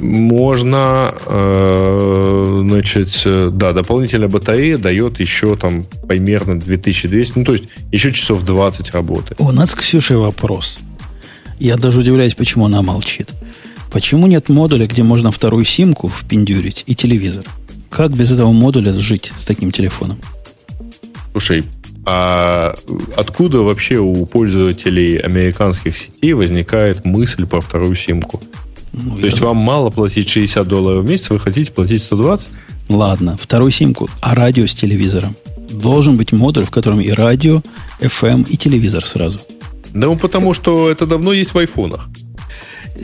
можно, э, значит, да, дополнительная батарея дает еще там примерно 2200, ну, то есть еще часов 20 работы. У нас, Ксюша, вопрос. Я даже удивляюсь, почему она молчит. Почему нет модуля, где можно вторую симку впендюрить и телевизор? Как без этого модуля жить с таким телефоном? Слушай, а откуда вообще у пользователей американских сетей возникает мысль про вторую симку? Ну, То есть вам мало платить 60 долларов в месяц, вы хотите платить 120? Ладно, вторую симку, а радио с телевизором. Должен быть модуль, в котором и радио, FM, и телевизор сразу. Да ну потому что это давно есть в айфонах.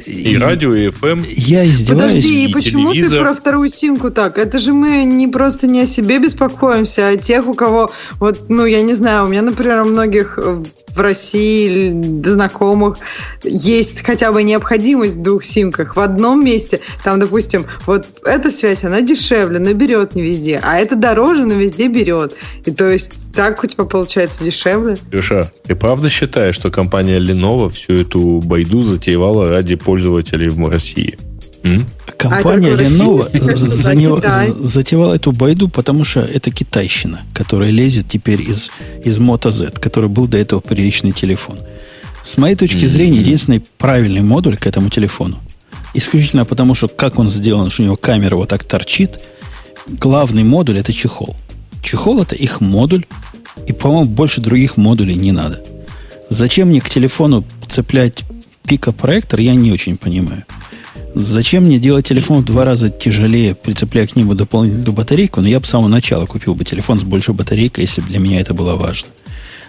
И, и радио, и FM. Я издеваюсь. Подожди, и почему телевизор. ты про вторую симку так? Это же мы не просто не о себе беспокоимся, а о тех, у кого, вот, ну, я не знаю, у меня, например, у многих в России знакомых есть хотя бы необходимость в двух симках. В одном месте, там, допустим, вот эта связь, она дешевле, но берет не везде, а это дороже, но везде берет. И то есть так у тебя получается дешевле. Леша, ты правда считаешь, что компания Lenovo всю эту байду затеевала ради пользователей в России? Компания а Lenovo за него, затевала эту байду, потому что это китайщина, которая лезет теперь из, из Moto Z, который был до этого приличный телефон. С моей точки зрения, единственный правильный модуль к этому телефону, исключительно потому, что как он сделан, что у него камера вот так торчит, главный модуль это чехол. Чехол это их модуль, и, по-моему, больше других модулей не надо. Зачем мне к телефону цеплять пика-проектор, я не очень понимаю. Зачем мне делать телефон в два раза тяжелее, прицепляя к нему дополнительную батарейку? Но я бы с самого начала купил бы телефон с большой батарейкой, если бы для меня это было важно.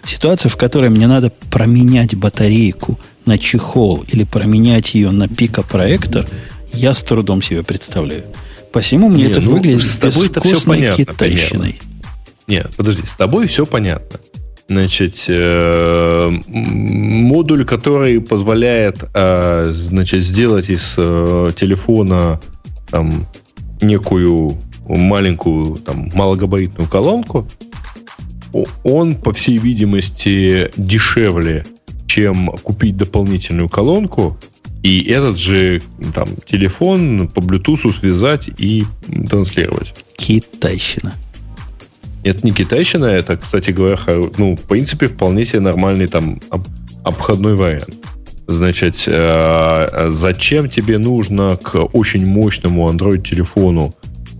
Ситуация, в которой мне надо променять батарейку на чехол или променять ее на пика-проектор, я с трудом себе представляю. Посему мне не, это ну, выглядит с тобой это все понятно, китайщиной. Нет, подожди, с тобой все понятно. Значит, э, модуль, который позволяет, э, значит, сделать из э, телефона там некую маленькую там малогабаритную колонку, он, по всей видимости, дешевле, чем купить дополнительную колонку и этот же там телефон по Bluetooth связать и транслировать. Китайщина. Это не китайщина, это, кстати говоря, ну, в принципе, вполне себе нормальный там об, обходной вариант. Значит, э, зачем тебе нужно к очень мощному Android-телефону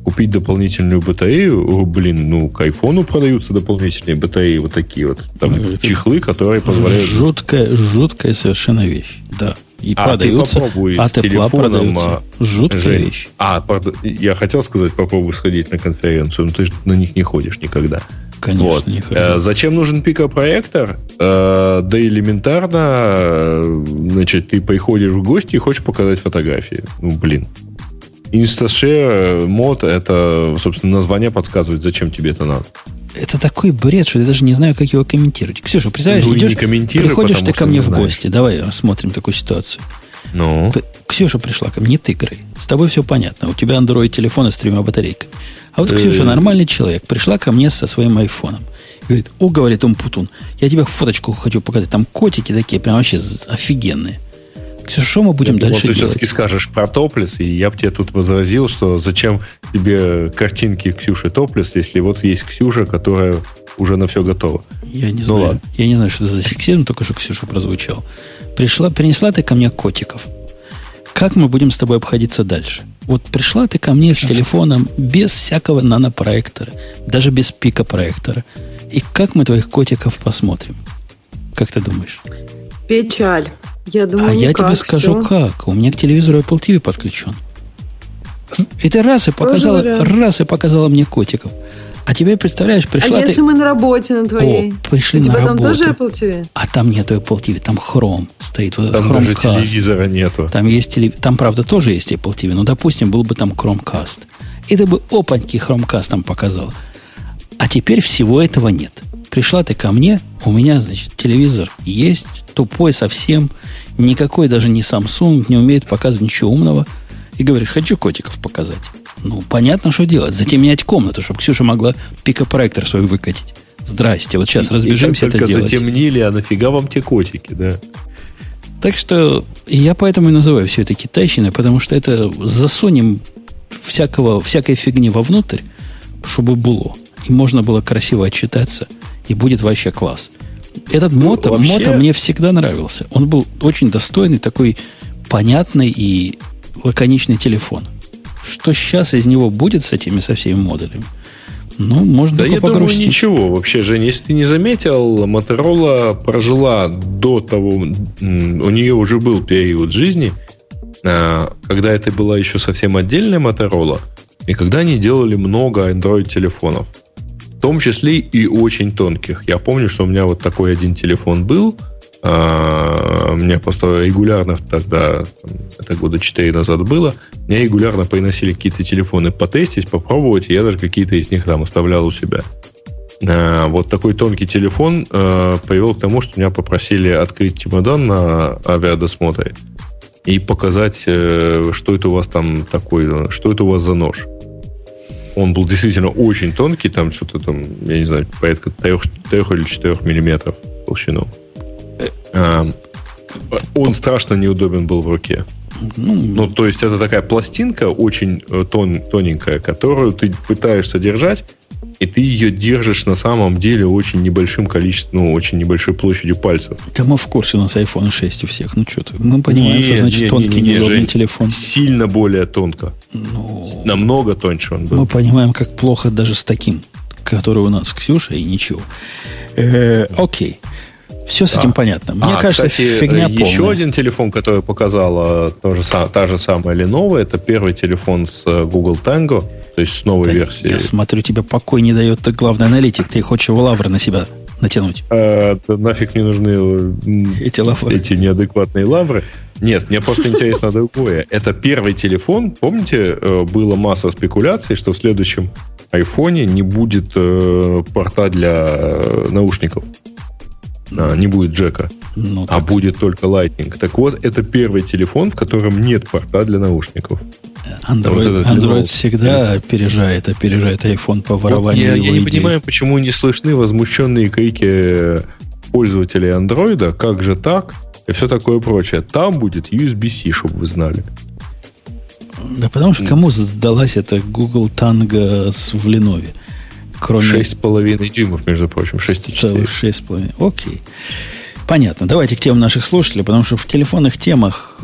купить дополнительную батарею? Блин, ну, к айфону продаются дополнительные батареи, вот такие вот. Там чехлы, которые позволяют... Жуткая, жуткая совершенно вещь, да. И а продаются, ты а тепла продаются. А, Жуткая Жень, вещь. А, я хотел сказать, попробуй сходить на конференцию, но ты же на них не ходишь никогда. Конечно, вот. не хожу. Э, зачем нужен пикопроектор? Э, да элементарно, э, значит, ты приходишь в гости и хочешь показать фотографии. Ну, блин. InstaShare мод, это, собственно, название подсказывает, зачем тебе это надо. Это такой бред, что я даже не знаю, как его комментировать. Ксюша, представляешь, ну, идешь, приходишь ты ко мне в гости. Давай рассмотрим такую ситуацию. Ну? Ксюша пришла ко мне, не ты, Грей. С тобой все понятно. У тебя Android телефон с тремя батарейками. А вот Ксюша, нормальный человек, пришла ко мне со своим айфоном. Говорит, о, говорит он Путун, я тебе фоточку хочу показать. Там котики такие, прям вообще офигенные. Ксюша, что мы будем я дальше думал, ты все-таки скажешь про топлес, и я бы тебе тут возразил, что зачем тебе картинки Ксюши топлес, если вот есть Ксюша, которая уже на все готова. Я не ну, знаю. Ладно. Я не знаю, что это за сексизм, только что Ксюша прозвучал. Пришла, принесла ты ко мне котиков. Как мы будем с тобой обходиться дальше? Вот пришла ты ко мне с телефоном без всякого нанопроектора, даже без пика проектора. И как мы твоих котиков посмотрим? Как ты думаешь? Печаль. Я думаю, а я тебе скажу все. как. У меня к телевизору Apple TV подключен. И ты раз и показала, раз и показала мне котиков. А тебе, представляешь, пришла а ты... если мы на работе на твоей? О, пришли У тебя на там тоже Apple TV? А там нету Apple TV, там Chrome стоит. Вот там даже телевизора нету. Там, есть телев... там, правда, тоже есть Apple TV, но, допустим, был бы там Chromecast. И ты бы опаньки Chromecast там показал. А теперь всего этого нет. Пришла ты ко мне, у меня, значит, телевизор есть, тупой совсем, никакой даже не Samsung, не умеет показывать ничего умного. И говоришь, хочу котиков показать. Ну, понятно, что делать. Затемнять комнату, чтобы Ксюша могла пикопроектор свой выкатить. Здрасте, вот сейчас и, разбежимся и это делать. затемнили, а нафига вам те котики, да? Так что я поэтому и называю все это китайщиной, потому что это засунем всякого, всякой фигни вовнутрь, чтобы было. И можно было красиво отчитаться – и будет вообще класс. Этот ну, мото, вообще... мото мне всегда нравился. Он был очень достойный, такой понятный и лаконичный телефон. Что сейчас из него будет с этими со всеми модулями? Ну, можно да я погрустить. думаю, ничего. Вообще, Жень, если ты не заметил, Моторола прожила до того, у нее уже был период жизни, а, когда это была еще совсем отдельная Моторола, и когда они делали много Android-телефонов том числе и очень тонких. Я помню, что у меня вот такой один телефон был. А, у меня просто регулярно тогда, это года 4 назад было, меня регулярно приносили какие-то телефоны потестить, попробовать, и я даже какие-то из них там оставлял у себя. А, вот такой тонкий телефон а, привел к тому, что меня попросили открыть чемодан на авиадосмотре и показать, э, что это у вас там такое, что это у вас за нож. Он был действительно очень тонкий, там что-то там, я не знаю, порядка 3, 3 или 4 миллиметров толщину. Э. Он страшно неудобен был в руке. Ну, ну, то есть это такая пластинка очень э, тон, тоненькая, которую ты пытаешься держать, и ты ее держишь на самом деле очень небольшим количеством, ну, очень небольшой площадью пальцев. Да мы в курсе, у нас iPhone 6 у всех. Ну, что ты, мы понимаем, не, что значит не, тонкий, не, не, неудобный Жень, телефон. Сильно более тонко. Ну, Намного тоньше он был. Мы понимаем, как плохо даже с таким, который у нас Ксюша, и ничего. Э, окей. Все с этим понятно. Мне а, кажется, кстати, фигня еще полная. один телефон, который показала тоже, та же самая Lenovo, это первый телефон с э, Google Tango, то есть с новой да версией. Я смотрю, тебе покой не дает ты главный аналитик. Ты хочешь его лавры на себя натянуть. А, нафиг мне нужны э, эти, лавры. эти неадекватные лавры. Нет, мне просто интересно другое. Это первый телефон. Помните, было масса спекуляций, что в следующем айфоне не будет порта для наушников. А, не будет джека, ну, а будет только Lightning. Так вот, это первый телефон, в котором нет порта для наушников. Android, вот Android всегда опережает, опережает iPhone по ворованию вот я, я не понимаю, почему не слышны возмущенные крики пользователей Android, как же так, и все такое прочее. Там будет USB-C, чтобы вы знали. Да потому что кому сдалась эта Google Tango в Lenovo? Кроме... 6,5 дюймов, между прочим, 6,4. 6,5, окей. Понятно. Давайте к темам наших слушателей, потому что в телефонных темах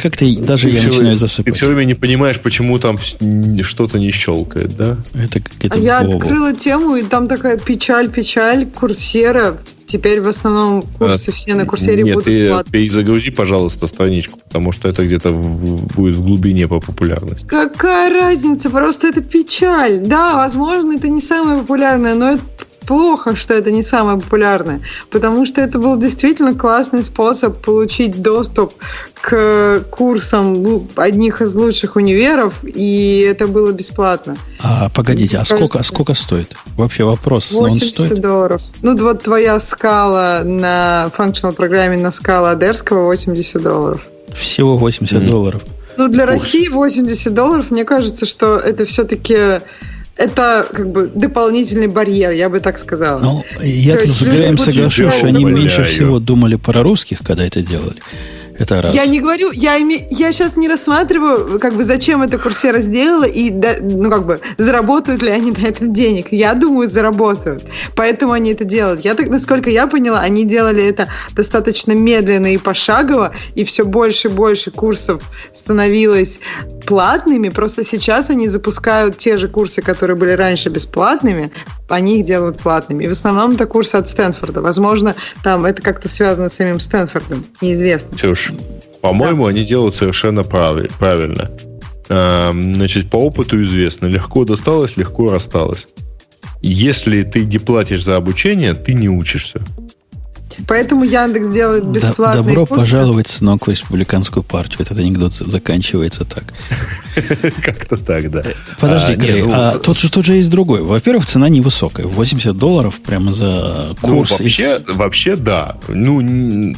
как-то даже ты я начинаю засыпать. Ты все время не понимаешь, почему там что-то не щелкает, да? Это какая-то а Я открыла тему, и там такая печаль-печаль, курсера Теперь в основном курсы а, все на курсере нет, будут ты платные. перезагрузи, пожалуйста, страничку, потому что это где-то в, будет в глубине по популярности. Какая разница? Просто это печаль. Да, возможно, это не самое популярное, но это плохо, что это не самое популярное, потому что это был действительно классный способ получить доступ к курсам ну, одних из лучших универов, и это было бесплатно. А погодите, а кажется, сколько, сколько стоит? Вообще вопрос. 80 стоит? долларов. Ну, вот твоя скала на functional программе на скала Адерского 80 долларов. Всего 80 mm-hmm. долларов. Ну, для Уж. России 80 долларов, мне кажется, что это все-таки это как бы дополнительный барьер, я бы так сказала. Ну, я с Греем соглашусь, что они меньше всего думали про русских, когда это делали. Это раз. Я не говорю, я, име, я сейчас не рассматриваю, как бы, зачем это Курсера сделала и, да, ну, как бы, заработают ли они на этом денег. Я думаю, заработают. Поэтому они это делают. Я так, насколько я поняла, они делали это достаточно медленно и пошагово, и все больше и больше курсов становилось платными. Просто сейчас они запускают те же курсы, которые были раньше бесплатными, они их делают платными. И в основном это курсы от Стэнфорда. Возможно, там это как-то связано с самим Стэнфордом. Неизвестно. По-моему, да. они делают совершенно прав- правильно. Значит, по опыту известно, легко досталось, легко рассталось. Если ты не платишь за обучение, ты не учишься. Поэтому Яндекс делает бесплатные Добро курсы. пожаловать, сынок, в республиканскую партию. Этот анекдот заканчивается так. <laughs> Как-то так, да. Подожди, а, Грей, ну, а тут, же, тут же есть другой. Во-первых, цена невысокая. 80 долларов прямо за ну, курс. Ну, вообще, из... вообще, да. Ну,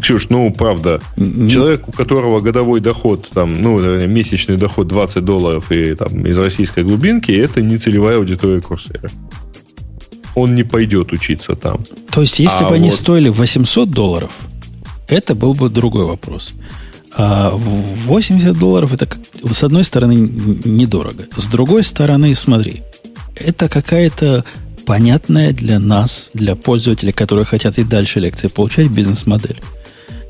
Ксюш, ну, правда, mm-hmm. человек, у которого годовой доход, там, ну, месячный доход 20 долларов и там из российской глубинки, это не целевая аудитория Курсера он не пойдет учиться там. То есть, если а бы вот... они стоили 800 долларов, это был бы другой вопрос. А 80 долларов это, с одной стороны, недорого. С другой стороны, смотри, это какая-то понятная для нас, для пользователей, которые хотят и дальше лекции получать, бизнес-модель.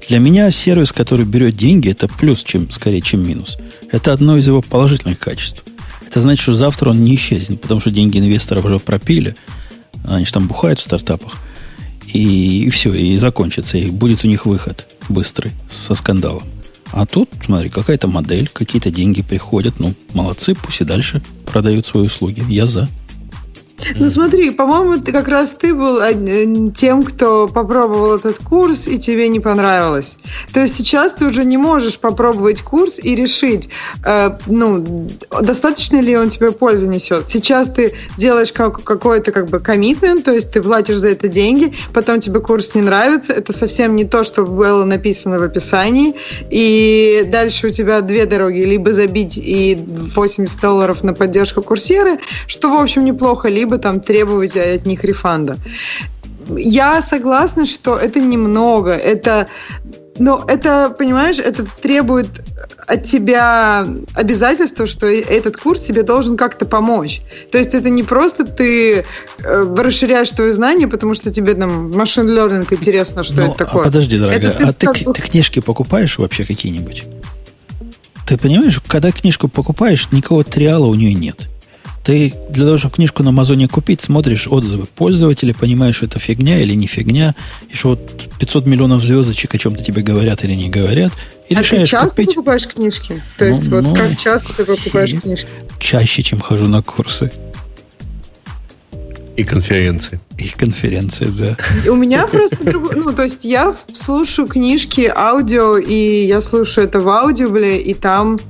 Для меня сервис, который берет деньги, это плюс, чем, скорее, чем минус. Это одно из его положительных качеств. Это значит, что завтра он не исчезнет, потому что деньги инвесторов уже пропили, они же там бухают в стартапах. И, и все, и закончится. И будет у них выход быстрый, со скандалом. А тут, смотри, какая-то модель, какие-то деньги приходят. Ну, молодцы, пусть и дальше продают свои услуги. Я за. Ну смотри, по-моему, ты как раз ты был тем, кто попробовал этот курс, и тебе не понравилось. То есть сейчас ты уже не можешь попробовать курс и решить, э, ну, достаточно ли он тебе пользы несет. Сейчас ты делаешь как, какой-то как бы коммитмент, то есть ты платишь за это деньги, потом тебе курс не нравится, это совсем не то, что было написано в описании, и дальше у тебя две дороги, либо забить и 80 долларов на поддержку курсеры, что, в общем, неплохо, либо либо там требовать от них рефанда. Я согласна, что это немного. Это Но это, понимаешь, это требует от тебя обязательства, что этот курс тебе должен как-то помочь. То есть это не просто ты э, расширяешь твои знания, потому что тебе там машин learning интересно, что ну, это такое. А подожди, дорогая, это ты а ты, ты книжки покупаешь вообще какие-нибудь? Ты понимаешь, когда книжку покупаешь, никакого триала у нее нет. Ты для того, чтобы книжку на Амазоне купить, смотришь отзывы пользователей, понимаешь, что это фигня или не фигня, что вот 500 миллионов звездочек о чем-то тебе говорят или не говорят, и а решаешь ты часто купить. покупаешь книжки? То ну, есть, вот ну, как часто ты покупаешь книжки? Чаще, чем хожу на курсы. И конференции. И конференции, да. У меня просто другой... Ну, то есть я слушаю книжки, аудио, и я слушаю это в аудиобле, и там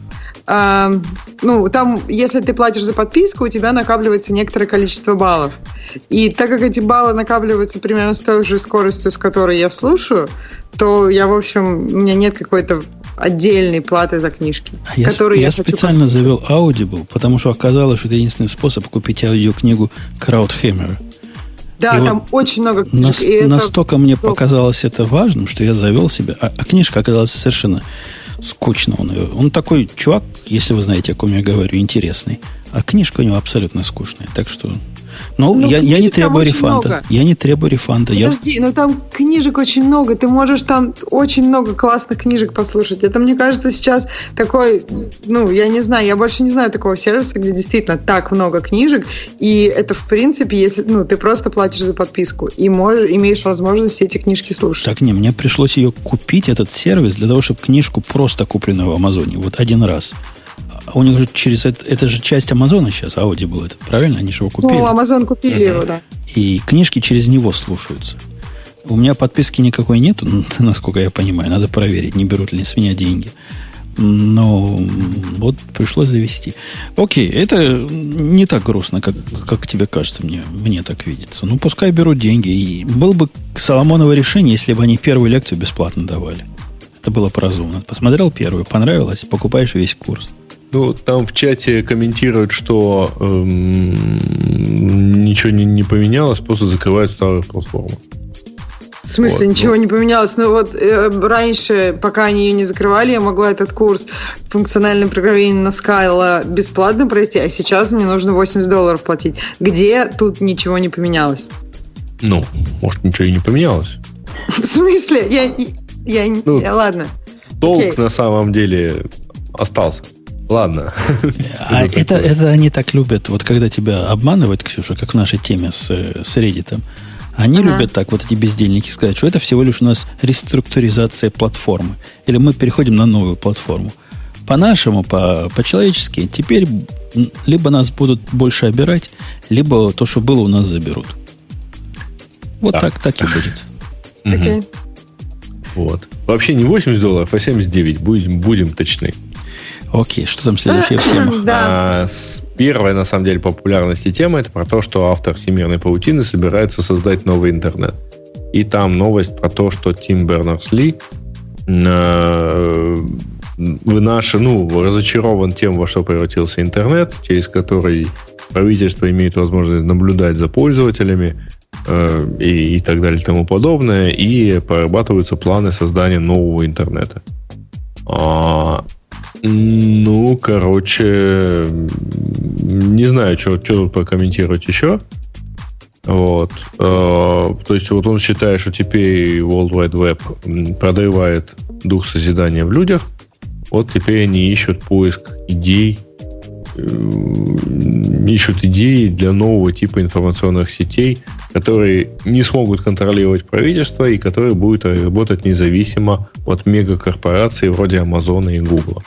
ну, там, если ты платишь за подписку, у тебя накапливается некоторое количество баллов. И так как эти баллы накапливаются примерно с той же скоростью, с которой я слушаю, то я, в общем, у меня нет какой-то отдельной платы за книжки. А я, я, я специально послушать. завел Audible, потому что оказалось, что это единственный способ купить аудиокнигу Краудхэммера. Да, и там вот очень много книжек. Нас, и настолько это... мне показалось это важным, что я завел себе, а, а книжка оказалась совершенно скучно он. Он такой чувак, если вы знаете, о ком я говорю, интересный. А книжка у него абсолютно скучная. Так что ну, ну я, я не требую рефанда. Много. Я не требую рефанда. Подожди, я... но там книжек очень много. Ты можешь там очень много классных книжек послушать. Это, мне кажется, сейчас такой, ну, я не знаю, я больше не знаю такого сервиса, где действительно так много книжек. И это, в принципе, если, ну, ты просто платишь за подписку и можешь, имеешь возможность все эти книжки слушать. Так не, мне пришлось ее купить, этот сервис, для того, чтобы книжку просто купленную в Амазоне, вот один раз а у них же через это, это же часть Амазона сейчас, Audible это, правильно? Они же его купили. Ну, Амазон купили его, да. И книжки через него слушаются. У меня подписки никакой нету, <laughs> насколько я понимаю. Надо проверить, не берут ли с меня деньги. Но вот пришлось завести. Окей, это не так грустно, как, как тебе кажется, мне, мне так видится. Ну, пускай берут деньги. И было бы Соломоново решение, если бы они первую лекцию бесплатно давали. Это было бы разумно. Посмотрел первую, понравилось, покупаешь весь курс. Ну, там в чате комментируют, что эм, ничего не, не поменялось, просто закрывают старую платформу. В смысле, вот, ничего ну. не поменялось? Ну вот э, раньше, пока они ее не закрывали, я могла этот курс функциональное программирование на Scala бесплатно пройти, а сейчас мне нужно 80 долларов платить. Где тут ничего не поменялось? Ну, может, ничего и не поменялось. В смысле? Я, я, ну, я ладно. Толк Окей. на самом деле остался. Ладно. А это, это они так любят, вот когда тебя обманывают, Ксюша, как в нашей теме с, с Reddit. Они ага. любят так, вот эти бездельники, сказать, что это всего лишь у нас реструктуризация платформы. Или мы переходим на новую платформу. По-нашему, по, по-человечески, теперь либо нас будут больше обирать, либо то, что было, у нас заберут. Вот да. так, так и будет. Okay. Вот. Вообще не 80 долларов, а 79. Будем, будем точны. Окей, что там следующая в темах? <laughs> Да. А, первая, на самом деле, популярности тема это про то, что автор всемирной паутины собирается создать новый интернет. И там новость про то, что Тим Бернерс-Ли э, выноша, ну, разочарован тем, во что превратился интернет, через который правительство имеет возможность наблюдать за пользователями э, и, и так далее и тому подобное, и прорабатываются планы создания нового интернета. А, ну, короче, не знаю, что тут прокомментировать еще. Вот. Э, то есть вот он считает, что теперь World Wide Web продрывает дух созидания в людях. Вот теперь они ищут поиск идей, э, ищут идеи для нового типа информационных сетей, которые не смогут контролировать правительство и которые будут работать независимо от мегакорпораций вроде Амазона и Гугла.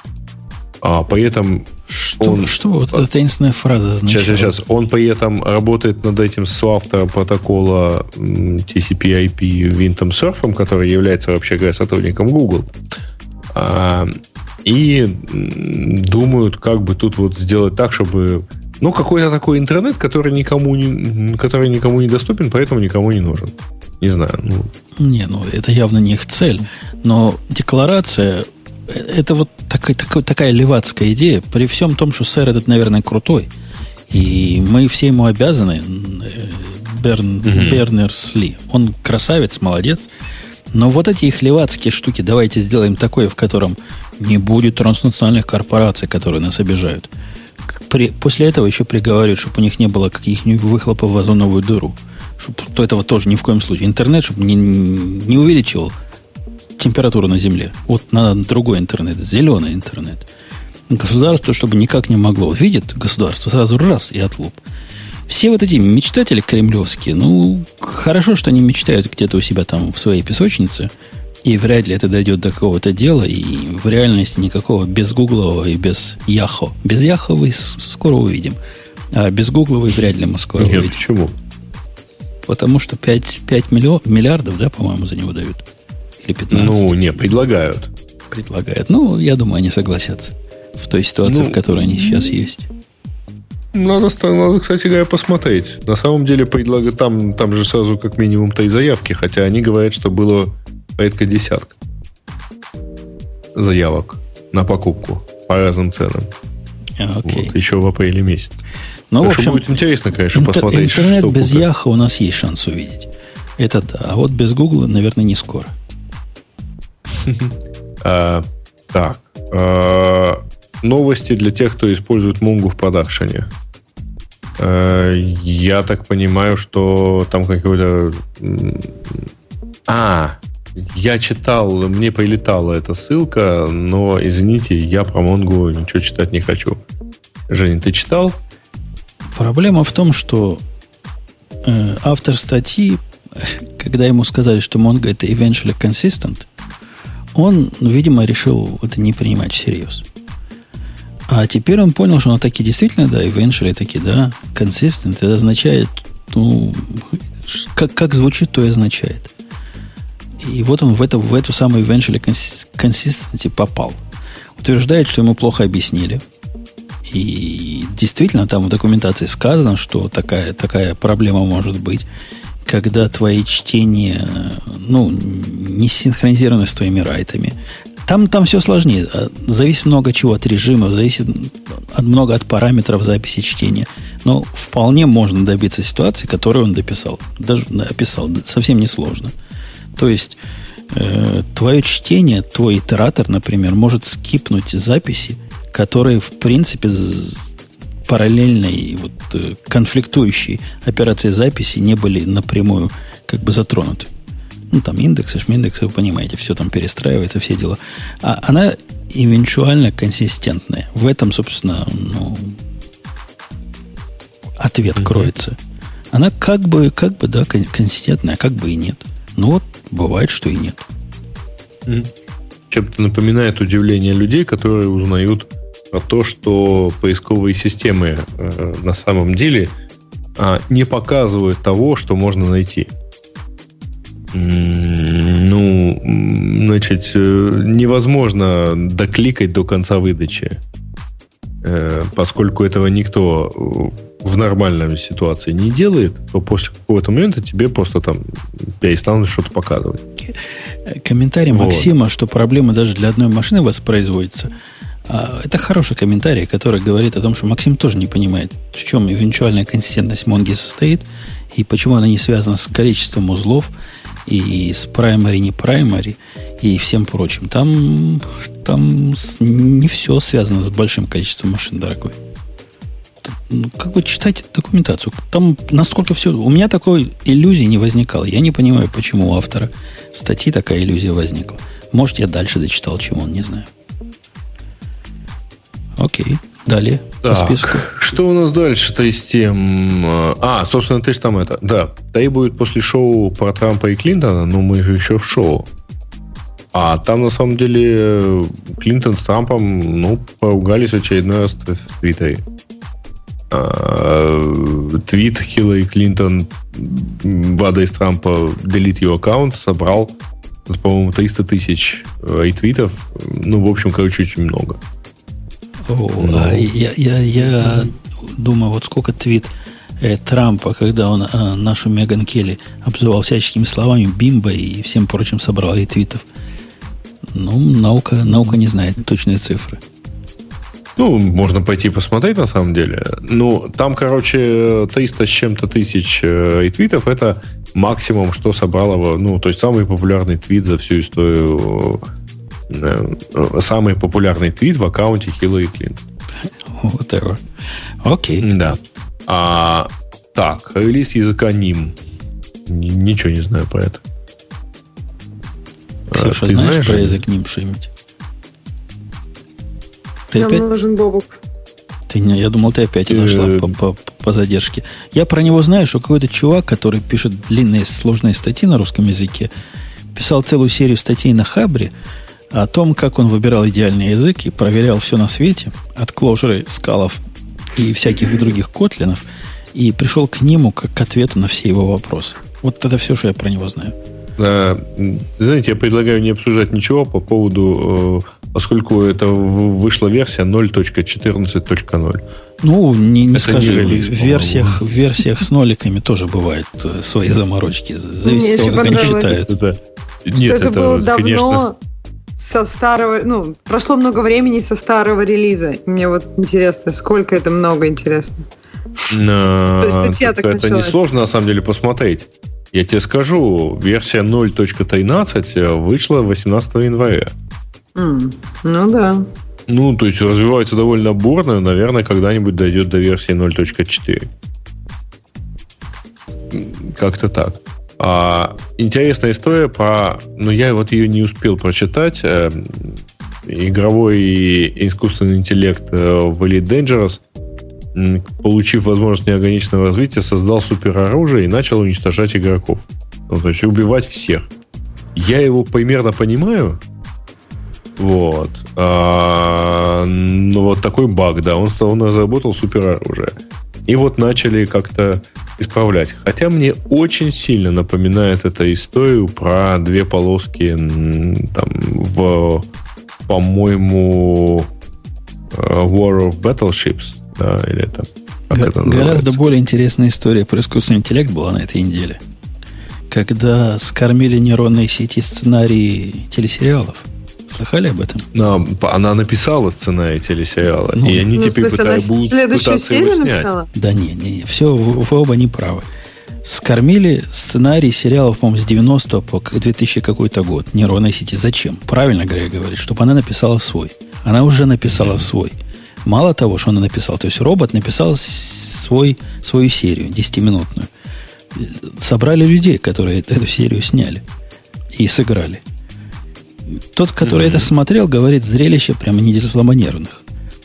А при этом что, он, что вот эта таинственная фраза значит? Сейчас, сейчас. Он при этом работает над этим с автором протокола TCP/IP Wintom Surf, который является, вообще говоря, сотрудником Google. А, и думают, как бы тут вот сделать так, чтобы ну, какой-то такой интернет, который никому не, который никому не доступен, поэтому никому не нужен. Не знаю. Ну. Не, ну это явно не их цель. Но декларация это вот такая, такая, такая левацкая идея, при всем том, что сэр этот, наверное, крутой. И мы все ему обязаны. Берн, угу. Бернерс Ли. Он красавец, молодец. Но вот эти их левацкие штуки, давайте сделаем такое, в котором не будет транснациональных корпораций, которые нас обижают. При, после этого еще приговаривают, чтобы у них не было каких-нибудь выхлопов в озоновую дыру. Чтобы то этого тоже ни в коем случае. Интернет, чтобы не, не увеличивал температуру на Земле. Вот надо другой интернет, зеленый интернет. Государство, чтобы никак не могло. Видит государство, сразу раз и отлуп. Все вот эти мечтатели кремлевские, ну, хорошо, что они мечтают где-то у себя там в своей песочнице, и вряд ли это дойдет до какого-то дела, и в реальности никакого без гуглового и без Яхо. Без Яхо вы скоро увидим, а без гугловой вряд ли мы скоро Нет, увидим. почему? Потому что 5, 5 миллион, миллиардов, да, по-моему, за него дают. Или 15. Ну, не, предлагают. Предлагают. Ну, я думаю, они согласятся в той ситуации, ну, в которой они сейчас есть. Надо, надо, кстати говоря, посмотреть. На самом деле, предлаг... там, там же сразу как минимум три заявки, хотя они говорят, что было порядка десятка заявок на покупку по разным ценам. А, вот, еще в апреле месяце. Ну, в общем, будет интересно, конечно, интер- посмотреть, интернет что без Яха у нас есть шанс увидеть. Это да. А вот без Гугла, наверное, не скоро. <laughs> А, так. А, новости для тех, кто использует Мунгу в продакшене. Э, я так понимаю, что там какой-то... А, я читал, мне прилетала эта ссылка, но, извините, я про Монгу ничего читать не хочу. Женя, ты читал? Проблема в том, что э, автор статьи, когда ему сказали, что Mongo это eventually consistent, он, видимо, решил это не принимать всерьез. А теперь он понял, что оно таки действительно, да, eventually таки, да, consistent, это означает, ну, как, как звучит, то и означает. И вот он в, это, в эту самую eventually consistency попал. Утверждает, что ему плохо объяснили. И действительно, там в документации сказано, что такая, такая проблема может быть, когда твои чтения ну, не синхронизированы с твоими райтами. Там, там все сложнее. А, зависит много чего от режима, зависит от, много от параметров записи чтения. Но вполне можно добиться ситуации, которую он дописал. Даже описал. Совсем несложно. То есть, э, твое чтение, твой итератор, например, может скипнуть записи, которые, в принципе, параллельной, вот, э, конфликтующей операции записи не были напрямую как бы затронуты ну, там индексы, шминдексы, вы понимаете, все там перестраивается, все дела. А она эвенчуально консистентная. В этом, собственно, ну, ответ mm-hmm. кроется. Она как бы, как бы, да, консистентная, а как бы и нет. Ну вот, бывает, что и нет. Mm-hmm. Чем-то напоминает удивление людей, которые узнают про то, что поисковые системы э, на самом деле э, не показывают того, что можно найти. Ну, значит, э, невозможно докликать до конца выдачи, э, поскольку этого никто э, в нормальной ситуации не делает, то после какого-то момента тебе просто там перестанут что-то показывать. Комментарий вот. Максима, что проблема даже для одной машины воспроизводится. А, это хороший комментарий, который говорит о том, что Максим тоже не понимает, в чем эвенчуальная консистентность Монги состоит и почему она не связана с количеством узлов и с primary, не primary, и всем прочим. Там, там не все связано с большим количеством машин, дорогой. Ну, как бы читайте документацию. Там насколько все... У меня такой иллюзии не возникало. Я не понимаю, почему у автора статьи такая иллюзия возникла. Может, я дальше дочитал, чем он, не знаю. Окей. Далее так, по списку. Что у нас дальше-то из тем? А, собственно, ты же там это. Да, Тай будет после шоу про Трампа и Клинтона, но мы же еще в шоу. А там, на самом деле, Клинтон с Трампом, ну, поругались в очередной раз в Твиттере. А, твит Хиллари Клинтон в адрес Трампа delete your аккаунт собрал, по-моему, 300 тысяч ретвитов. Ну, в общем, короче, очень много. О, ну. я, я, я думаю, вот сколько твит э, Трампа, когда он э, нашу Меган Келли обзывал всяческими словами бимба и всем прочим собрал ретвитов. Ну, наука, наука не знает точные цифры. Ну, можно пойти посмотреть на самом деле. Ну, там, короче, 300 с чем-то тысяч э, ретвитов это максимум, что собрал его, ну, то есть самый популярный твит за всю историю, самый популярный твит в аккаунте Хиллари Клинтон. Whatever. Окей. Okay. Да. А, так, релиз языка NIM. Ничего не знаю про это. Ксюша, а, ты знаешь, знаешь про язык NIM что-нибудь? Ты Нам опять... нужен Бобук. Ты, я думал, ты опять нашла по, по, по задержке. Я про него знаю, что какой-то чувак, который пишет длинные сложные статьи на русском языке, писал целую серию статей на Хабре о том, как он выбирал идеальный язык и проверял все на свете, от клоужеры, скалов и всяких других котлинов, и пришел к нему как к ответу на все его вопросы. Вот это все, что я про него знаю. А, знаете, я предлагаю не обсуждать ничего по поводу, э, поскольку это вышла версия 0.14.0. Ну, не, не скажи, не релиз, в, версиях, в версиях с ноликами тоже бывают э, свои заморочки. Зависит от того, как они считают. Это, нет, это, это было давно, конечно... со старого, ну, прошло много времени со старого релиза. Мне вот интересно, сколько это много интересно. То есть статья так Это несложно, на самом деле, посмотреть. Я тебе скажу, версия 0.13 вышла 18 января. Mm, ну да. Ну, то есть развивается довольно бурно, наверное, когда-нибудь дойдет до версии 0.4. Как-то так. А, интересная история про... Ну, я вот ее не успел прочитать. Э, игровой искусственный интеллект э, в Elite Dangerous получив возможность неограниченного развития, создал супероружие и начал уничтожать игроков. Ну, то есть убивать всех. Я его примерно понимаю. Вот. А, ну, вот такой баг, да. Он, он разработал супероружие. И вот начали как-то исправлять. Хотя мне очень сильно напоминает эта историю про две полоски там в, по-моему, э, War of Battleships да, или там. Г- гораздо более интересная история про искусственный интеллект была на этой неделе. Когда скормили нейронные сети сценарии телесериалов. Слыхали об этом? Но она написала сценарий телесериала. Ну, и они ну, теперь пытаются, будут следующую серию написала? Да не, не, не. Все, вы, вы оба не правы. Скормили сценарий сериалов, по-моему, с 90 по 2000 какой-то год нейронной сети. Зачем? Правильно Грея говорит, чтобы она написала свой. Она уже написала свой. Мало того, что он написал, то есть робот написал свой, свою серию, 10-минутную. Собрали людей, которые эту серию сняли и сыграли. Тот, который mm-hmm. это смотрел, говорит, зрелище прямо не слабонервных.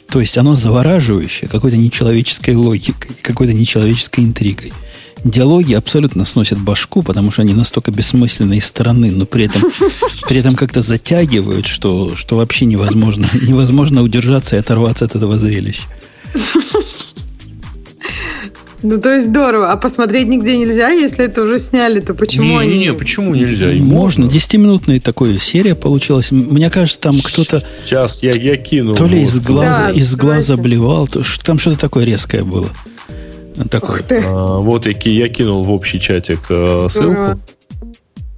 То есть оно завораживающее какой-то нечеловеческой логикой, какой-то нечеловеческой интригой – диалоги абсолютно сносят башку, потому что они настолько бессмысленные стороны, но при этом, при этом как-то затягивают, что, что вообще невозможно, <laughs> невозможно удержаться и оторваться от этого зрелища. Ну, то есть здорово. А посмотреть нигде нельзя, если это уже сняли, то почему не, они... Не, почему нельзя? Можно. Десятиминутная такая серия получилась. Мне кажется, там кто-то... Сейчас я, я кину. То ли из глаза, да, из глаза блевал, то, там что-то такое резкое было. Такой. А, вот я, я кинул в общий чатик э, ссылку. А,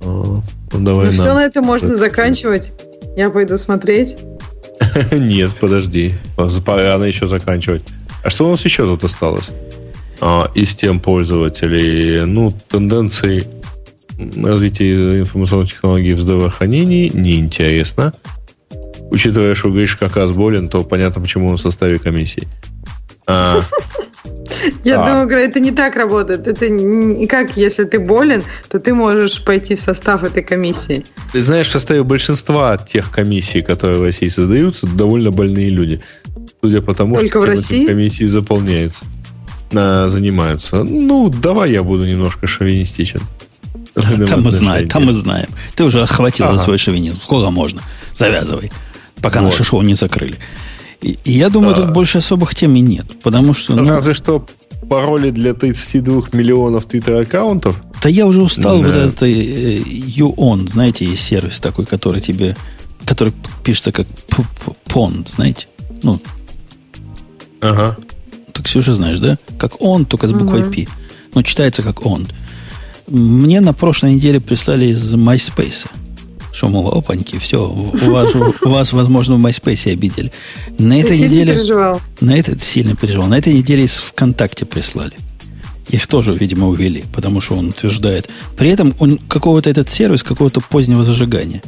ну, давай ну, все на это можно заканчивать. Я пойду смотреть. <laughs> Нет, подожди. Рано еще заканчивать. А что у нас еще тут осталось? А, из тем пользователей, ну, тенденции развития информационных технологий в здравоохранении неинтересно. Учитывая, что Гриш Какас болен, то понятно, почему он в составе комиссии. А, Я а. думаю, это не так работает. Это не как, если ты болен, то ты можешь пойти в состав этой комиссии. Ты знаешь, в составе большинства тех комиссий, которые в России создаются, довольно больные люди. Судя по тому, Только что в России? комиссии заполняются, на, занимаются. Ну, давай я буду немножко шовинистичен. Там мы знаем, там мы знаем. Ты уже охватил ага. свой шовинизм. Сколько можно? Завязывай. Пока вот. наше шоу не закрыли. И, и я думаю, а, тут больше особых тем и нет. Потому что... Ну, разве что пароли для 32 миллионов твиттер-аккаунтов. Да я уже устал да. вот это YouOn, э, знаете, есть сервис такой, который тебе, который пишется как pond, знаете? Ну. Ага. Ты, Ксюша, знаешь, да? Как он, только с буквой ага. P. Но читается как он. Мне на прошлой неделе прислали из MySpace что, мол, опаньки, все, у <laughs> вас, возможно, в MySpace обидели. На этой неделе... переживал? На этот сильно переживал. На этой неделе из ВКонтакте прислали. Их тоже, видимо, увели, потому что он утверждает. При этом он какого-то этот сервис, какого-то позднего зажигания.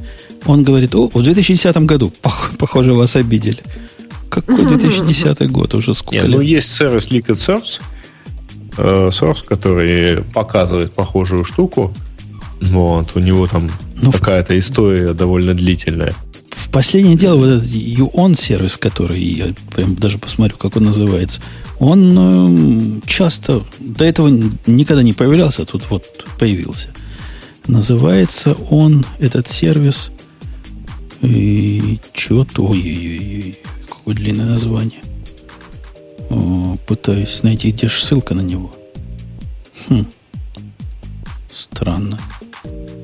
Он говорит, о, в 2010 году, похоже, вас обидели. Какой <laughs> 2010 год, уже сколько Нет, лет? Ну, есть сервис Liquid Source, э, Source, который показывает похожую штуку. Вот, у него там ну, какая-то история довольно длительная. В последнее дело, вот этот UON сервис, который я прям даже посмотрю, как он называется, он э, часто до этого никогда не появлялся, а тут вот появился. Называется он, этот сервис, и что-то, ой-ой-ой, какое длинное название. О, пытаюсь найти, где же ссылка на него. Хм. Странно.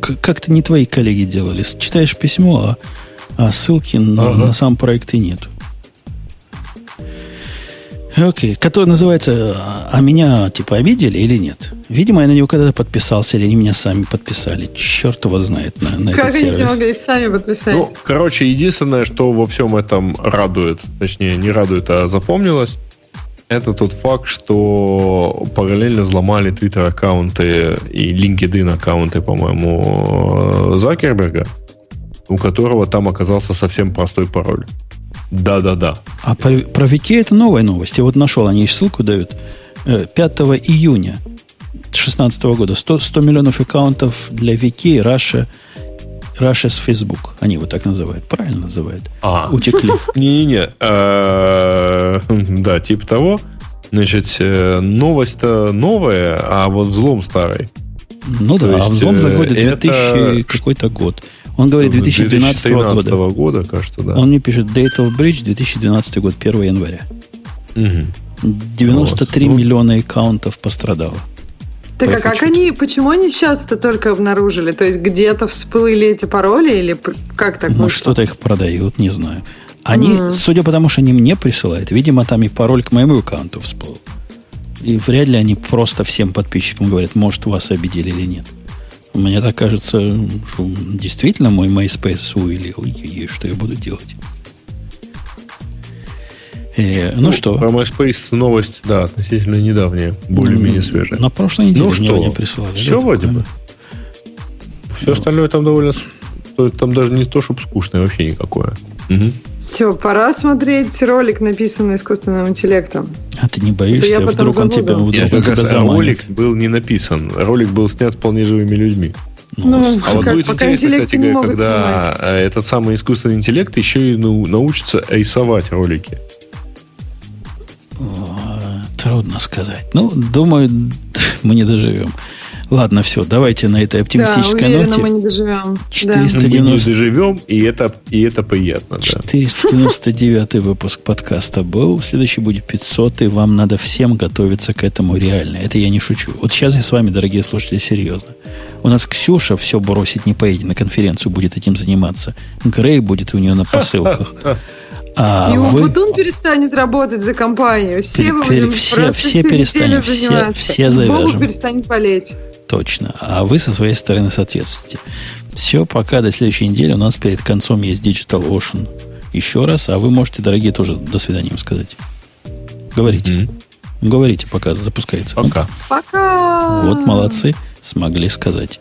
Как-то не твои коллеги делали. Читаешь письмо, а, а ссылки на, ага. на сам проект и нету. Окей. Okay. Который называется «А меня, типа, обидели или нет?» Видимо, я на него когда-то подписался, или они меня сами подписали. Черт его знает на, на как этот сервис. Как они могли сами подписать? Ну, короче, единственное, что во всем этом радует, точнее, не радует, а запомнилось, это тот факт, что параллельно взломали Twitter аккаунты и LinkedIn аккаунты, по-моему, Закерберга, у которого там оказался совсем простой пароль. Да-да-да. А про, про Вики это новая новость. Я вот нашел, они ссылку дают. 5 э, июня 2016 года 100, 100 миллионов аккаунтов для Вики, Russia, Russia с Facebook. Они вот так называют. Правильно называют. А. Утекли. <laughs> Не-не-не. Э, <laughs> да, типа того. Значит, э, новость-то новая, а вот взлом старый. Ну да, а взлом заходит 2000 какой-то год. Он говорит 2012 2013 года. года, кажется, да. Он мне пишет Date of Bridge 2012 год, 1 января. Угу. 93 вот. миллиона аккаунтов пострадало. Так а как они, почему они сейчас-то только обнаружили? То есть где-то всплыли эти пароли или как так? Ну, что-то их продают, не знаю. Они, mm. судя по тому, что они мне присылают, видимо, там и пароль к моему аккаунту всплыл. И вряд ли они просто всем подписчикам говорят, может, вас обидели или нет. Мне так кажется, что действительно мой MySpace увели. Ой, что я буду делать? Э, ну, ну что? Про MySpace новость, да, относительно недавняя, более-менее свежая. На прошлой неделе ну, что? мне прислали. Все да, вроде бы. Все ну. остальное там довольно... Там даже не то, чтобы скучное, вообще никакое. Угу. Все, пора смотреть ролик, написанный искусственным интеллектом. А ты не боишься, вдруг он тебя, вдруг Нет, он тебя заманит? Ролик был не написан. Ролик был снят вполне живыми людьми. Ну, ну а вот как, будет интересно, кстати говоря, когда снимать. этот самый искусственный интеллект еще и ну, научится рисовать ролики. Трудно сказать. Ну, думаю, <laughs> мы не доживем. Ладно, все, давайте на этой оптимистической да, уверена, ноте. мы не доживем. 490... Мы не доживем, и это, и это приятно. 499 да. выпуск подкаста был. Следующий будет 500, и вам надо всем готовиться к этому реально. Это я не шучу. Вот сейчас я с вами, дорогие слушатели, серьезно. У нас Ксюша все бросить не поедет на конференцию, будет этим заниматься. Грей будет у нее на посылках. А и вы... Умпутун перестанет работать за компанию. Все мы будем все, все перестанем, все, все завяжем. Богу перестанет болеть. Точно. А вы со своей стороны соответствуете. Все, пока до следующей недели. У нас перед концом есть Digital Ocean. Еще раз. А вы можете, дорогие, тоже до свидания сказать. Говорите. Mm-hmm. Говорите, пока запускается. Пока. Пока. Вот молодцы. Смогли сказать.